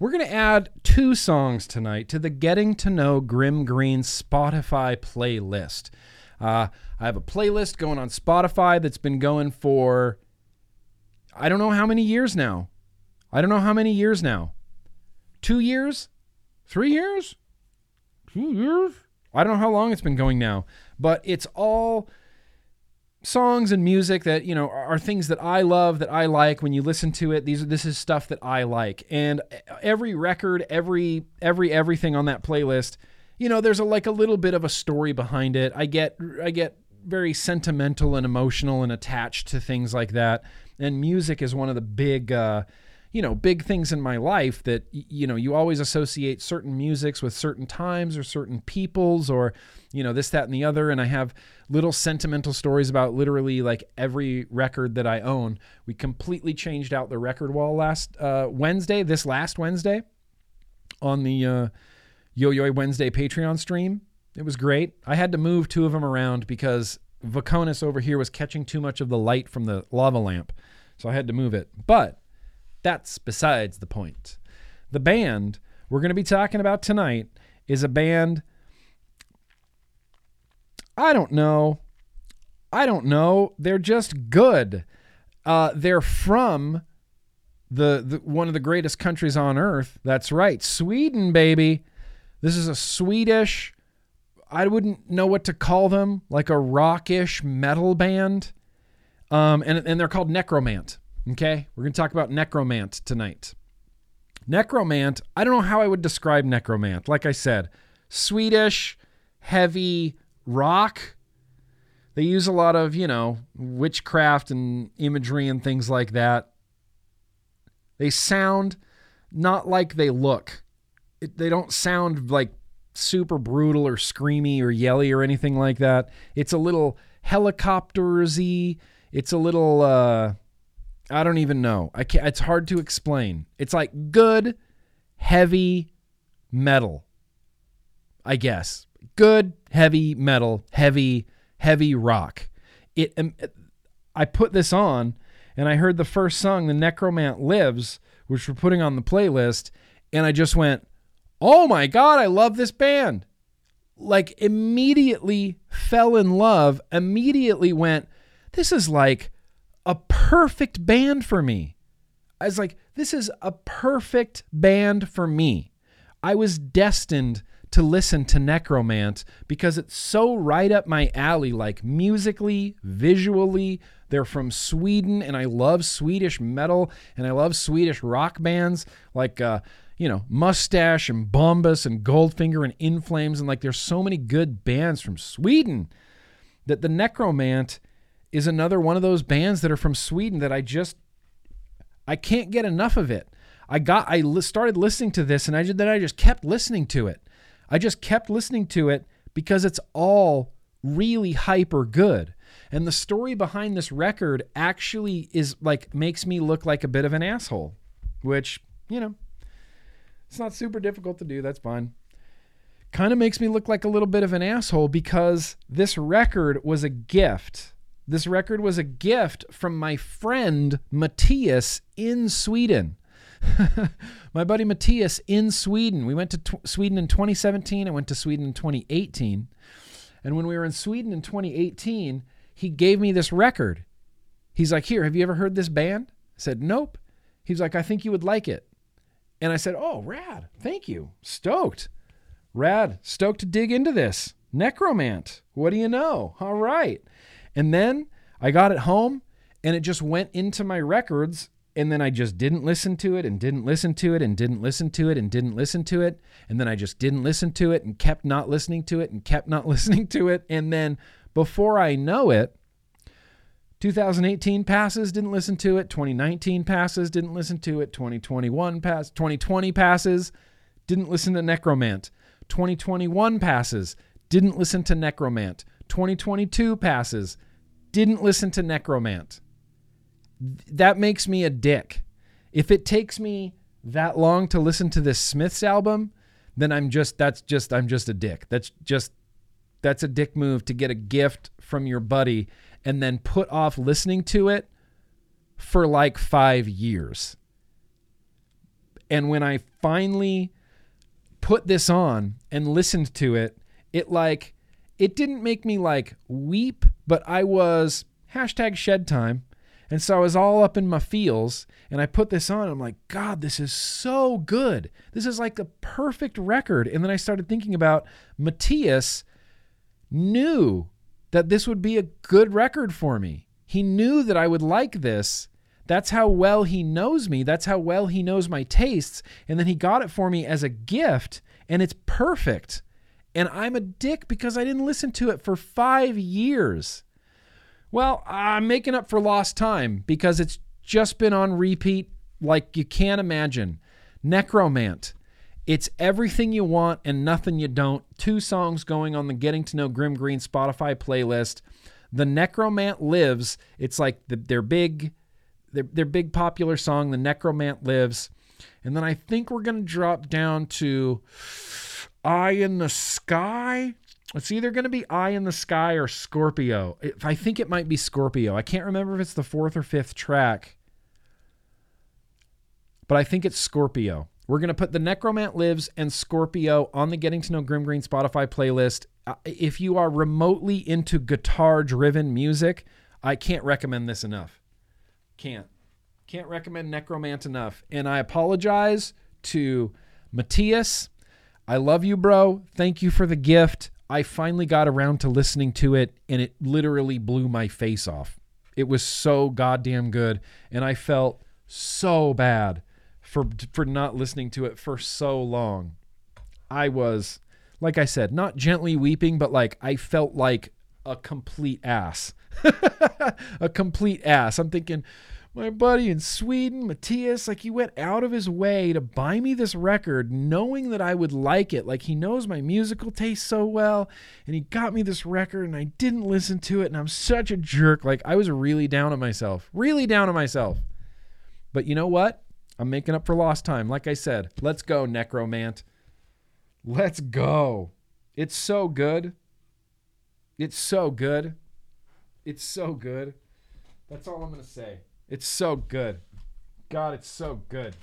We're going to add two songs tonight to the Getting to Know Grimm Green Spotify playlist. Uh, I have a playlist going on Spotify that's been going for I don't know how many years now. I don't know how many years now. Two years? Three years? Two years? I don't know how long it's been going now, but it's all songs and music that you know are things that I love that I like when you listen to it these this is stuff that I like and every record every every everything on that playlist you know there's a like a little bit of a story behind it. I get I get very sentimental and emotional and attached to things like that. And music is one of the big uh you know big things in my life that you know you always associate certain musics with certain times or certain peoples or you know this that and the other. And i have little sentimental stories about literally like every record that i own. We completely changed out the record wall last uh, wednesday this last wednesday on the uh, yo yo wednesday patreon stream it was great i had to move two of them around because vaconis over here was catching too much of the light from the lava lamp so i had to move it but that's besides the point. The band we're going to be talking about tonight is a band. I don't know. I don't know. They're just good. Uh, they're from the, the one of the greatest countries on earth. That's right, Sweden, baby. This is a Swedish. I wouldn't know what to call them, like a rockish metal band. Um, and, and they're called Necromant. Okay, we're going to talk about Necromant tonight. Necromant, I don't know how I would describe Necromant. Like I said, Swedish, heavy rock. They use a lot of, you know, witchcraft and imagery and things like that. They sound not like they look. It, they don't sound like super brutal or screamy or yelly or anything like that. It's a little helicoptersy. It's a little uh I don't even know. I can't, it's hard to explain. It's like good, heavy metal. I guess good, heavy metal, heavy, heavy rock. It. Um, I put this on, and I heard the first song, "The Necromant Lives," which we're putting on the playlist, and I just went, "Oh my god, I love this band!" Like immediately fell in love. Immediately went, "This is like." a perfect band for me. I was like, this is a perfect band for me. I was destined to listen to Necromant because it's so right up my alley, like musically, visually. They're from Sweden, and I love Swedish metal and I love Swedish rock bands like, uh, you know, Mustasch and Bombus and Goldfinger and In Flames. And like, there's so many good bands from Sweden that the Necromant is another one of those bands that are from Sweden that I just I can't get enough of it. I got I started listening to this and I just, then I just kept listening to it. I just kept listening to it because it's all really hyper good. And the story behind this record actually is like makes me look like a bit of an asshole, which, you know, it's not super difficult to do. That's fine. Kind of makes me look like a little bit of an asshole because this record was a gift. This record was a gift from my friend Matthias in Sweden. *laughs* my buddy Matthias in Sweden. We went to tw- Sweden in 2017. I went to Sweden in 2018. And when we were in Sweden in 2018, he gave me this record. He's like, Here, have you ever heard this band? I said, Nope. He's like, I think you would like it. And I said, Oh, rad. Thank you. Stoked. Rad. Stoked to dig into this. Nekromant. What do you know? All right. And then I got it home and it just went into my records. And then I just didn't listen to it and didn't listen to it and didn't listen to it and didn't listen to it. And then I just didn't listen to it and kept not listening to it and kept not *laughs* listening to it. And then before I know it, 2018 passes, didn't listen to it. 2019 passes, didn't listen to it. 2021 pass, 2020 passes, didn't listen to Nekromant. 2021 passes, didn't listen to Nekromant. 2022 passes, didn't listen to Nekromant. That makes me a dick. If it takes me that long to listen to this Smiths album, then I'm just that's just I'm just a dick. That's just that's a dick move to get a gift from your buddy and then put off listening to it for like 5 years. And when I finally put this on and listened to it, it like it didn't make me like weep, but I was hashtag shed time. And so I was all up in my feels and I put this on. I'm like, God, this is so good. This is like the perfect record. And then I started thinking about Matthias knew that this would be a good record for me. He knew that I would like this. That's how well he knows me. That's how well he knows my tastes. And then he got it for me as a gift, and it's perfect. And I'm a dick because I didn't listen to it for five years. Well, I'm making up for lost time because it's just been on repeat like you can't imagine. Nekromant. It's everything you want and nothing you don't. Two songs going on the Getting to Know Grimm Green Spotify playlist. The Nekromant Lives. It's like the, their big, their, their big popular song, The Nekromant Lives. And then I think we're going to drop down to Eye in the Sky. It's either going to be Eye in the Sky or Scorpio. I think it might be Scorpio. I can't remember if it's the fourth or fifth track, but I think it's Scorpio. We're going to put the Nekromant Lives and Scorpio on the Getting to Know Grimm Green Spotify playlist. Uh, If you are remotely into guitar driven music, I can't recommend this enough. Can't. Can't recommend Nekromant enough. And I apologize to Matthias. I love you, bro. Thank you for the gift. I finally got around to listening to it, and it literally blew my face off. It was so goddamn good, and I felt so bad for for not listening to it for so long. I was, like I said, not gently weeping, but like I felt like a complete ass. *laughs* a complete ass. I'm thinking, my buddy in Sweden, Matthias, like he went out of his way to buy me this record, knowing that I would like it. Like he knows my musical taste so well, and he got me this record, and I didn't listen to it, and I'm such a jerk. Like I was really down on myself, really down on myself. But you know what? I'm making up for lost time. Like I said, let's go, Nekromant. Let's go. It's so good. It's so good. It's so good. That's all I'm going to say. It's so good. God, it's so good.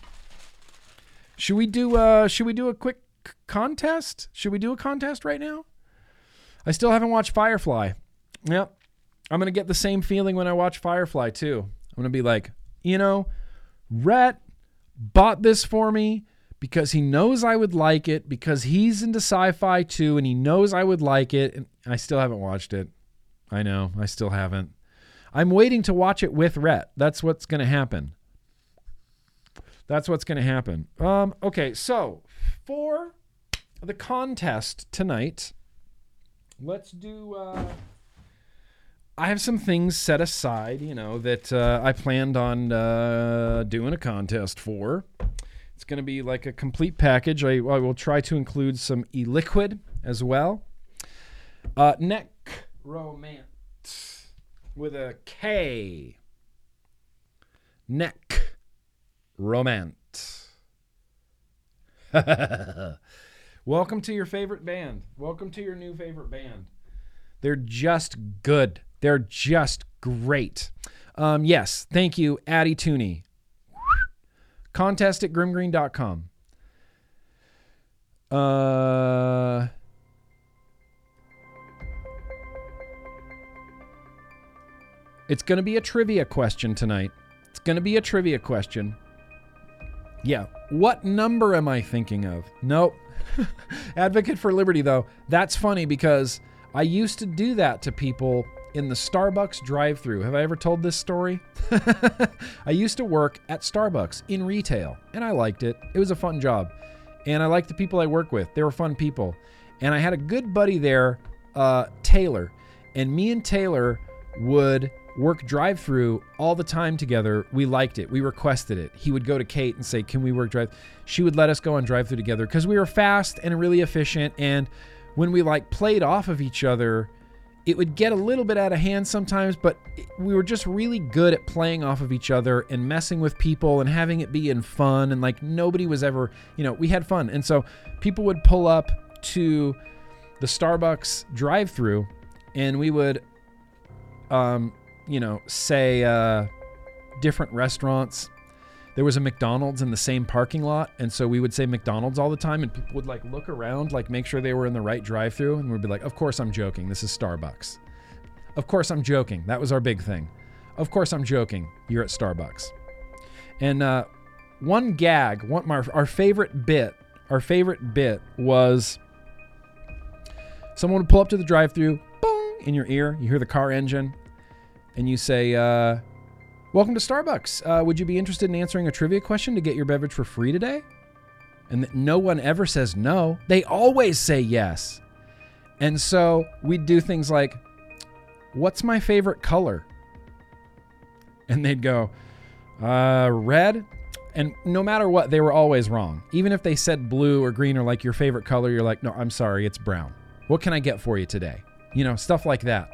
Should we do uh should we do a quick contest? Should we do a contest right now? I still haven't watched Firefly. Yep. I'm going to get the same feeling when I watch Firefly too. I'm going to be like, you know, Rhett bought this for me because he knows I would like it because he's into sci-fi too and he knows I would like it and I still haven't watched it. I know, I still haven't. I'm waiting to watch it with Rhett. That's what's going to happen. That's what's going to happen. Um okay, so for the contest tonight, let's do uh I have some things set aside, you know, that uh, I planned on uh, doing a contest for. It's going to be like a complete package. I, I will try to include some e-liquid as well. Uh, neck romance with a K. Neck romance. *laughs* Welcome to your favorite band. Welcome to your new favorite band. They're just good. They're just great. Um, yes, thank you, Addie Tooney. Contest at grimmgreen.com. Uh, it's going to be a trivia question tonight. It's going to be a trivia question. Yeah. What number am I thinking of? Nope. *laughs* Advocate for Liberty, though. That's funny because I used to do that to people in the Starbucks drive through. Have I ever told this story? *laughs* I used to work at Starbucks in retail, and I liked it. It was a fun job. And I liked the people I work with. They were fun people. And I had a good buddy there, uh, Taylor. And me and Taylor would work drive through all the time together. We liked it. We requested it. He would go to Kate and say, Can we work drive? She would let us go on drive through together because we were fast and really efficient. And when we like played off of each other, it would get a little bit out of hand sometimes, but we were just really good at playing off of each other and messing with people and having it be in fun. And like nobody was ever, you know, we had fun. And so people would pull up to the Starbucks drive through and we would, um, you know, say uh, different restaurants. There was a McDonald's in the same parking lot, and so we would say McDonald's all the time, and people would like look around, like make sure they were in the right drive-through, and we'd be like, "Of course I'm joking. This is Starbucks." Of course I'm joking. That was our big thing. Of course I'm joking. You're at Starbucks. And uh, one gag, one our, our favorite bit, our favorite bit was someone would pull up to the drive-through, boom, in your ear. You hear the car engine, and you say, uh, Welcome to Starbucks. Uh, would you be interested in answering a trivia question to get your beverage for free today? And no one ever says no. They always say yes. And so we'd do things like, What's my favorite color? And they'd go, uh, Red. And no matter what, they were always wrong. Even if they said blue or green or like your favorite color, you're like, No, I'm sorry, it's brown. What can I get for you today? You know, stuff like that.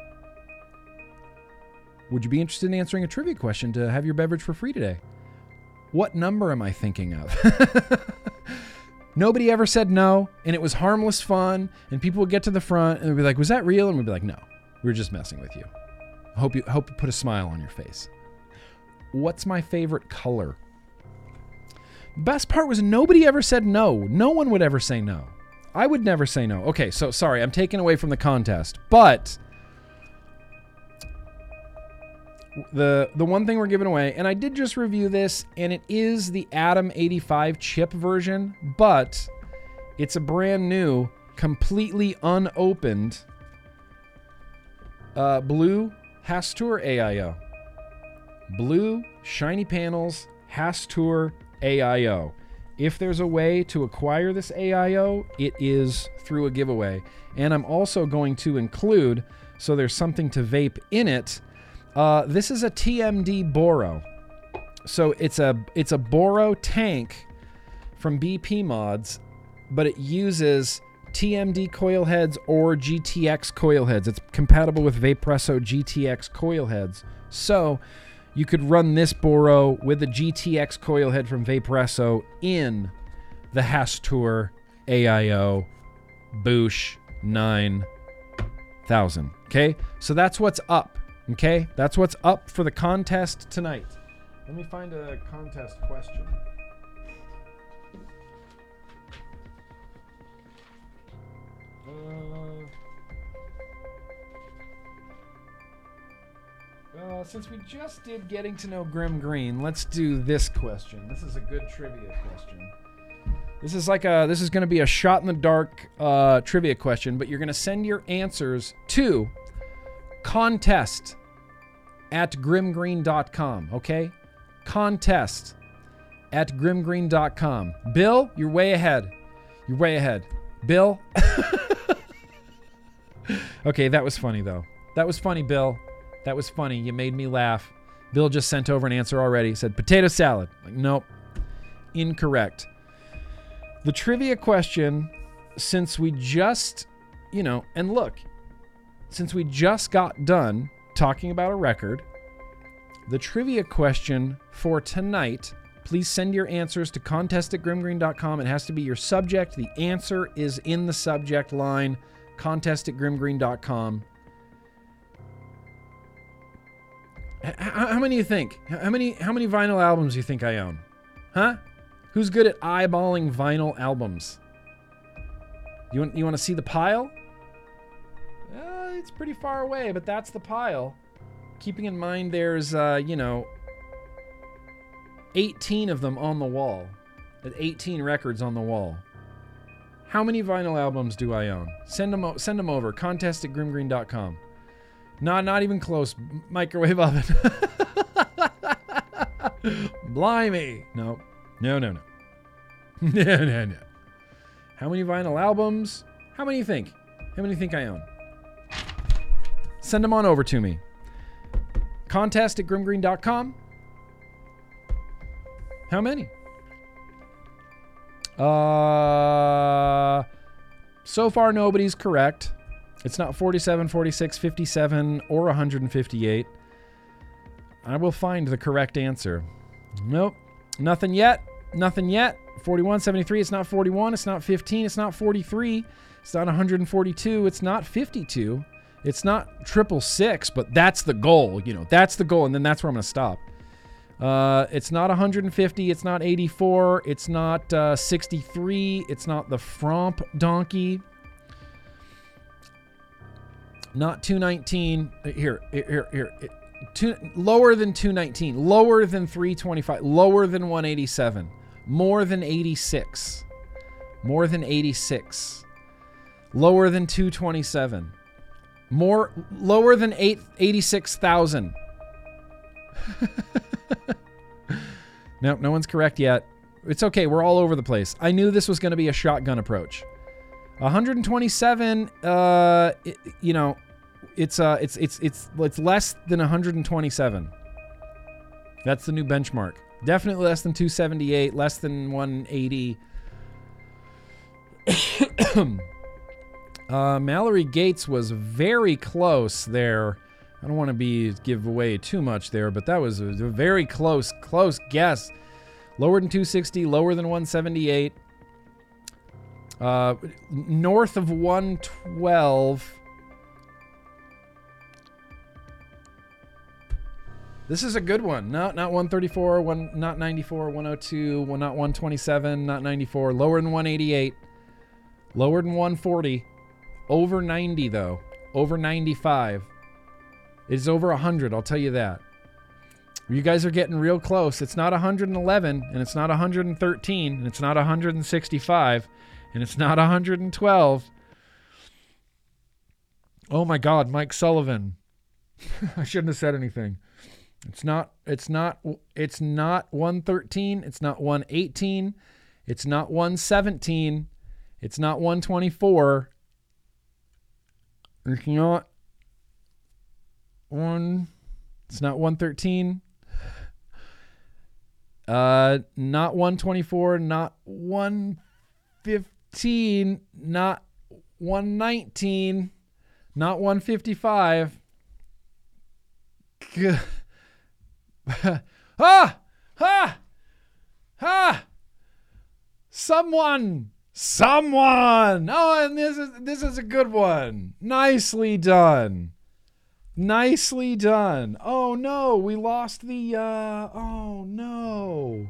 Would you be interested in answering a trivia question to have your beverage for free today? What number am I thinking of? *laughs* Nobody ever said no, and it was harmless fun, and people would get to the front and they'd be like, "Was that real?" And we'd be like, "No, we were just messing with you." Hope you hope you put a smile on your face. What's my favorite color? The best part was nobody ever said no. No one would ever say no. I would never say no. Okay, so sorry, I'm taking away from the contest, but the the one thing we're giving away, and I did just review this, and it is the Atom 85 chip version, but it's a brand new, completely unopened uh, blue Hastur AIO. Blue shiny panels Hastur AIO. If there's a way to acquire this AIO, it is through a giveaway. And I'm also going to include, so there's something to vape in it, uh, this is a TMD Boro. So it's a it's a Boro tank from BP Mods, but it uses TMD coil heads or GTX coil heads. It's compatible with Vaporesso GTX coil heads. So you could run this Boro with a GTX coil head from Vaporesso in the Hastur AIO Boosh 9000. Okay? So that's what's up. Okay, that's what's up for the contest tonight. Let me find a contest question. Uh, uh, since we just did getting to know Grimm Green, let's do this question. This is a good trivia question. This is like a this is going to be a shot in the dark uh, trivia question, but you're going to send your answers to contest at grimmgreen.com, okay? Contest at grimmgreen.com. Bill, you're way ahead. You're way ahead. Bill? *laughs* okay, that was funny though. That was funny, Bill. That was funny. You made me laugh. Bill just sent over an answer already. He said potato salad. Like, nope. Incorrect. The trivia question, since we just, you know, and look, since we just got done talking about a record, the trivia question for tonight, please send your answers to contest at grimmgreen.com. It has to be your subject. The answer is in the subject line, contest at grimmgreen.com. How, many you think? How many how many vinyl albums do you think I own? Huh? Who's good at eyeballing vinyl albums? You want you want to see the pile? It's pretty far away, but that's the pile. Keeping in mind there's uh, you know 18 of them on the wall. There's 18 records on the wall. How many vinyl albums do I own? Send them o- send them over. Contest at grimmgreen.com. No, not even close. Microwave oven. *laughs* Blimey. No. No, no, no. *laughs* no, no, no. How many vinyl albums? How many you think? How many you think I own? Send them on over to me. Contest at grimmgreen.com. How many? Uh so far nobody's correct. It's not 47, 46, 57 or 158. I will find the correct answer. Nope. Nothing yet. Nothing yet. 41, 73. It's not 41. It's not 15. It's not 43. It's not 142. It's not 52. It's not triple six, but that's the goal. You know, that's the goal. And then that's where I'm going to stop. Uh, it's not 150. It's not 84. It's not uh, 63. It's not the Fromp donkey. Not 219. Uh, Here, here, here. here. Two, lower than 219. Lower than 325. Lower than 187. More than 86. More than 86. Lower than 227. More lower than 8 86,000. *laughs* no, no one's correct yet. It's okay. We're all over the place. I knew this was going to be a shotgun approach. 127 uh it- you know, it's uh it's it's it's it's less than 127. That's the new benchmark. Definitely less than 278, less than 180. *coughs* *coughs* uh, Mallory Gates was very close there. I don't want to be give away too much there, but that was a, a very close close guess. Lower than 260, lower than 178. Uh, north of 112. This is a good one. No, not 134, one, not 94, 102, one, not 127, not 94. Lower than 188. Lower than 140. Over 90, though. Over 95. It's over 100, I'll tell you that. You guys are getting real close. It's not 111, and it's not 113, and it's not 165, and it's not 112. Oh my God, Mike Sullivan. *laughs* I shouldn't have said anything. It's not it's not it's not 113, it's not 118, it's not 117, it's not 124. It's not one it's not 113. Uh not 124, not 115, not 119, not 155. G- *laughs* ah! Ah! Ah! Someone! Someone! Oh, and this is this is a good one. Nicely done. Nicely done. Oh no, we lost the uh oh no.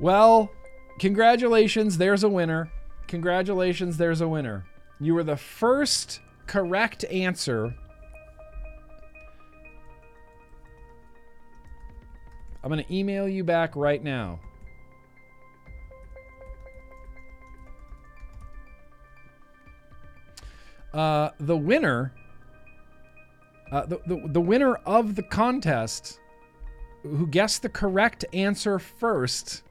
Well, congratulations, there's a winner. Congratulations, there's a winner. You were the first correct answer I'm going to email you back right now. Uh, the winner, uh, the, the, the winner of the contest, who guessed the correct answer first,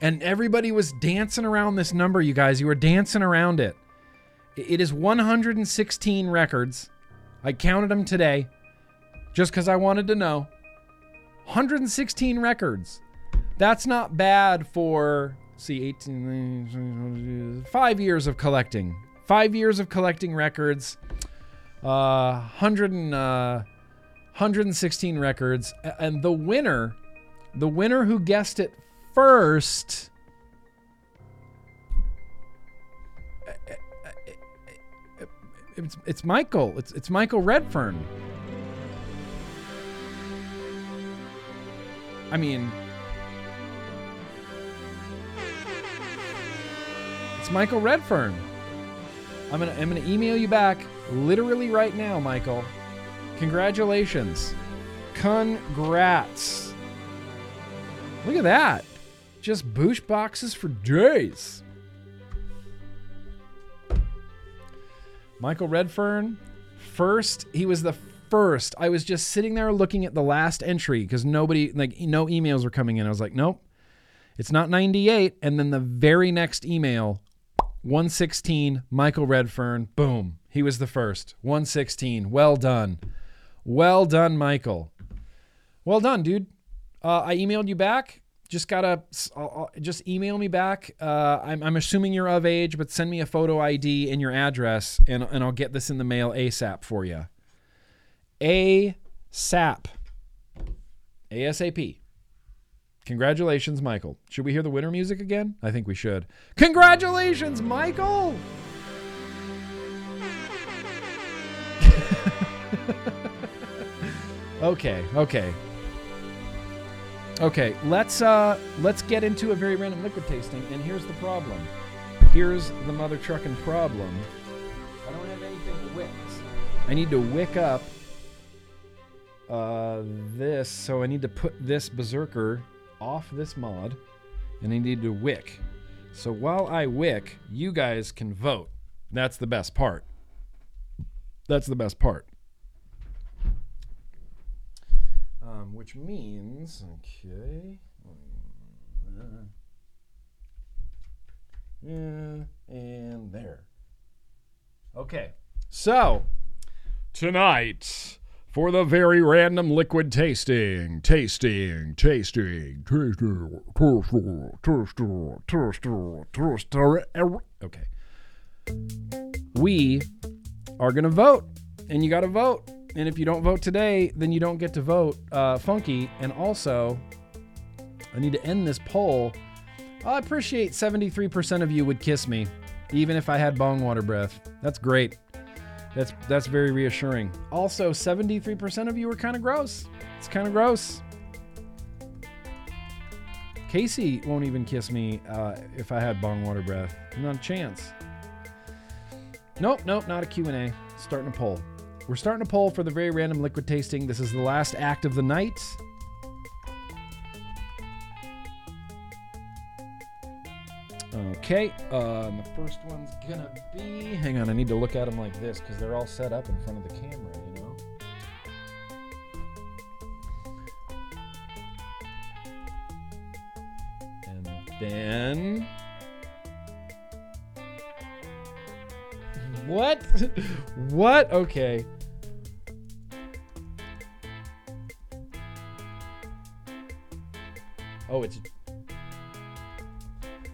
and everybody was dancing around this number, you guys. You were dancing around it. It is 116 records. I counted them today just because I wanted to know. 116 records. That's not bad for, see, 18, five years of collecting. Five years of collecting records. Uh, 100 and, uh, 116 records. And the winner, the winner who guessed it first. It's, it's Michael. It's, it's Michael Redfern. I mean, it's Michael Redfern. I'm gonna I'm gonna email you back literally right now, Michael. Congratulations. Congrats. Look at that. Just boosh boxes for days. Michael Redfern, first, he was the first. I was just sitting there looking at the last entry because nobody, like, no emails were coming in. I was like, nope, it's not 98. And then the very next email, 116, Michael Redfern, boom, he was the first. 116, well done. Well done, Michael. Well done, dude. Uh, I emailed you back. Just gotta uh, just email me back. Uh, I'm, I'm assuming you're of age, but send me a photo ID and your address, and, and I'll get this in the mail ASAP for you. ASAP. ASAP. Congratulations, Michael. Should we hear the winter music again? I think we should. Congratulations, Michael! *laughs* okay, okay. Okay, let's uh let's get into a very random liquid tasting, and here's the problem. Here's the mother trucking problem. I don't have anything wicked. I need to wick up uh this, so I need to put this berserker off this mod, and I need to wick. So while I wick, you guys can vote. That's the best part. That's the best part. Um, which means, okay. Yeah, and there. Okay. So, tonight, for the very random liquid tasting, tasting, tasting, tasting, tasting, tasting, tasting, tasting. Okay. We are going to vote, and you got to vote. And if you don't vote today, then you don't get to vote uh, funky. And also, I need to end this poll. I appreciate 73% of you would kiss me, even if I had bong water breath. That's great. That's that's very reassuring. Also, 73% of you are kind of gross. It's kind of gross. Casey won't even kiss me uh, if I had bong water breath. Not a chance. Nope, nope, not a Q&A. Starting a poll. We're starting a poll for the very random liquid tasting. This is the last act of the night. Okay, uh, and the first one's gonna be. Hang on, I need to look at them like this because they're all set up in front of the camera, you know? And then. What? *laughs* what? Okay. Oh, it's.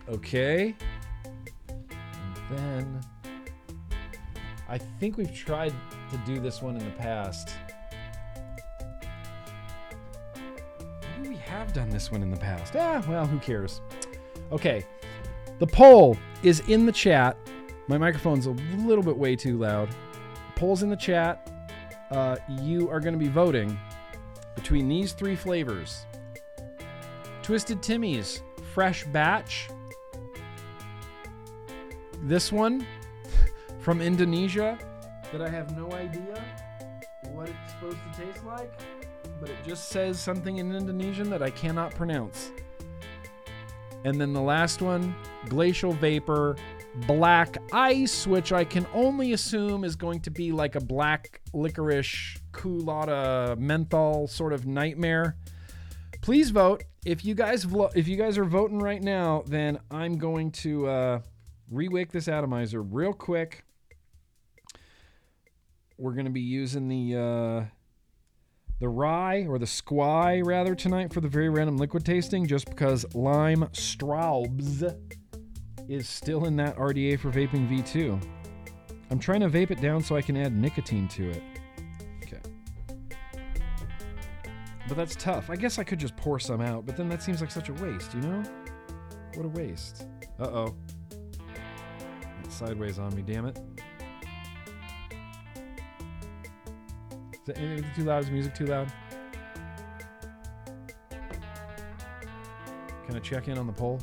Okay. And then. I think we've tried to do this one in the past. Maybe we have done this one in the past. Ah, well, who cares? Okay. The poll is in the chat. My microphone's a little bit way too loud. Polls in the chat. Uh, you are going to be voting between these three flavors Twisted Timmy's Fresh Batch. This one *laughs* from Indonesia that I have no idea what it's supposed to taste like, but it just says something in Indonesian that I cannot pronounce. And then the last one, Glacial Vapor Black Ice, which I can only assume is going to be like a black licorice koolada menthol sort of nightmare. Please vote. If you guys vlo- if you guys are voting right now, then I'm going to uh, re-wake this atomizer real quick. we're going to be using the uh, the rye or the squy rather tonight for the very random liquid tasting, just because lime Straubs is still in that RDA for vaping V2. I'm trying to vape it down so I can add nicotine to it. Okay. But that's tough. I guess I could just pour some out, but then that seems like such a waste, you know? What a waste. Uh oh. Sideways on me, damn it. Is it anything too loud? Is music too loud? Can I check in on the poll?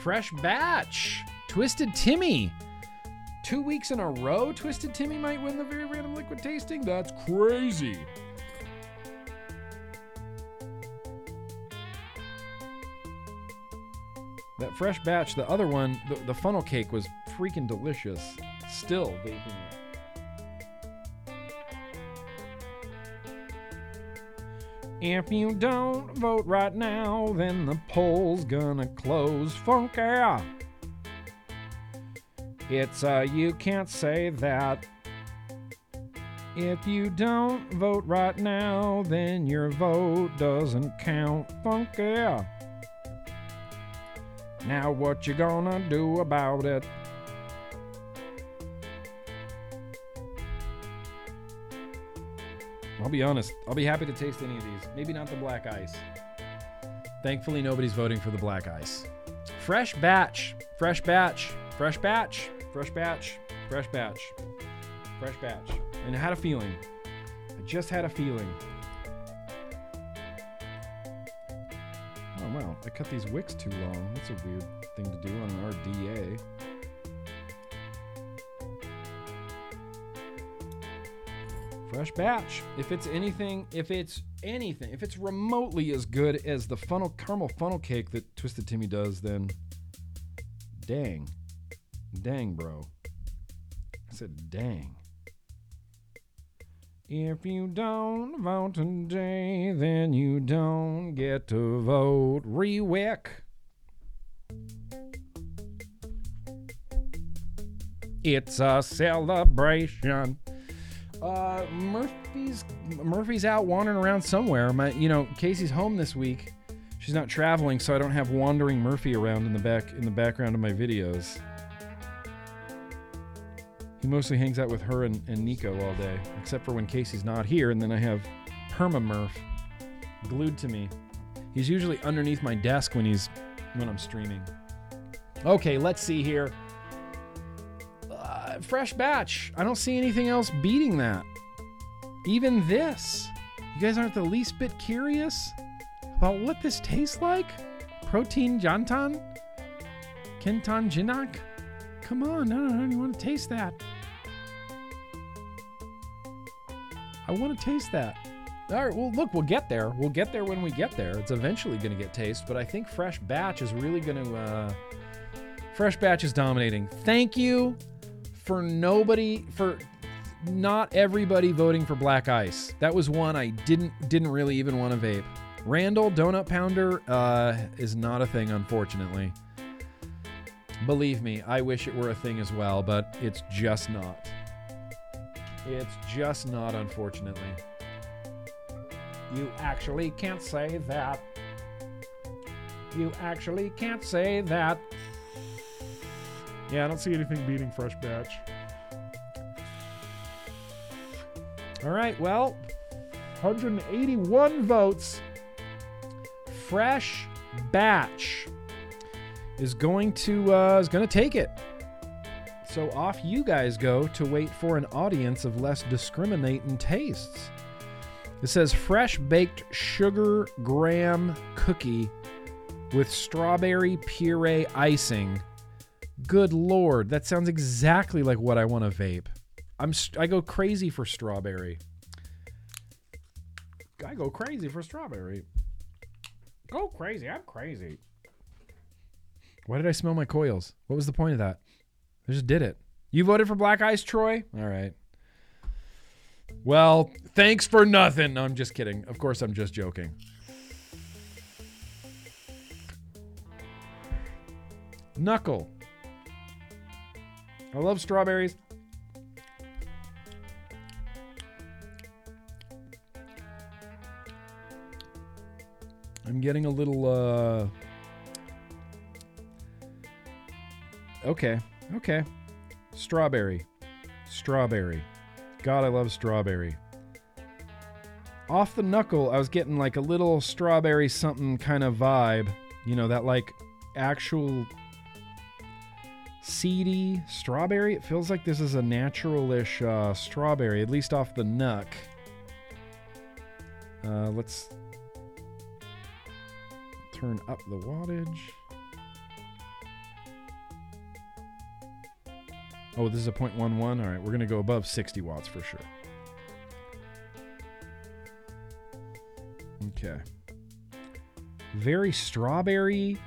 Fresh batch. Twisted Timmy. Two weeks in a row, Twisted Timmy might win the very random liquid tasting? That's crazy. That fresh batch, the other one, the, the funnel cake was freaking delicious. Still vaping it. If you don't vote right now, then the poll's gonna close. Funk Funky. It's uh, you can't say that. If you don't vote right now, then your vote doesn't count. Funk Funky. Now what you gonna do about it? I'll be honest. I'll be happy to taste any of these. Maybe not the black ice. Thankfully, nobody's voting for the black ice. Fresh batch. Fresh batch. Fresh batch. Fresh batch. Fresh batch. Fresh batch. And I had a feeling. I just had a feeling. Wow, I cut these wicks too long. That's a weird thing to do on an RDA. Fresh batch. If it's anything, if it's anything, if it's remotely as good as the funnel caramel funnel cake that Twisted Timmy does, then dang. Dang, bro. I said dang. If you don't vote today, then you don't get to vote. Rewick. It's a celebration. Uh, Murphy's Murphy's out wandering around somewhere. My, you know, Casey's home this week. She's not traveling, so I don't have wandering Murphy around in the back in the background of my videos. He mostly hangs out with her and, and Nico all day, except for when Casey's not here, and then I have Perma Murph glued to me. He's usually underneath my desk when he's when I'm streaming. Okay, let's see here. Uh, fresh batch. I don't see anything else beating that. Even this. You guys aren't the least bit curious about what this tastes like? Protein jantan? Kentan jinak? Come on, no, no, no, you want to taste that. I want to taste that. All right, well, look, we'll get there. We'll get there when we get there. It's eventually going to get taste, but I think Fresh Batch is really going to. Uh, Fresh Batch is dominating. Thank you for nobody for not everybody voting for Black Ice. That was one I didn't didn't really even want to vape. Randall Donut Pounder uh, is not a thing, unfortunately. Believe me, I wish it were a thing as well, but it's just not. It's just not, unfortunately. You actually can't say that. You actually can't say that. Yeah, I don't see anything beating Fresh Batch. All right, well, 181 votes. Fresh Batch is going to uh, is going to take it. So off you guys go to wait for an audience of less discriminating tastes. It says fresh baked sugar graham cookie with strawberry puree icing. Good lord, that sounds exactly like what I want to vape. I'm st- I go crazy for strawberry. I go crazy for strawberry. Go crazy, I'm crazy. Why did I smell my coils? What was the point of that? I just did it. You voted for Black Eyes Troy? All right. Well, thanks for nothing. No, I'm just kidding. Of course, I'm just joking. Knuckle. I love strawberries. I'm getting a little uh Okay. Okay. Strawberry. Strawberry. God, I love strawberry. Off the knuckle, I was getting like a little strawberry something kind of vibe. You know, that like actual seedy strawberry. It feels like this is a naturalish uh, strawberry, at least off the nuck. Uh, let's turn up the wattage. Oh, this is a 0.11. All right, we're going to go above 60 watts for sure. Okay. Very strawberry,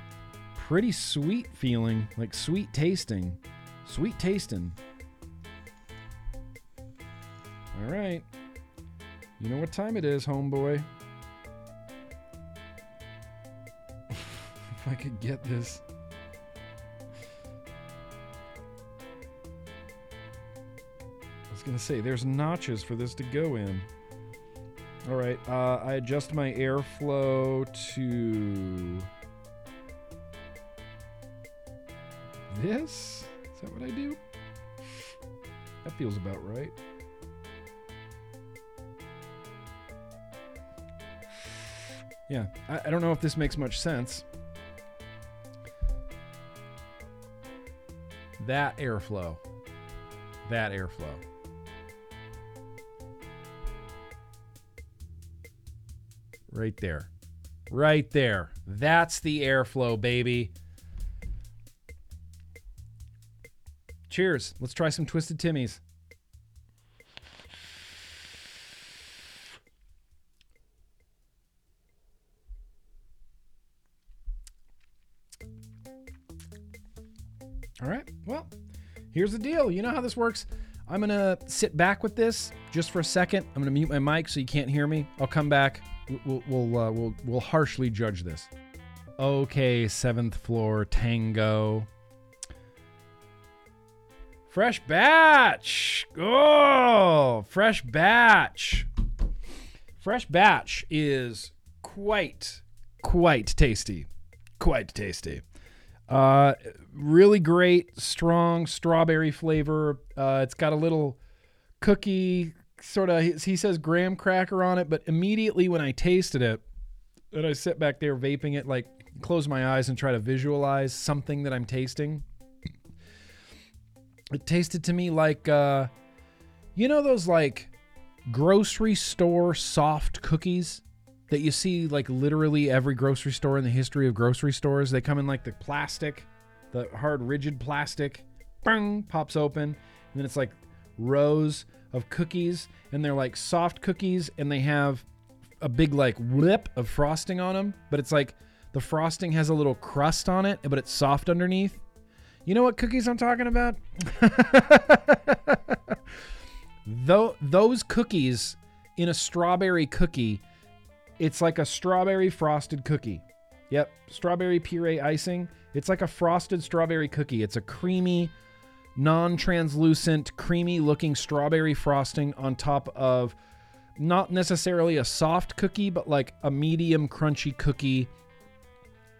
pretty sweet feeling, like sweet tasting. Sweet tasting. All right. You know what time it is, homeboy. *laughs* if I could get this. Gonna say, there's notches for this to go in. All right, uh, I adjust my airflow to this. Is that what I do? That feels about right. Yeah, I, I don't know if this makes much sense. That airflow. That airflow. Right there. Right there. That's the airflow, baby. Cheers. Let's try some Twisted Timmy's. All right. Well, here's the deal. You know how this works. I'm going to sit back with this just for a second. I'm going to mute my mic so you can't hear me. I'll come back. We'll we'll uh, we'll, we'll harshly judge this. Okay, seventh floor tango. Fresh batch. Oh, fresh batch. Fresh batch is quite quite tasty. Quite tasty. Uh, really great, strong strawberry flavor. Uh, it's got a little cookie sort of. He says graham cracker on it, but immediately when I tasted it, and I sit back there vaping it, like close my eyes and try to visualize something that I'm tasting. It tasted to me like, uh, you know, those like grocery store soft cookies that you see like literally every grocery store in the history of grocery stores. They come in like the plastic, the hard rigid plastic, bang, pops open, and then it's like rows of cookies, and they're like soft cookies, and they have a big like whip of frosting on them, but it's like the frosting has a little crust on it, but it's soft underneath. You know what cookies I'm talking about? *laughs* Though those cookies in a strawberry cookie it's like a strawberry frosted cookie. Yep, strawberry puree icing. It's like a frosted strawberry cookie. It's a creamy, non translucent, creamy looking strawberry frosting on top of not necessarily a soft cookie, but like a medium crunchy cookie.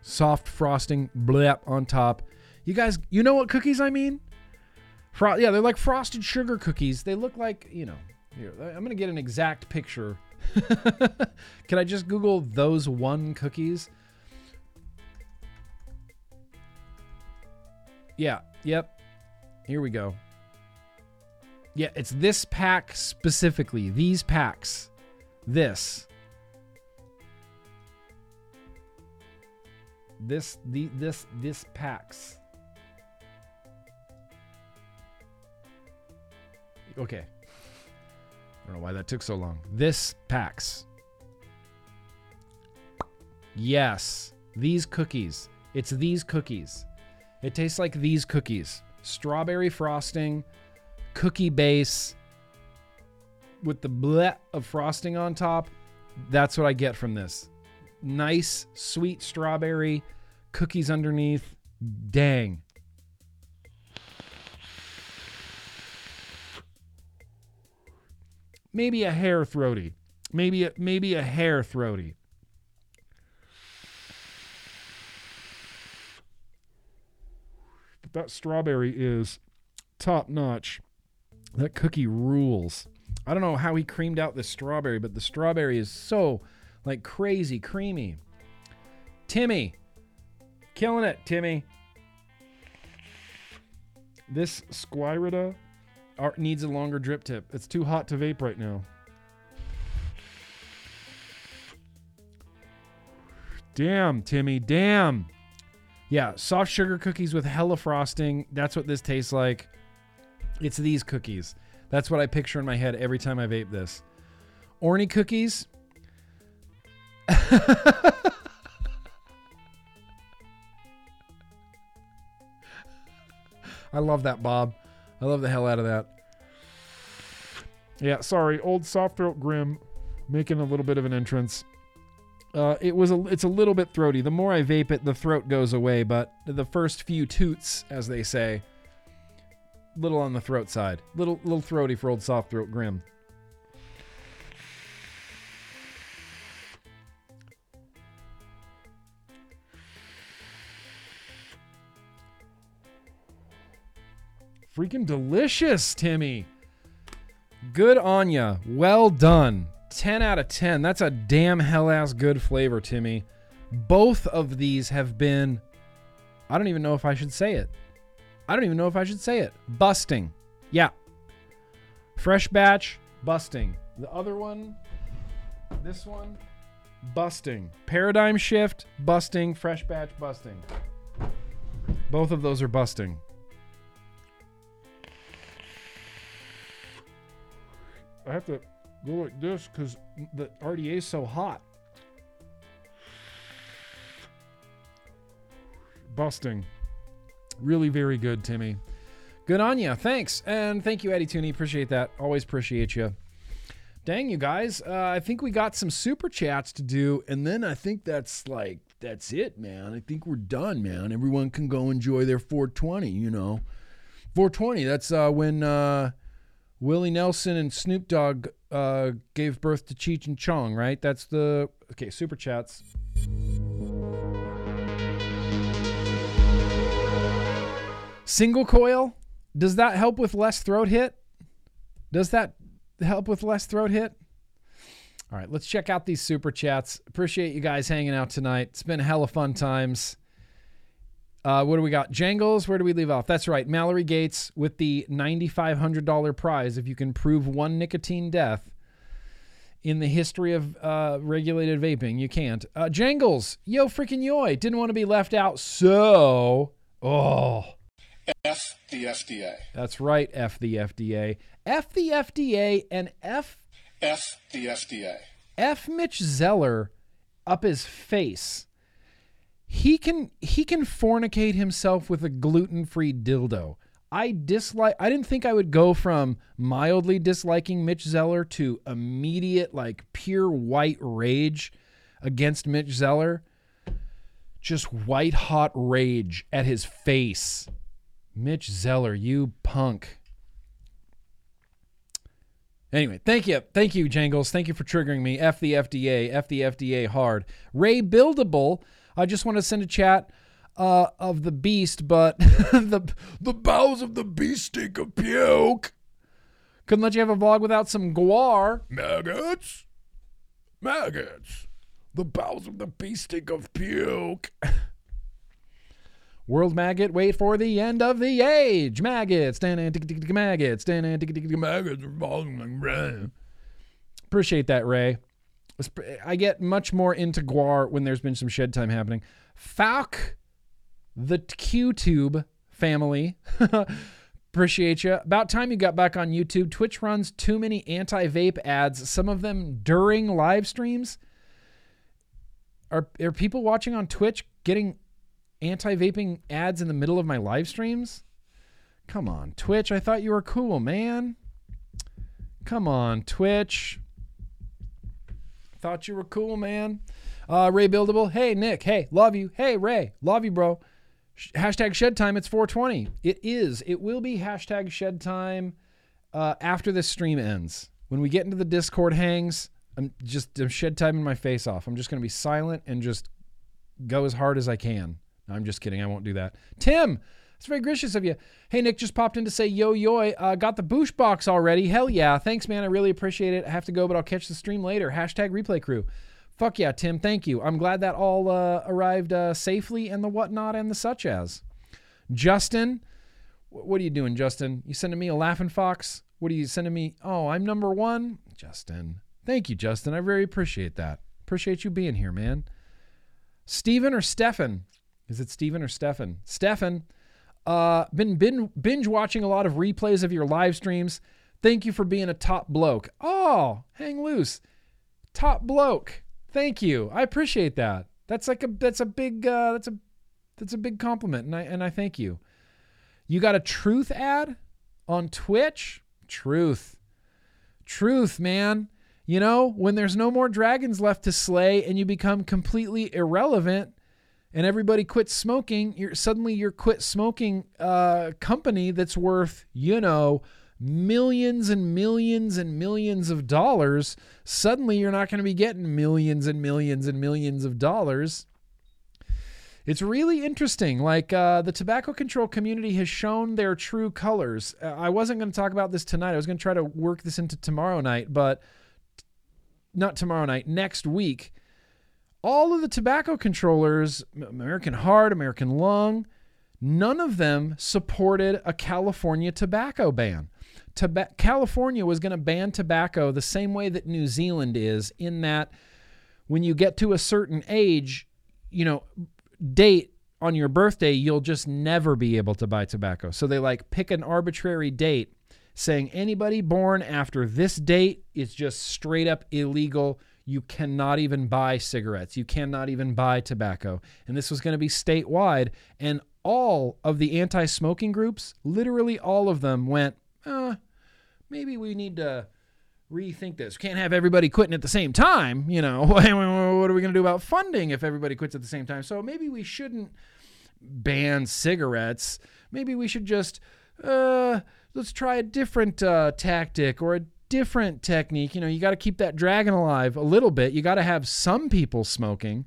Soft frosting, blep on top. You guys, you know what cookies I mean? Fro- yeah, they're like frosted sugar cookies. They look like, you know, here, I'm going to get an exact picture *laughs* Can I just Google those one cookies? Yeah, yep. Here we go. Yeah, it's this pack specifically. These packs. This. This the this this packs. Okay. I don't know why that took so long. This packs. Yes, these cookies. It's these cookies. It tastes like these cookies strawberry frosting, cookie base with the bleh of frosting on top. That's what I get from this. Nice, sweet strawberry, cookies underneath. Dang. Maybe a hair throaty. Maybe a, maybe a hair throaty. That strawberry is top notch. That cookie rules. I don't know how he creamed out the strawberry, but the strawberry is so like crazy creamy. Timmy, killing it, Timmy. This Squirida are- needs a longer drip tip. It's too hot to vape right now. Damn, Timmy, damn. Yeah, soft sugar cookies with hella frosting. That's what this tastes like. It's these cookies. That's what I picture in my head every time I vape this. Orny cookies. *laughs* I love that, Bob. I love the hell out of that. Yeah, sorry, old soft throat Grimm making a little bit of an entrance. Uh, it was a, it's a little bit throaty. The more I vape it, the throat goes away. But the first few toots, as they say, little on the throat side, little little throaty for old soft throat Grimm. Freaking delicious, Timmy. Good on ya. Well done. 10 out of 10. That's a damn hell ass good flavor, Timmy. Both of these have been. I don't even know if I should say it. I don't even know if I should say it. Busting. Yeah. Fresh batch, busting. The other one, this one, busting. Paradigm shift, busting. Fresh batch, busting. Both of those are busting. I have to go like this because the RDA is so hot. Busting. Really very good, Timmy. Good on you. Thanks. And thank you, Eddie Tooney. Appreciate that. Always appreciate you. Dang, you guys. Uh, I think we got some super chats to do. And then I think that's like, that's it, man. I think we're done, man. Everyone can go enjoy their 420, you know. 420, that's uh, when uh, Willie Nelson and Snoop Dogg uh, gave birth to Cheech and Chong, right? That's the. Okay, super chats. Single coil? Does that help with less throat hit? Does that help with less throat hit? All right, let's check out these super chats. Appreciate you guys hanging out tonight. It's been hella fun times. Uh, what do we got? Jangles, where do we leave off? That's right. Mallory Gates with the $9,500 prize if you can prove one nicotine death in the history of uh, regulated vaping. You can't. Uh, Jangles, yo freaking yoy, didn't want to be left out. So, oh. F the FDA. That's right, F the FDA. F the FDA and F F the FDA. F Mitch Zeller up his face. He can he can fornicate himself with a gluten-free dildo. I dislike I didn't think I would go from mildly disliking Mitch Zeller to immediate like pure white rage against Mitch Zeller. Just white hot rage at his face. Mitch Zeller, you punk. Anyway, thank you. Thank you, Jangles. Thank you for triggering me. F the FDA. F the FDA hard. Ray Buildable. I just want to send a chat uh, of the beast, but *laughs* the the bowels of the beast stink of puke. Couldn't let you have a vlog without some Gwar. Maggots. Maggots. The bowels of the beast stink of puke. *laughs* World maggot, wait for the end of the age. Maggots, maggots, maggots. Appreciate that, Ray. I get much more into Gwar when there's been some shed time happening. Falk, the QTube family. *laughs* Appreciate you. About time you got back on YouTube. Twitch runs too many anti vape ads, some of them during live streams. Are, are people watching on Twitch getting anti vaping ads in the middle of my live streams? Come on, Twitch. I thought you were cool, man. Come on, Twitch. Thought you were cool, man. Uh, Ray Buildable. Hey, Nick. Hey, love you. Hey, Ray. Love you, bro. Sh- hashtag shed time. It's 420. It is. It will be hashtag shed time uh, after this stream ends. When we get into the Discord hangs, I'm just I'm shed time in my face off. I'm just going to be silent and just go as hard as I can. I'm just kidding. I won't do that. Tim, it's very gracious of you. Hey, Nick just popped in to say yo yo. Uh, got the boosh box already. Hell yeah. Thanks, man. I really appreciate it. I have to go, but I'll catch the stream later. Hashtag replay crew. Fuck yeah, Tim. Thank you. I'm glad that all uh, arrived uh, safely and the whatnot and the such as. Justin, wh- what are you doing, Justin? You sending me a laughing fox? What are you sending me? Oh, I'm number one? Justin. Thank you, Justin. I very appreciate that. Appreciate you being here, man. Steven or Stefan? Is it Steven or Stefan? Stefan. Uh, been, been binge watching a lot of replays of your live streams. Thank you for being a top bloke. Oh, hang loose. Top bloke. Thank you. I appreciate that. That's like a that's a big uh, that's a that's a big compliment, and I and I thank you. You got a truth ad on Twitch? Truth. Truth, man. You know, when there's no more dragons left to slay and you become completely irrelevant and everybody quits smoking, you're suddenly you're quit smoking uh, company that's worth, you know, millions and millions and millions of dollars. Suddenly you're not going to be getting millions and millions and millions of dollars. It's really interesting. Like uh, the tobacco control community has shown their true colors. Uh, I wasn't going to talk about this tonight. I was going to try to work this into tomorrow night, but not tomorrow night, next week. All of the tobacco controllers, American Heart, American Lung, none of them supported a California tobacco ban. California was going to ban tobacco the same way that New Zealand is, in that when you get to a certain age, you know, date on your birthday, you'll just never be able to buy tobacco. So they like pick an arbitrary date saying anybody born after this date is just straight up illegal. You cannot even buy cigarettes. You cannot even buy tobacco. And this was going to be statewide. And all of the anti smoking groups, literally all of them, went, uh, maybe we need to rethink this. Can't have everybody quitting at the same time. You know, *laughs* what are we going to do about funding if everybody quits at the same time? So maybe we shouldn't ban cigarettes. Maybe we should just uh, let's try a different uh, tactic or a different technique. You know, you got to keep that dragon alive a little bit. You got to have some people smoking.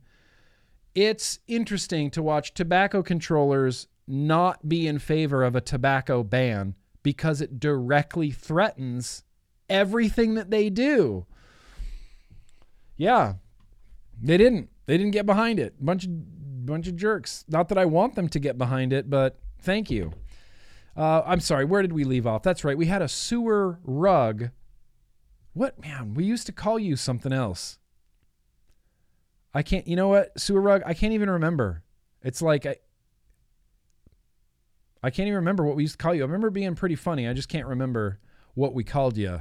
It's interesting to watch tobacco controllers not be in favor of a tobacco ban because it directly threatens everything that they do. Yeah. They didn't. They didn't get behind it. Bunch of bunch of jerks. Not that I want them to get behind it, but thank you. Uh, I'm sorry. Where did we leave off? That's right. We had a sewer rug. What man? We used to call you something else. I can't. You know what? Sewer rug. I can't even remember. It's like I. I can't even remember what we used to call you. I remember being pretty funny. I just can't remember what we called you.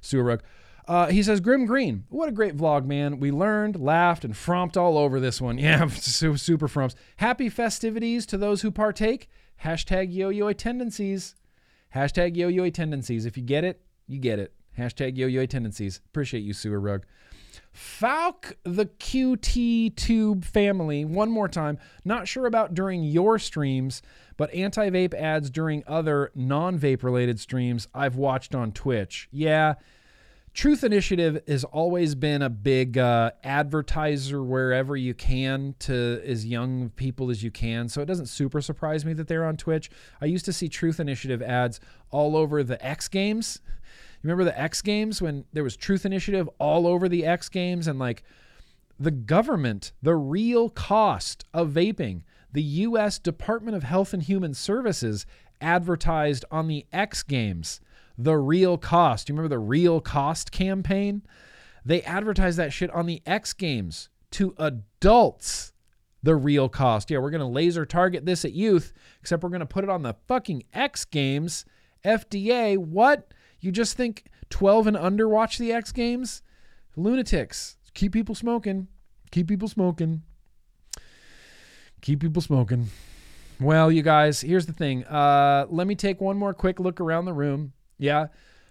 Sewer rug. Uh, he says, Grimm Green, what a great vlog, man. We learned, laughed, and fromped all over this one. *laughs* Yeah, super frumps. Happy festivities to those who partake. Hashtag yo-yo tendencies. Hashtag yo-yo tendencies. If you get it, you get it. Hashtag yo-yo tendencies. Appreciate you, Sewer Rug. Falk the QT Tube family, one more time. Not sure about during your streams, but anti vape ads during other non vape related streams I've watched on Twitch. Yeah. Truth Initiative has always been a big uh, advertiser wherever you can to as young people as you can. So it doesn't super surprise me that they're on Twitch. I used to see Truth Initiative ads all over the X Games. Remember the X Games when there was Truth Initiative all over the X Games and like the government, the real cost of vaping, the U.S. Department of Health and Human Services advertised on the X Games the real cost. You remember the real cost campaign? They advertised that shit on the X Games to adults. The real cost. Yeah, we're going to laser target this at youth, except we're going to put it on the fucking X Games. FDA, what? You just think 12 and under watch the X Games? Lunatics. Keep people smoking. Keep people smoking. Keep people smoking. Well, you guys, here's the thing. Uh, let me take one more quick look around the room. Yeah,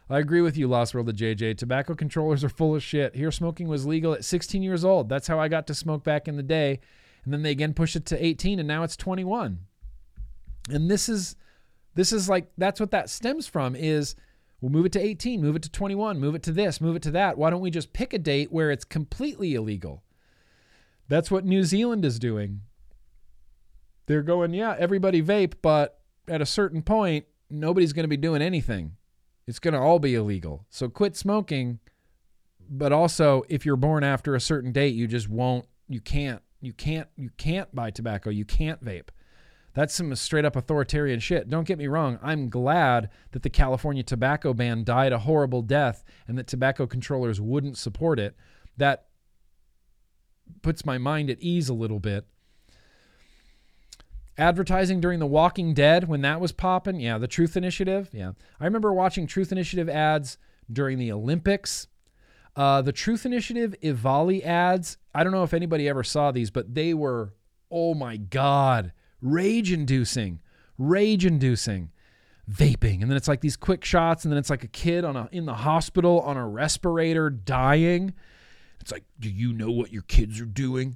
I agree with you, Lost World of JJ. Tobacco controllers are full of shit. Here, smoking was legal at 16 years old. That's how I got to smoke back in the day. And then they again pushed it to 18, and now it's 21. And this is, this is like that's what that stems from. Is We'll move it to 18, move it to 21, move it to this, move it to that. Why don't we just pick a date where it's completely illegal? That's what New Zealand is doing. They're going, yeah, everybody vape, but at a certain point, nobody's going to be doing anything. It's going to all be illegal. So quit smoking. But also, if you're born after a certain date, you just won't, you can't, you can't, you can't buy tobacco. You can't vape. That's some straight up authoritarian shit. Don't get me wrong. I'm glad that the California tobacco ban died a horrible death and that tobacco controllers wouldn't support it. That puts my mind at ease a little bit. Advertising during The Walking Dead when that was popping, yeah, the Truth Initiative, yeah. I remember watching Truth Initiative ads during the Olympics. Uh, the Truth Initiative EVALI ads, I don't know if anybody ever saw these, but they were, oh my God, rage inducing, rage inducing. Vaping, and then it's like these quick shots, and then it's like a kid on a in the hospital on a respirator dying. It's like, do you know what your kids are doing?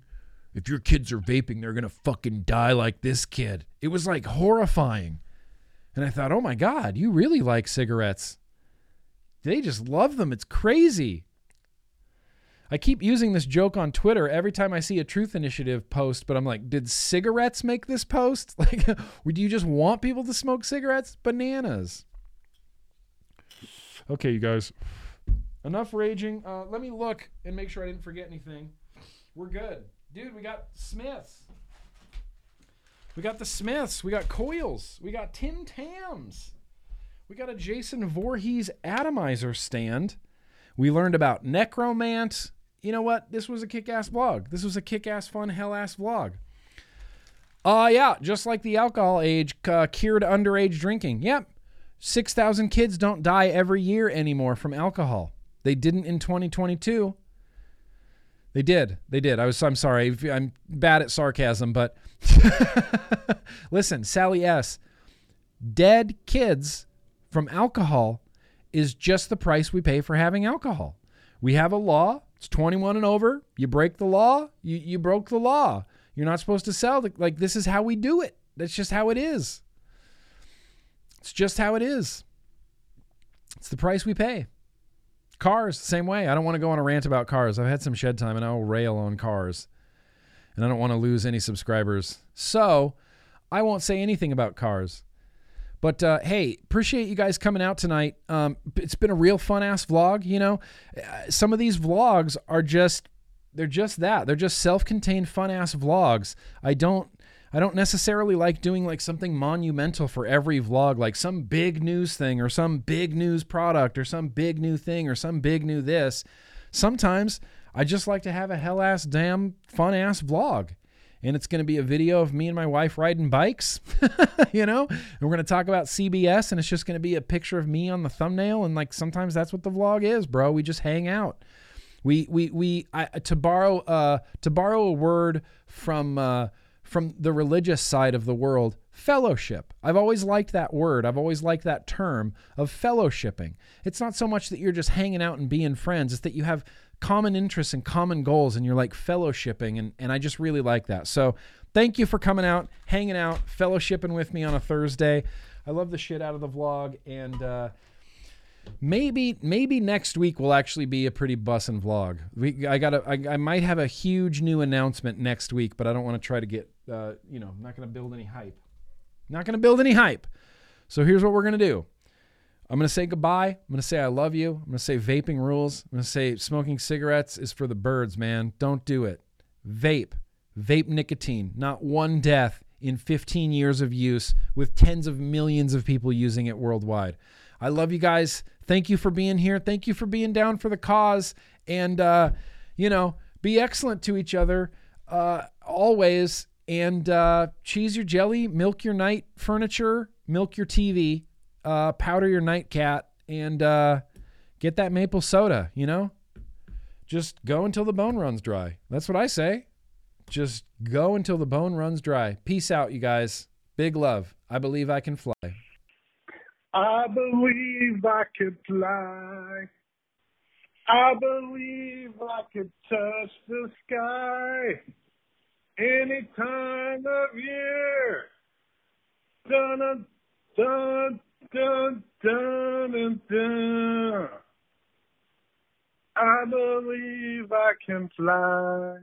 If your kids are vaping, they're going to fucking die like this kid. It was like horrifying. And I thought, oh my God, you really like cigarettes. They just love them. It's crazy. I keep using this joke on Twitter every time I see a Truth Initiative post, but I'm like, did cigarettes make this post? *laughs* Like, do you just want people to smoke cigarettes? Bananas. Okay, you guys. Enough raging. Uh, let me look and make sure I didn't forget anything. We're good. Dude, we got Smiths. We got the Smiths. We got Coils. We got Tim Tams. We got a Jason Voorhees atomizer stand. We learned about Nekromant. You know what? This was a kick-ass vlog. This was a kick-ass fun hell-ass vlog. Uh yeah, just like the alcohol age uh, cured underage drinking. Yep. 6,000 kids don't die every year anymore from alcohol. They didn't in 2022. They did. They did. I was I'm sorry. I'm bad at sarcasm, but *laughs* listen, Sally S. Dead kids from alcohol is just the price we pay for having alcohol. We have a law. It's 21 and over. You break the law, you, you broke the law. You're not supposed to sell. Like, this is how we do it. That's just how it is. It's just how it is. It's the price we pay. Cars, same way. I don't want to go on a rant about cars. I've had some shed time and I'll rail on cars. And I don't want to lose any subscribers. So I won't say anything about cars. But uh, hey, appreciate you guys coming out tonight. Um, it's been a real fun ass vlog. You know, Uh, some of these vlogs are just they're just that. They're just self-contained fun ass vlogs. I don't I don't necessarily like doing like something monumental for every vlog, like some big news thing or some big news product or some big new thing or some big new this. Sometimes I just like to have a hell ass damn fun ass vlog. And it's going to be a video of me and my wife riding bikes, *laughs* you know? And we're going to talk about CBS and it's just going to be a picture of me on the thumbnail and like sometimes that's what the vlog is, bro. We just hang out. We we we I, to borrow uh to borrow a word from uh from the religious side of the world, fellowship. I've always liked that word. I've always liked that term of fellowshipping. It's not so much that you're just hanging out and being friends, it's that you have common interests and common goals and you're like fellowshipping and, and I just really like that. So thank you for coming out, hanging out, fellowshipping with me on a Thursday. I love the shit out of the vlog and uh maybe maybe next week will actually be a pretty bussin' vlog. We I got I, I might have a huge new announcement next week, but I don't want to try to get uh, you know, I'm not to build any hype. Not to build any hype. So here's what we're to do. I'm going to say goodbye. I'm going to say I love you. I'm going to say vaping rules. I'm going to say smoking cigarettes is for the birds, man. Don't do it. Vape. Vape nicotine. Not one death in 15 years of use with tens of millions of people using it worldwide. I love you guys. Thank you for being here. Thank you for being down for the cause. And, uh, you know, be excellent to each other uh, always. And uh, cheese your jelly, milk your night furniture, milk your TV, uh, powder your night cat, and uh, get that maple soda, you know? Just go until the bone runs dry. That's what I say. Just go until the bone runs dry. Peace out, you guys. Big love. I believe I can fly. I believe I can fly. I believe I can touch the sky any time of year. Dun dun dun, dun, dun, dun. I believe I can fly.